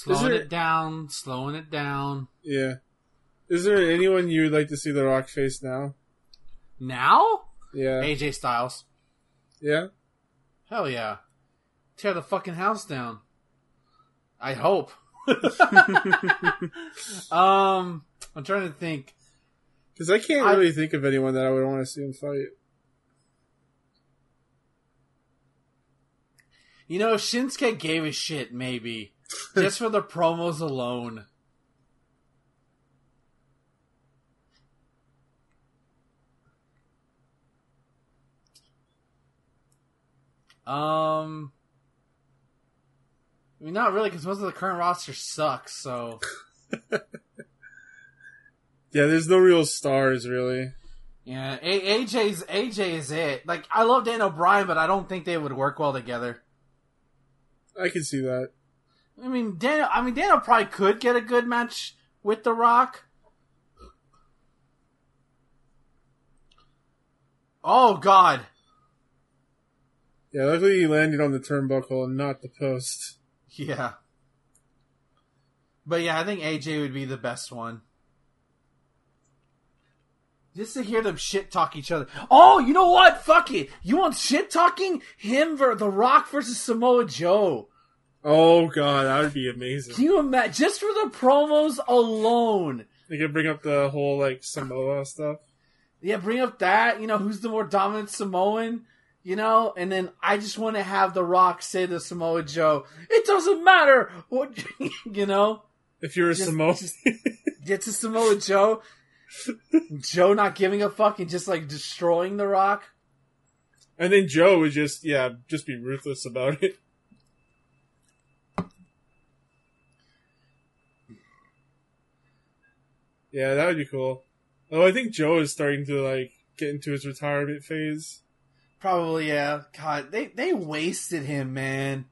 Slowing there- it down, slowing it down. Yeah. Is there anyone you would like to see the Rock face now? Now? Yeah. AJ Styles. Yeah? Hell yeah. Tear the fucking house down. I hope. [laughs] um, I'm trying to think. Because I can't I- really think of anyone that I would want to see him fight. You know, if Shinsuke gave a shit, maybe. [laughs] Just for the promos alone. Um, I mean, not really, because most of the current roster sucks. So [laughs] Yeah, there's no real stars, really. yeah, A- AJ's AJ is it. Like, I love Daniel Bryan, but I don't think they would work well together. I can see that. I mean, Daniel. I mean, Daniel probably could get a good match with The Rock. Oh God, Yeah, luckily he landed on the turnbuckle and not the post. yeah. But yeah, I think AJ would be the best one. Just to hear them shit talk each other. Oh, you know what? Fuck it. You want shit talking? Him ver The Rock versus Samoa Joe. Oh god, that would be amazing. Can you imagine? Just for the promos alone. They could bring up the whole like Samoa stuff. Yeah, bring up that. You know, who's the more dominant Samoan? You know, and then I just want to have The Rock say to Samoa Joe, "It doesn't matter what [laughs] you know." If you're a Just- Samoa, just- Get to Samoa Joe, Joe not giving a fuck and just like destroying The Rock. and then Joe would just yeah, just be ruthless about it. Yeah, that would be cool. Oh, I think Joe is starting to like get into his retirement phase. Probably, yeah. God, they they wasted him, man.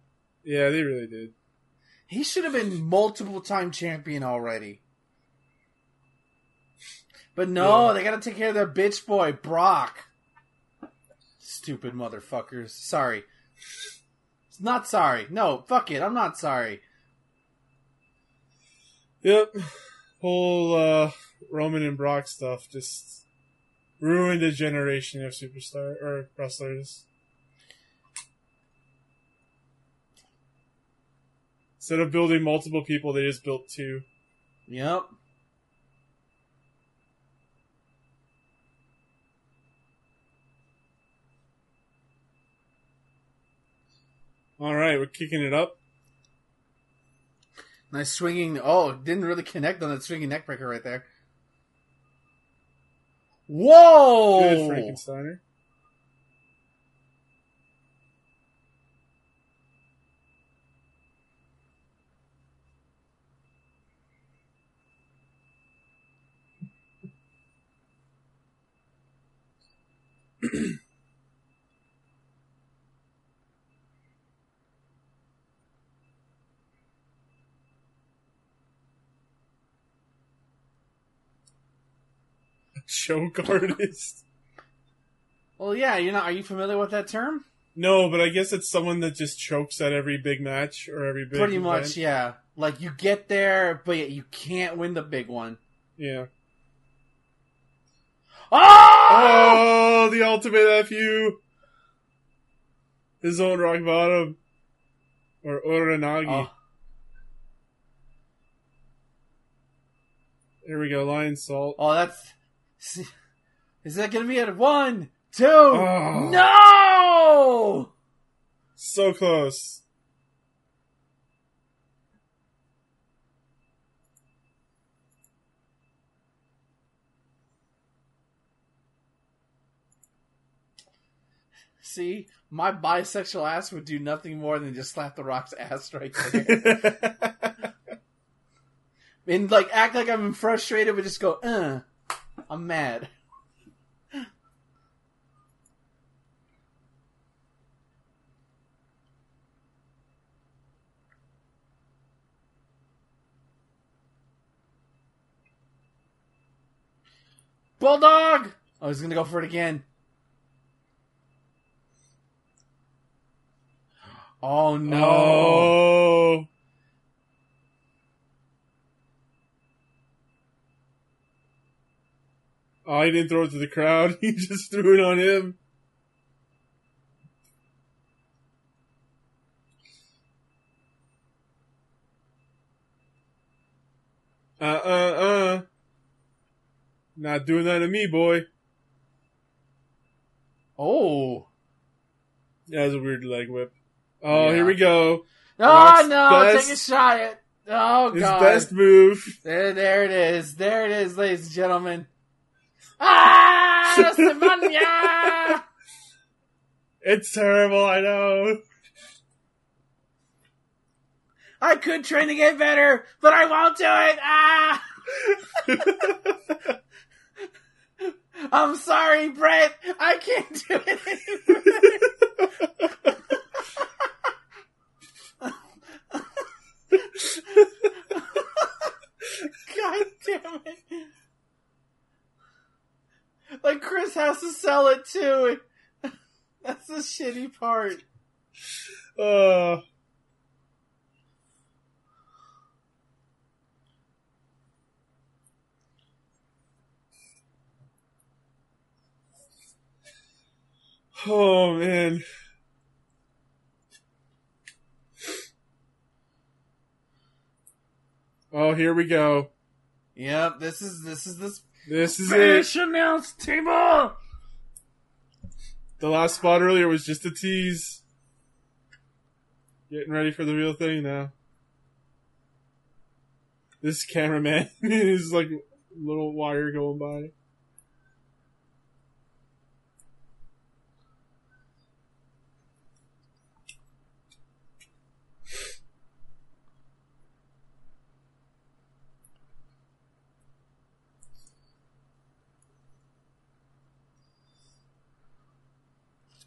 Yeah, they really did. He should have been multiple time champion already. But no, Yeah. they gotta take care of their bitch boy, Brock. Stupid motherfuckers. Sorry. Not sorry. No, fuck it. I'm not sorry. Yep. Whole uh Roman and Brock stuff just ruined a generation of superstar or wrestlers. Instead of building multiple people, they just built two. Yep. All right, we're kicking it up. Nice swinging. Oh, didn't really connect on that swinging neckbreaker right there. Whoa! Good, Frankensteiner. [clears throat] Choke artist. Well, yeah. You're not. Are you familiar with that term? No, but I guess it's someone that just chokes at every big match or every big Pretty event. much, yeah. Like you get there, but yet you can't win the big one. Yeah. Oh! Oh, the ultimate FU. His own rock bottom. Or Uranage. Oh. Ah. Here we go, Lionsault. Oh, that's. Is that gonna be at one, two? Oh. No! So close. See, my bisexual ass would do nothing more than just slap the rock's ass right there. [laughs] and like act like I'm frustrated, but just go, uh, I'm mad. Bulldog! Oh, he's gonna go for it again. Oh no. Oh. Oh, he didn't throw it to the crowd. [laughs] He just threw it on him. Uh uh uh. Not doing that to me, boy. Oh. That was a weird leg whip. Oh, Yeah. here we go. Oh Rock's no, best- take a shot at Oh His god. best move. There there it is. There it is, ladies and gentlemen. Ah! [laughs] It's terrible, I know. I could train to get better, but I won't do it. Ah [laughs] I'm sorry, Brett. I can't do it anymore. [laughs] God damn it. Like Chris has to sell it too. [laughs] That's the shitty part. Uh, oh man. Oh, here we go. Yep, this is this is this This is finish it. announce table. The last spot earlier was just a tease. Getting ready for the real thing now. This cameraman [laughs] is like a little wire going by.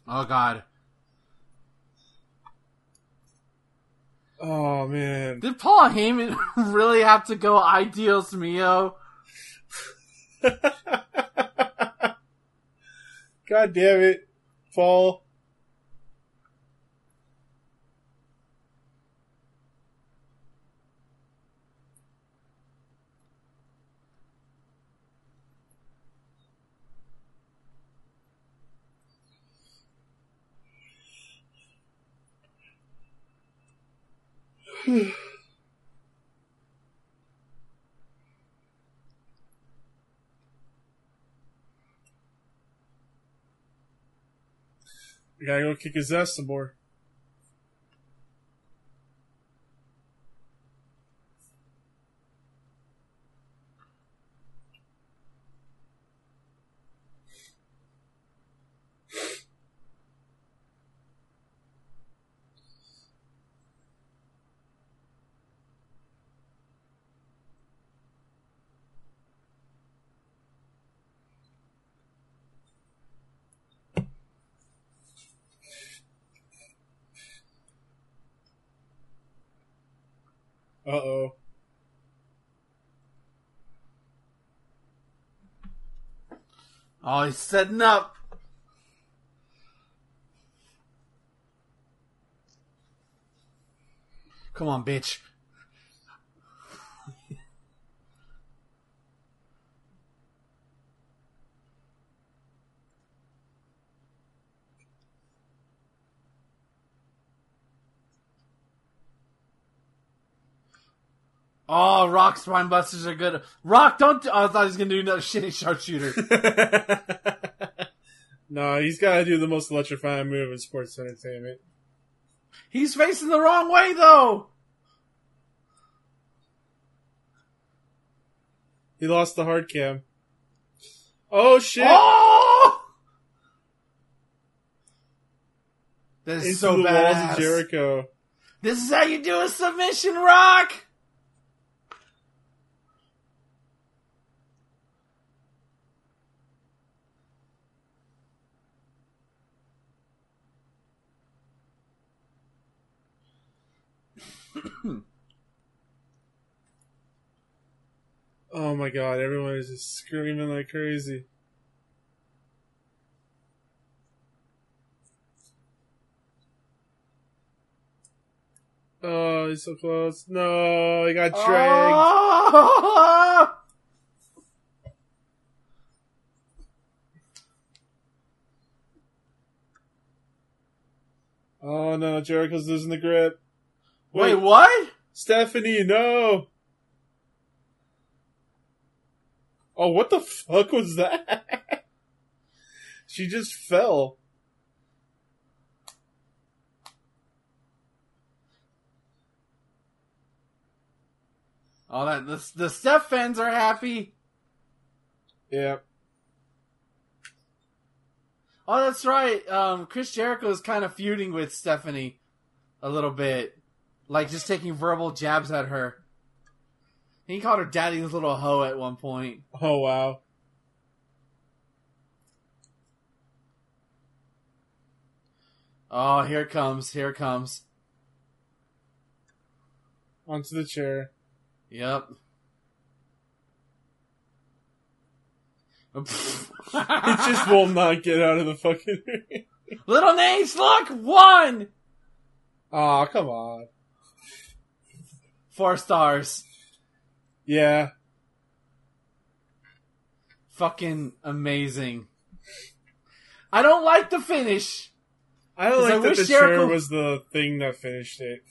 Oh God! Oh man. Did Paul Heyman [laughs] really have to go ideals [laughs] Mio? God damn it, Paul. We hmm. [sighs] gotta go kick his ass some more. Uh oh. Oh, he's setting up. Come on, bitch. Oh, Rock spine busters are good. Rock, don't. Oh, I thought he was gonna do another [laughs] shitty sharpshooter. [laughs] no, he's got to do the most electrifying move in sports entertainment. He's facing the wrong way though. He lost the hard cam. Oh shit! Oh! That is Into so of Jericho. This is how you do a submission, Rock. [clears throat] Oh my god, everyone is just screaming like crazy. Oh, he's so close. No, he got dragged. Oh! [laughs] Oh no, Jericho's losing the grip. Wait, what? Stephanie, no! Oh, what the fuck was that? [laughs] she just fell. Oh, that the the Steph fans are happy. Yeah. Oh, that's right. Um, Chris Jericho is kind of feuding with Stephanie a little bit, like just taking verbal jabs at her. He called her "daddy's little hoe" at one point. Oh wow. Oh, here it comes! Here it comes! Onto the chair. Yep. [laughs] It just will not get out of the fucking. [laughs] Little Nates, look! One! Aw, come on. Four stars. Yeah. Fucking amazing. I don't like the finish. I don't 'Cause I like that the chair Jericho- was the thing that finished it.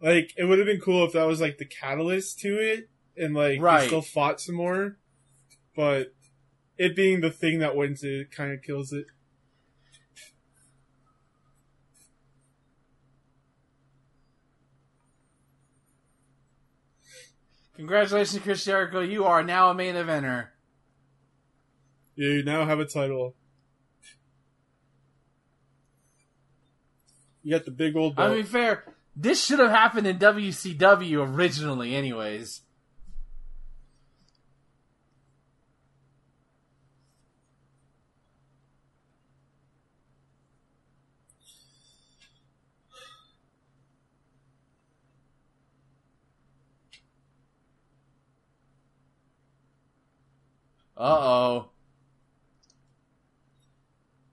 Like, it would have been cool if that was like the catalyst to it, and like Right. still fought some more. But it being the thing that wins it kind of kills it. Congratulations, Chris Jericho. You are now a main eventer. You now have a title. You got the big old belt. I mean, fair. This should have happened in WCW originally, anyways. Uh oh.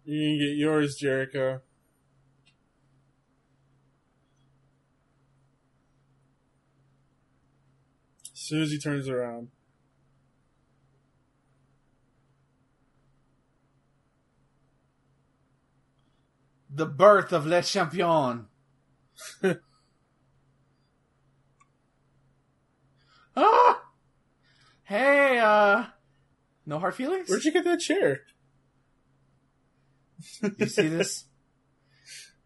you can get yours, Jericho. As soon as he turns around. The birth of Le Champion. [laughs] ah! Hey, uh, no hard feelings? Where'd you get that chair? You see this? [laughs]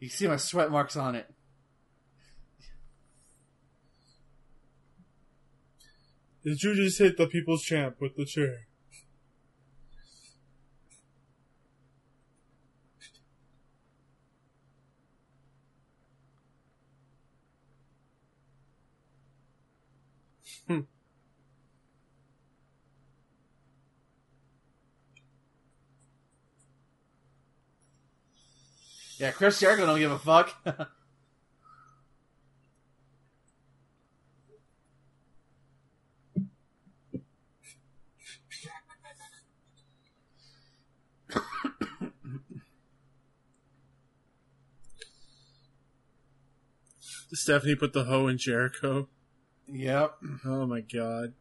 You see my sweat marks on it. Did you just hit the people's champ with the chair? Hmm. Yeah, Chris Jericho don't give a fuck. [laughs] Stephanie put the hoe in Jericho. yep. Oh my god.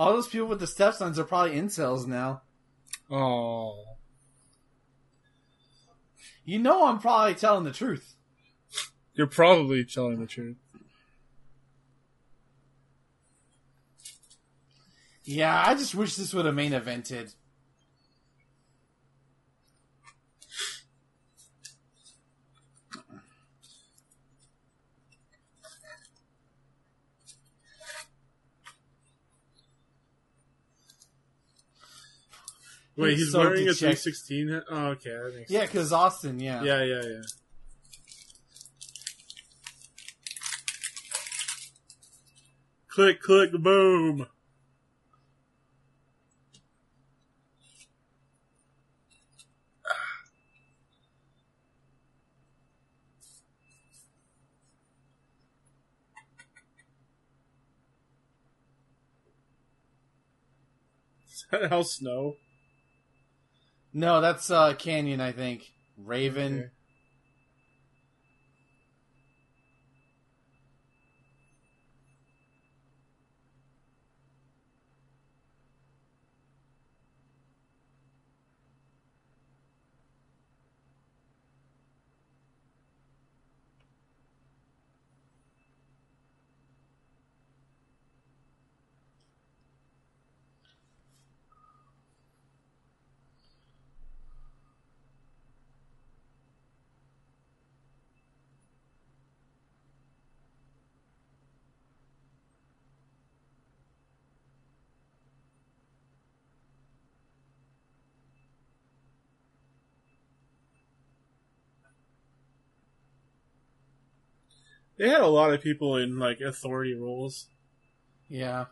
All those people with the stepsons are probably incels now. Oh. You know I'm probably telling the truth. You're probably telling the truth. Yeah, I just wish this would have main evented. Wait, He's so wearing a dejected. 316 hat? Oh, okay, that makes Yeah, because Austin, yeah. Yeah, yeah, yeah. Click, click, boom. [laughs] Is that Al Snow? No, that's uh Kanyon, I think. Raven. They had a lot of people in like authority roles. Yeah.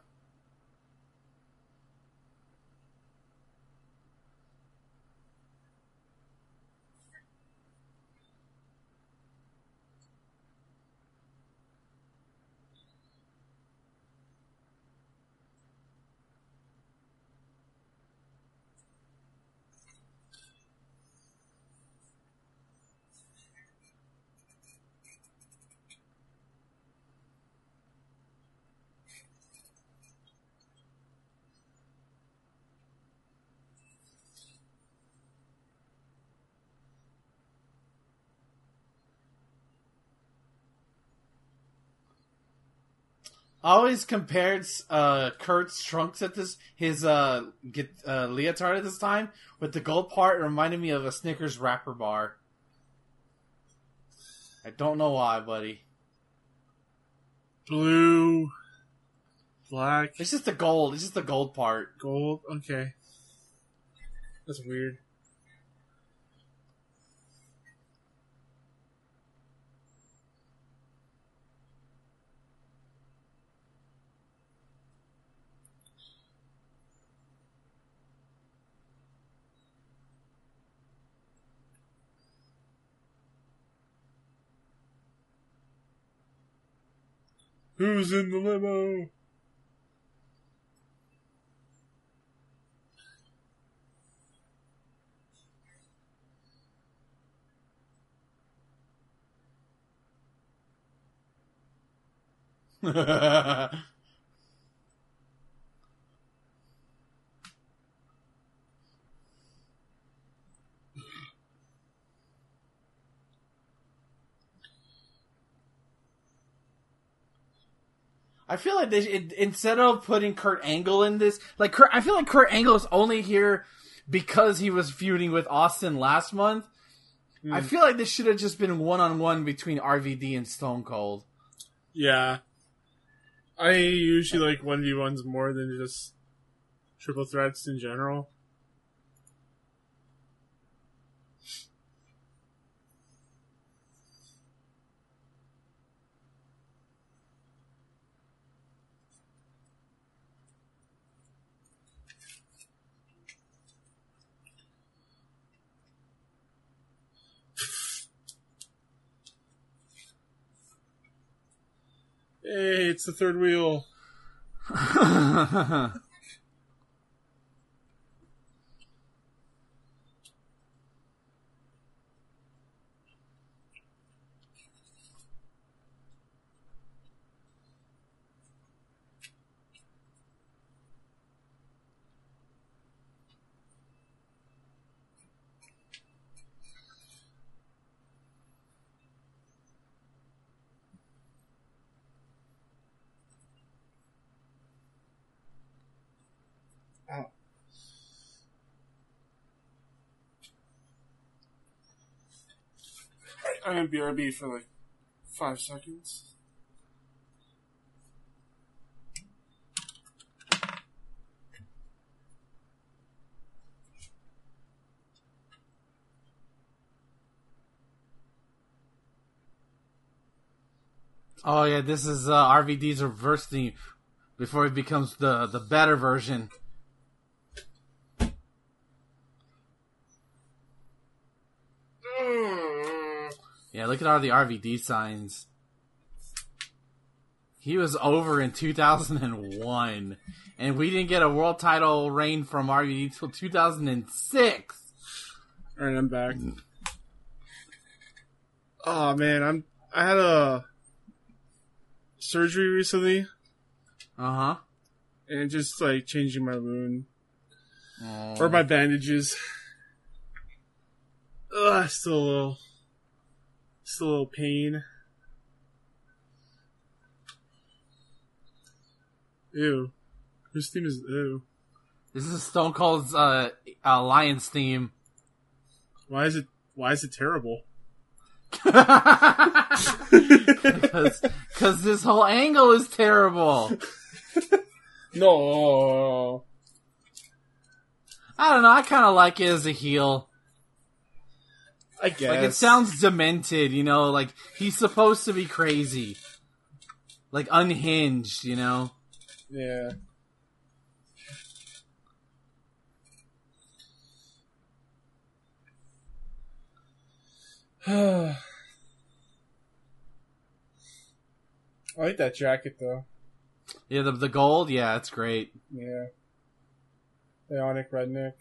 Always compared uh, Kurt's trunks at this his uh, get, uh, leotard at this time with the gold part. It reminded me of a Snickers wrapper bar. I don't know why, buddy. Blue, black, It's just the gold. It's just the gold part. gold. Okay, that's weird. Who's in the limo? [laughs] I feel like they it, instead of putting Kurt Angle in this, like Kurt, I feel like Kurt Angle is only here because he was feuding with Austin last month. Hmm. I feel like this should have just been one on one between RVD and Stone Cold. Yeah. I usually like 1v1s more than just triple threats in general. Hey, it's the third wheel. [laughs] I'm gonna BRB for like five seconds. Oh yeah, this is uh, RVD's reverse theme before it becomes the the better version. Yeah, look at all the RVD signs. He was over in 2001, and we didn't get a world title reign from RVD till 2006. All right, I'm back. Oh man, I'm I had a surgery recently, Uh huh. and just like changing my wound Oh. or my bandages. Ugh, still a little, still a little pain. Ew, whose theme is ew? This is Stone Cold's uh, uh, Lions theme. Why is it? Why is it terrible? [laughs] Cause this whole angle is terrible. No. I don't know. I kind of like it as a heel. I guess. Like it sounds demented, you know. Like he's supposed to be crazy, like unhinged, you know. Yeah. [sighs] I like that jacket though. Yeah, the the gold. Yeah, it's great. Yeah. Bionic redneck.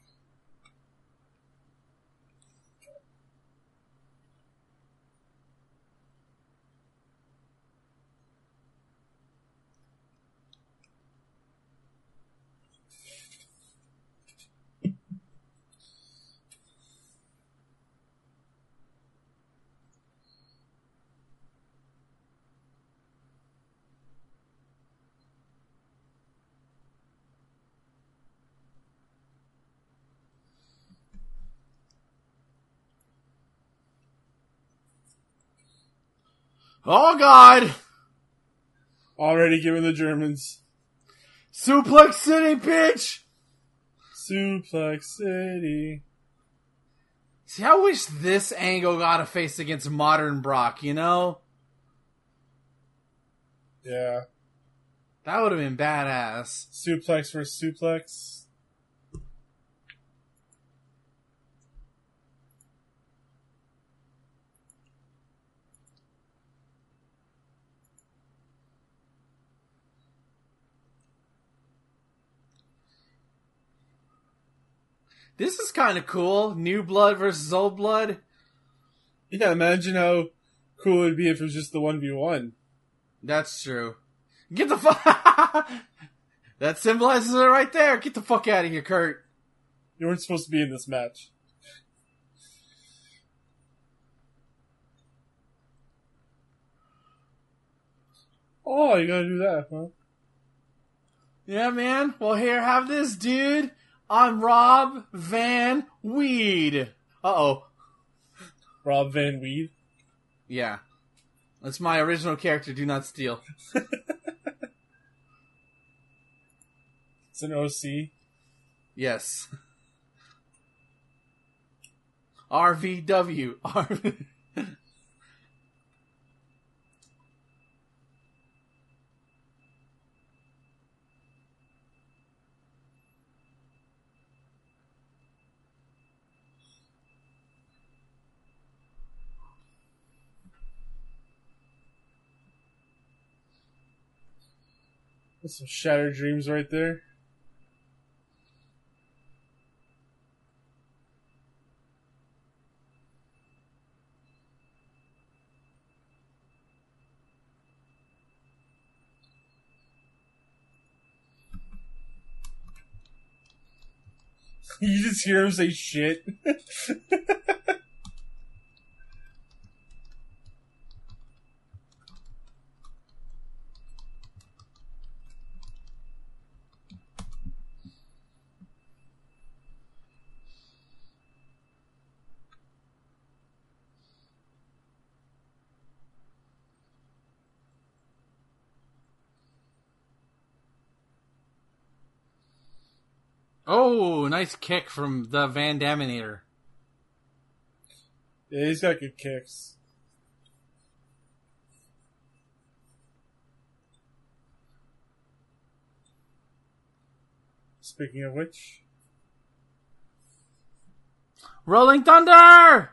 Oh God! Already giving the Germans. Suplex City, bitch. Suplex City. See, I wish this angle got a face against modern Brock. You know, Yeah. that would have been badass. Suplex versus suplex. This is kind of cool. New blood versus old blood. Yeah, imagine how cool it'd be if it was just the 1v1. That's true. Get the fuck. [laughs] that symbolizes it right there. Get the fuck out of here, Kurt. You weren't supposed to be in this match. Oh, you gotta do that, huh? Yeah, man. Well, here, have this, dude. I'm Rob Van Weed. Uh oh. Rob Van Weed. Yeah. That's my original character, Do Not Steal. [laughs] It's an OC. Yes. [laughs] RVW. [laughs] RV. That's some shattered dreams right there. [laughs] You just hear him say shit. [laughs] Oh, nice kick from the Van Daminator. Yeah, he's got good kicks. Speaking of which, Rolling Thunder!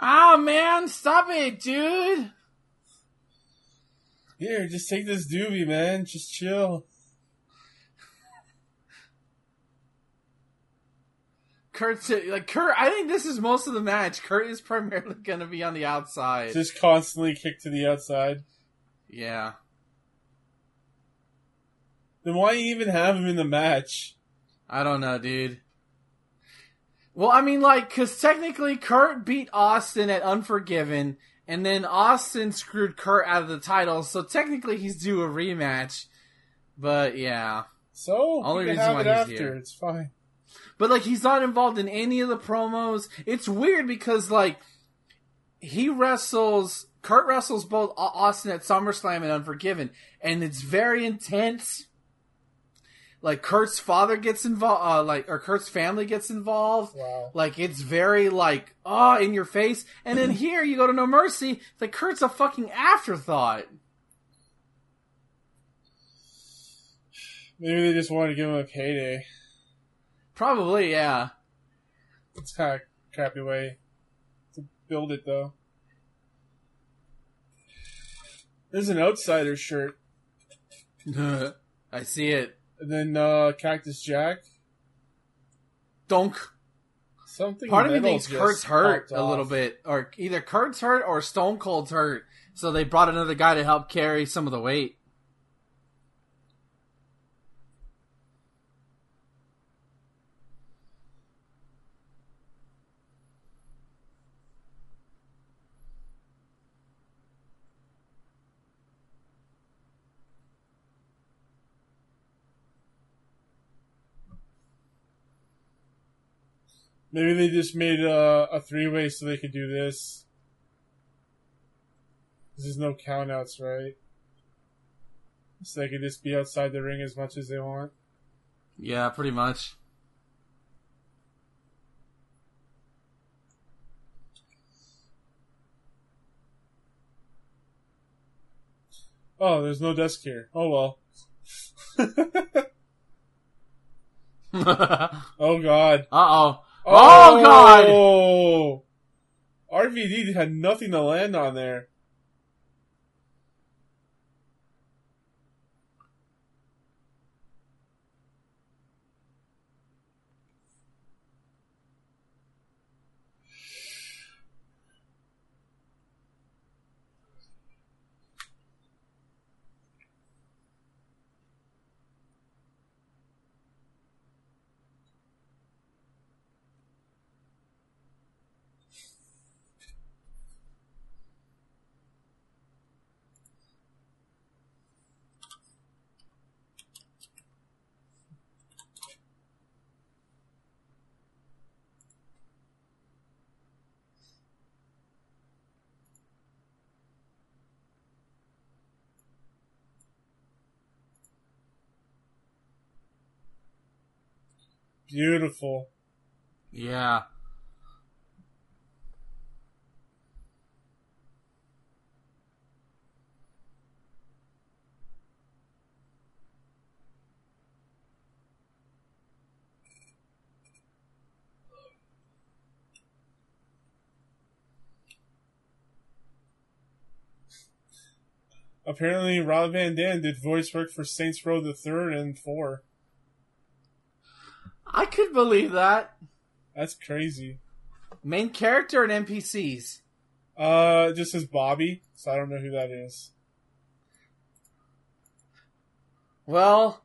Oh man, stop it, dude! here, just take this doobie, man. Just chill. Kurt's like Kurt. I think this is most of the match. Kurt is primarily [laughs] going to be on the outside. Just constantly kick to the outside. yeah, Then why even have him in the match? I don't know, dude. Well, I mean, like, because technically Kurt beat Austin at Unforgiven, and then Austin screwed Kurt out of the title, so technically he's due a rematch. But yeah, So Only reason why it he's after. here. It's fine. but like he's not involved in any of the promos. It's weird because like he wrestles. Kurt wrestles both Austin at SummerSlam and Unforgiven, and it's very intense. Like Kurt's father gets involved, uh, like or Kurt's family gets involved. Wow. Like it's very like oh in your face, and then [clears throat] here you go to No Mercy. It's like Kurt's a fucking afterthought. Maybe they just wanted to give him a payday. Probably yeah. It's kind of crappy way to build it, though. There's an outsider shirt, [laughs] I see it. And then uh, Cactus Jack. Donk. Something. Part of me thinks Kurt's hurt a little off. bit, or either Kurt's hurt or Stone Cold's hurt. So they brought another guy to help carry some of the weight. Maybe they just made a, a three way so they could do this. 'Cause There's no countouts, right? So they could just be outside the ring as much as they want. Yeah, pretty much. Oh, there's no desk here. Oh well. [laughs] [laughs] oh god. Uh oh. Oh, God! Oh! RVD had nothing to land on there. beautiful. Yeah. Apparently, Rob Van Dam did voice work for Saints Row the Third and Four. I could believe that. That's crazy. Main character and NPCs. Uh, it just says Bobby, so I don't know who that is. Well,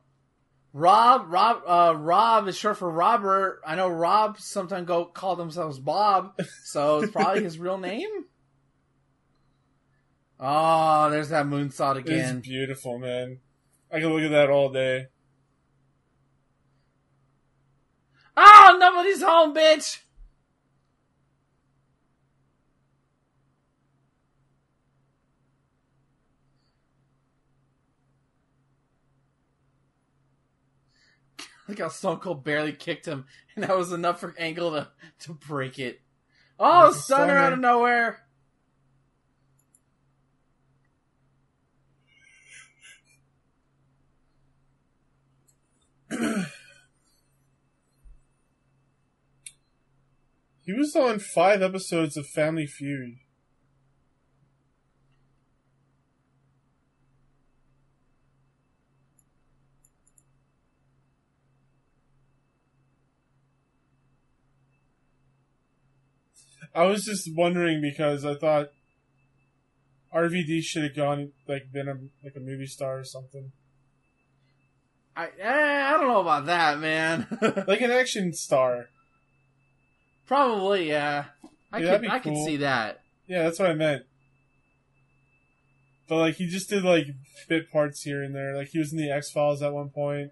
Rob, Rob, uh, Rob is short for Robert. I know Rob sometimes go call themselves Bob, so it's probably his real [laughs] name. Oh, there's that moonsault again. It's beautiful, man. I can look at that all day. Oh, nobody's home, bitch. [laughs] Look how Stone Cold barely kicked him, and that was enough for Angle to, to break it. Oh, stunner stunner. out of nowhere. [clears throat] He was on five episodes of Family Feud. I was just wondering because I thought RVD should have gone like been a like a movie star or something, I eh, I don't know about that, man. [laughs] like an action star. Probably, yeah. I Yeah, could I could see that. Yeah, that's what I meant. But like he just did like bit parts here and there. Like he was in the X Files at one point.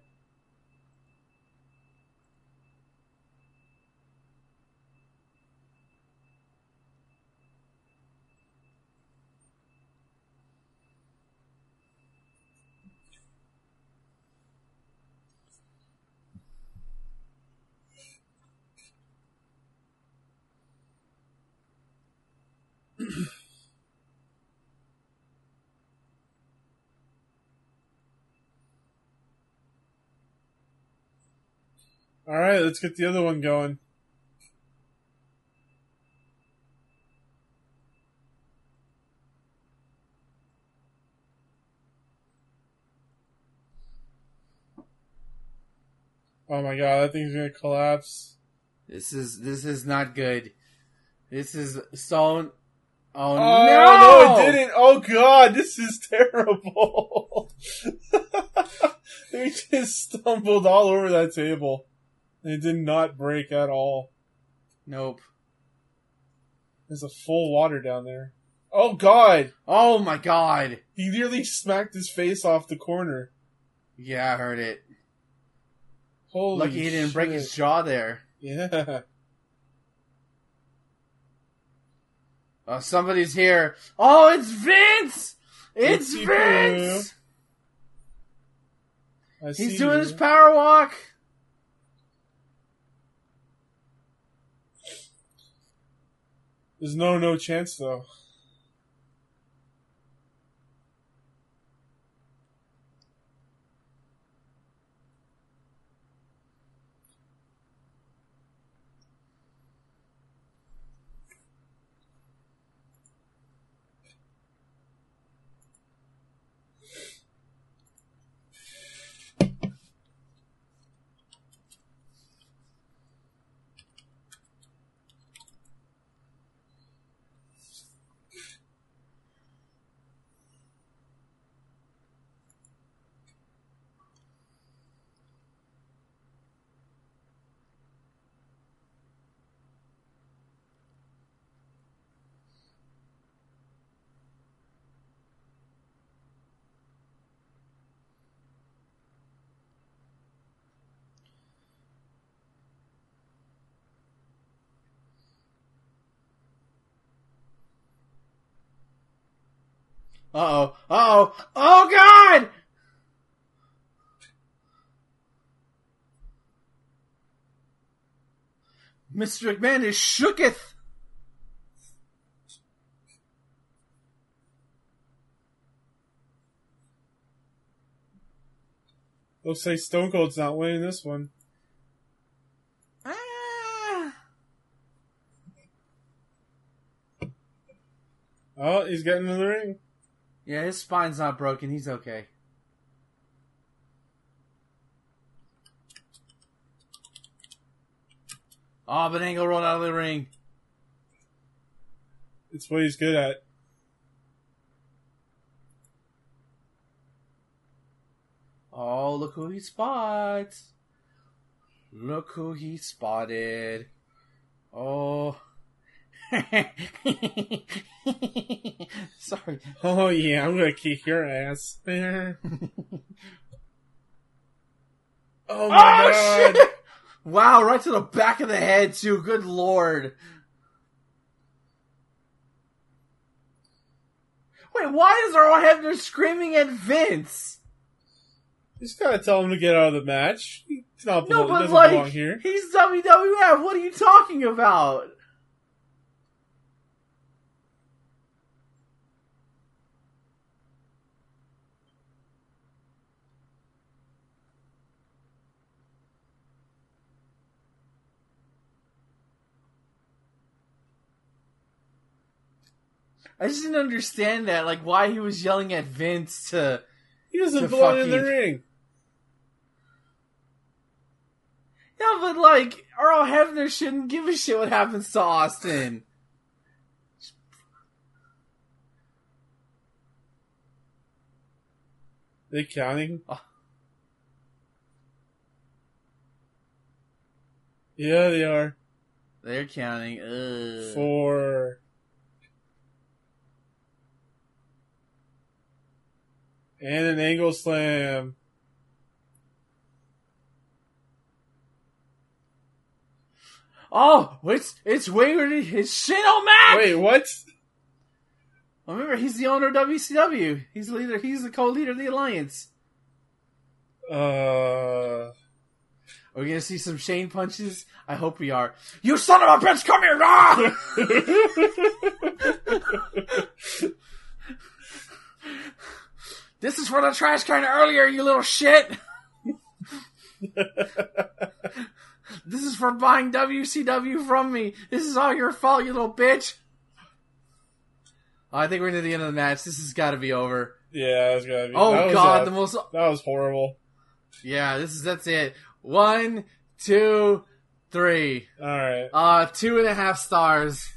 [clears throat] All right, let's get the other one going. Oh my god, that thing's gonna collapse. This is this is not good. This is Stone. Oh, Oh no! no, it didn't! Oh god, this is terrible. [laughs] they just stumbled all over that table. It did not break at all. Nope. There's a full water down there. Oh god! Oh my god. He nearly smacked his face off the corner. Yeah, I heard it. Holy Lucky he didn't break his jaw there. [laughs] Yeah. Oh, somebody's here. Oh, it's Vince! It's Vince! He's doing you. his power walk. There's no no chance though. Uh oh. Uh oh. Oh god! Mr. McMahon is shooketh. Looks like Stone Cold's not winning this one. Ah. Oh, he's getting in the ring. Yeah, his spine's not broken. He's okay. Oh, but Angle rolled out of the ring. It's what he's good at. Oh, look who he spots. Look who he spotted. Oh. [laughs] Sorry. Oh yeah, I'm gonna kick your ass. [laughs] oh my Oh, god! shit! Wow, right to the back of the head, too. Good lord. Wait, why is Earl Hebner screaming at Vince? Just gotta tell him to get out of the match. He's not No, but like, here. he's WWF. What are you talking about? I just didn't understand that, like why he was yelling at Vince to. He doesn't belong in the ring. Yeah, but like Earl Hebner shouldn't give a shit what happens to Austin. They counting? Oh. Yeah, they are. They're counting. Ugh. Four. And an angle slam. Oh, it's it's Wayward. It's Shane O'Mac. Wait, what? Remember, he's the owner of WCW. He's the leader. He's the co-leader of the alliance. Uh. Are we gonna see some Shane punches? I hope we are. You son of a bitch, come here! Ah! [laughs] [laughs] this is for the trash can earlier, you little shit. [laughs] this is for buying WCW from me. This is all your fault, you little bitch. I think we're near the end of the match. This has got to be over. yeah, that's gotta be. Oh that god, uh, the most That was horrible. Yeah, this is that's it. One, two, three. Alright. Uh, two and a half stars.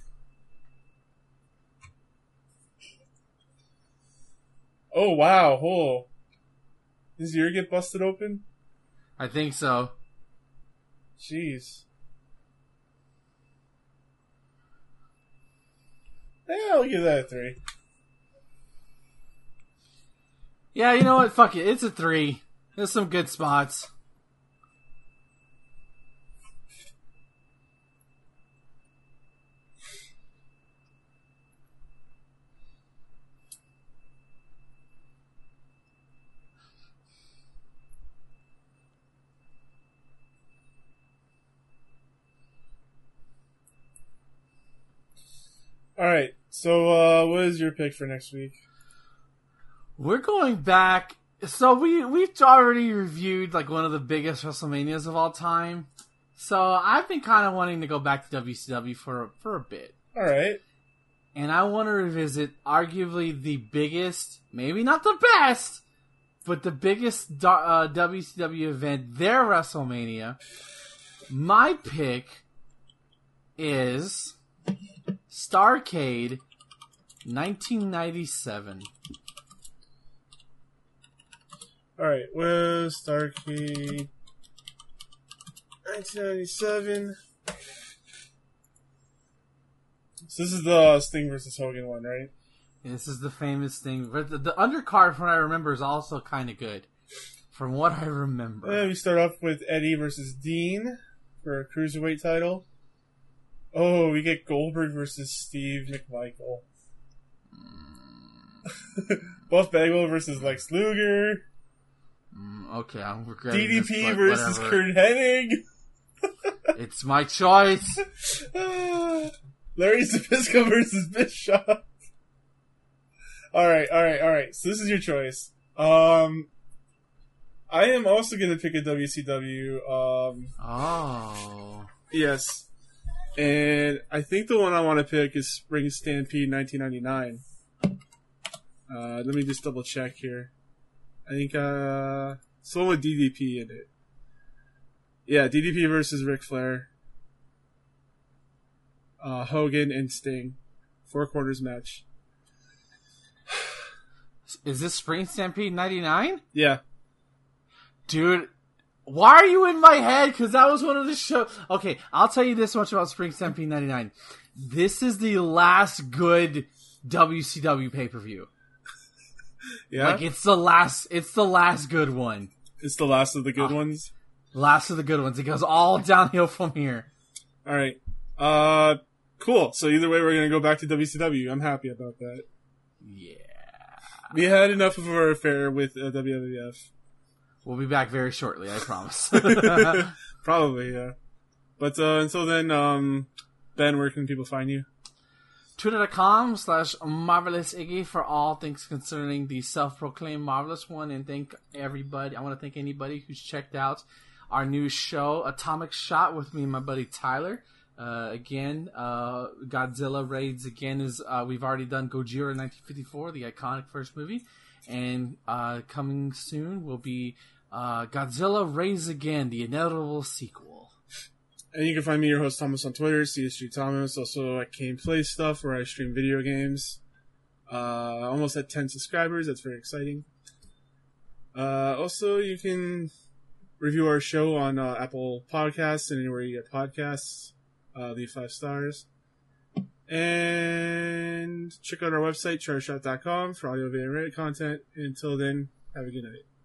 Oh, wow. Oh. Does your ear get busted open? I think so. Jeez. Yeah, I'll give that a three. Yeah, you know what? Fuck it. It's a three. There's some good spots. Alright, so, uh, what is your pick for next week? We're going back. So we we've already reviewed like one of the biggest WrestleManias of all time. So I've been kind of wanting to go back to WCW for for a bit. Alright. and I want to revisit arguably the biggest, maybe not the best, but the biggest uh, WCW event, their WrestleMania. My pick is Starcade 1997. Alright, well, Starcade. 1997. So this is the Sting versus Hogan one, right? And this is the famous thing. But the, the undercard, from what I remember, is also kind of good. From what I remember. Uh, we start off with Eddie versus Dean for a cruiserweight title. Oh, we get Goldberg versus Steve McMichael. [laughs] Buff Bagwell versus Lex Luger. Mm, okay, I'm regretting this, DDP but versus whatever. Curt Hennig. [laughs] It's my choice. [sighs] Larry Zbyszko versus Bischoff. Alright, alright, alright. So this is your choice. Um, I am also going to pick a WCW. Um, Oh. yes. And I think the one I want to pick is Spring Stampede 1999. Uh, let me just double check here. I think uh, it's the one with DDP in it. Yeah, DDP versus Ric Flair. Uh, Hogan and Sting, four quarters match. Is this Spring Stampede '99? Yeah, Dude, why are you in my head? Because that was one of the show. Okay, I'll tell you this much about Spring Stampede '99. This is the last good WCW pay per view. yeah. Like it's the last. It's the last good one. it's the last of the good ones. Last of the good ones. It goes all [laughs] downhill from here. All right. Uh, cool. So either way, we're gonna go back to WCW. I'm happy about that. Yeah. We had enough of our affair with uh, WWF. We'll be back very shortly. I promise. [laughs] Probably, yeah. But uh, until then, um, Ben, where can people find you? Twitter.com slash marvelous Iggy for all things concerning the self-proclaimed marvelous one, and thank everybody. I want to thank anybody who's checked out our new show, Atomic Shot, with me and my buddy Tyler. Uh, again, uh, Godzilla raids again is uh, we've already done Gojira 1954, the iconic first movie, and uh, coming soon will be uh, Godzilla raids again, the inevitable sequel. And you can find me, your host Thomas, on Twitter, CSG Thomas. Also, I Game Play stuff where I stream video games. Uh, almost at 10 subscribers. That's very exciting. Uh, also, you can review our show on uh, Apple Podcasts and anywhere you get podcasts. Uh, leave five stars. And check out our website, charshot.com, for audio video and content. Until then, have a good night.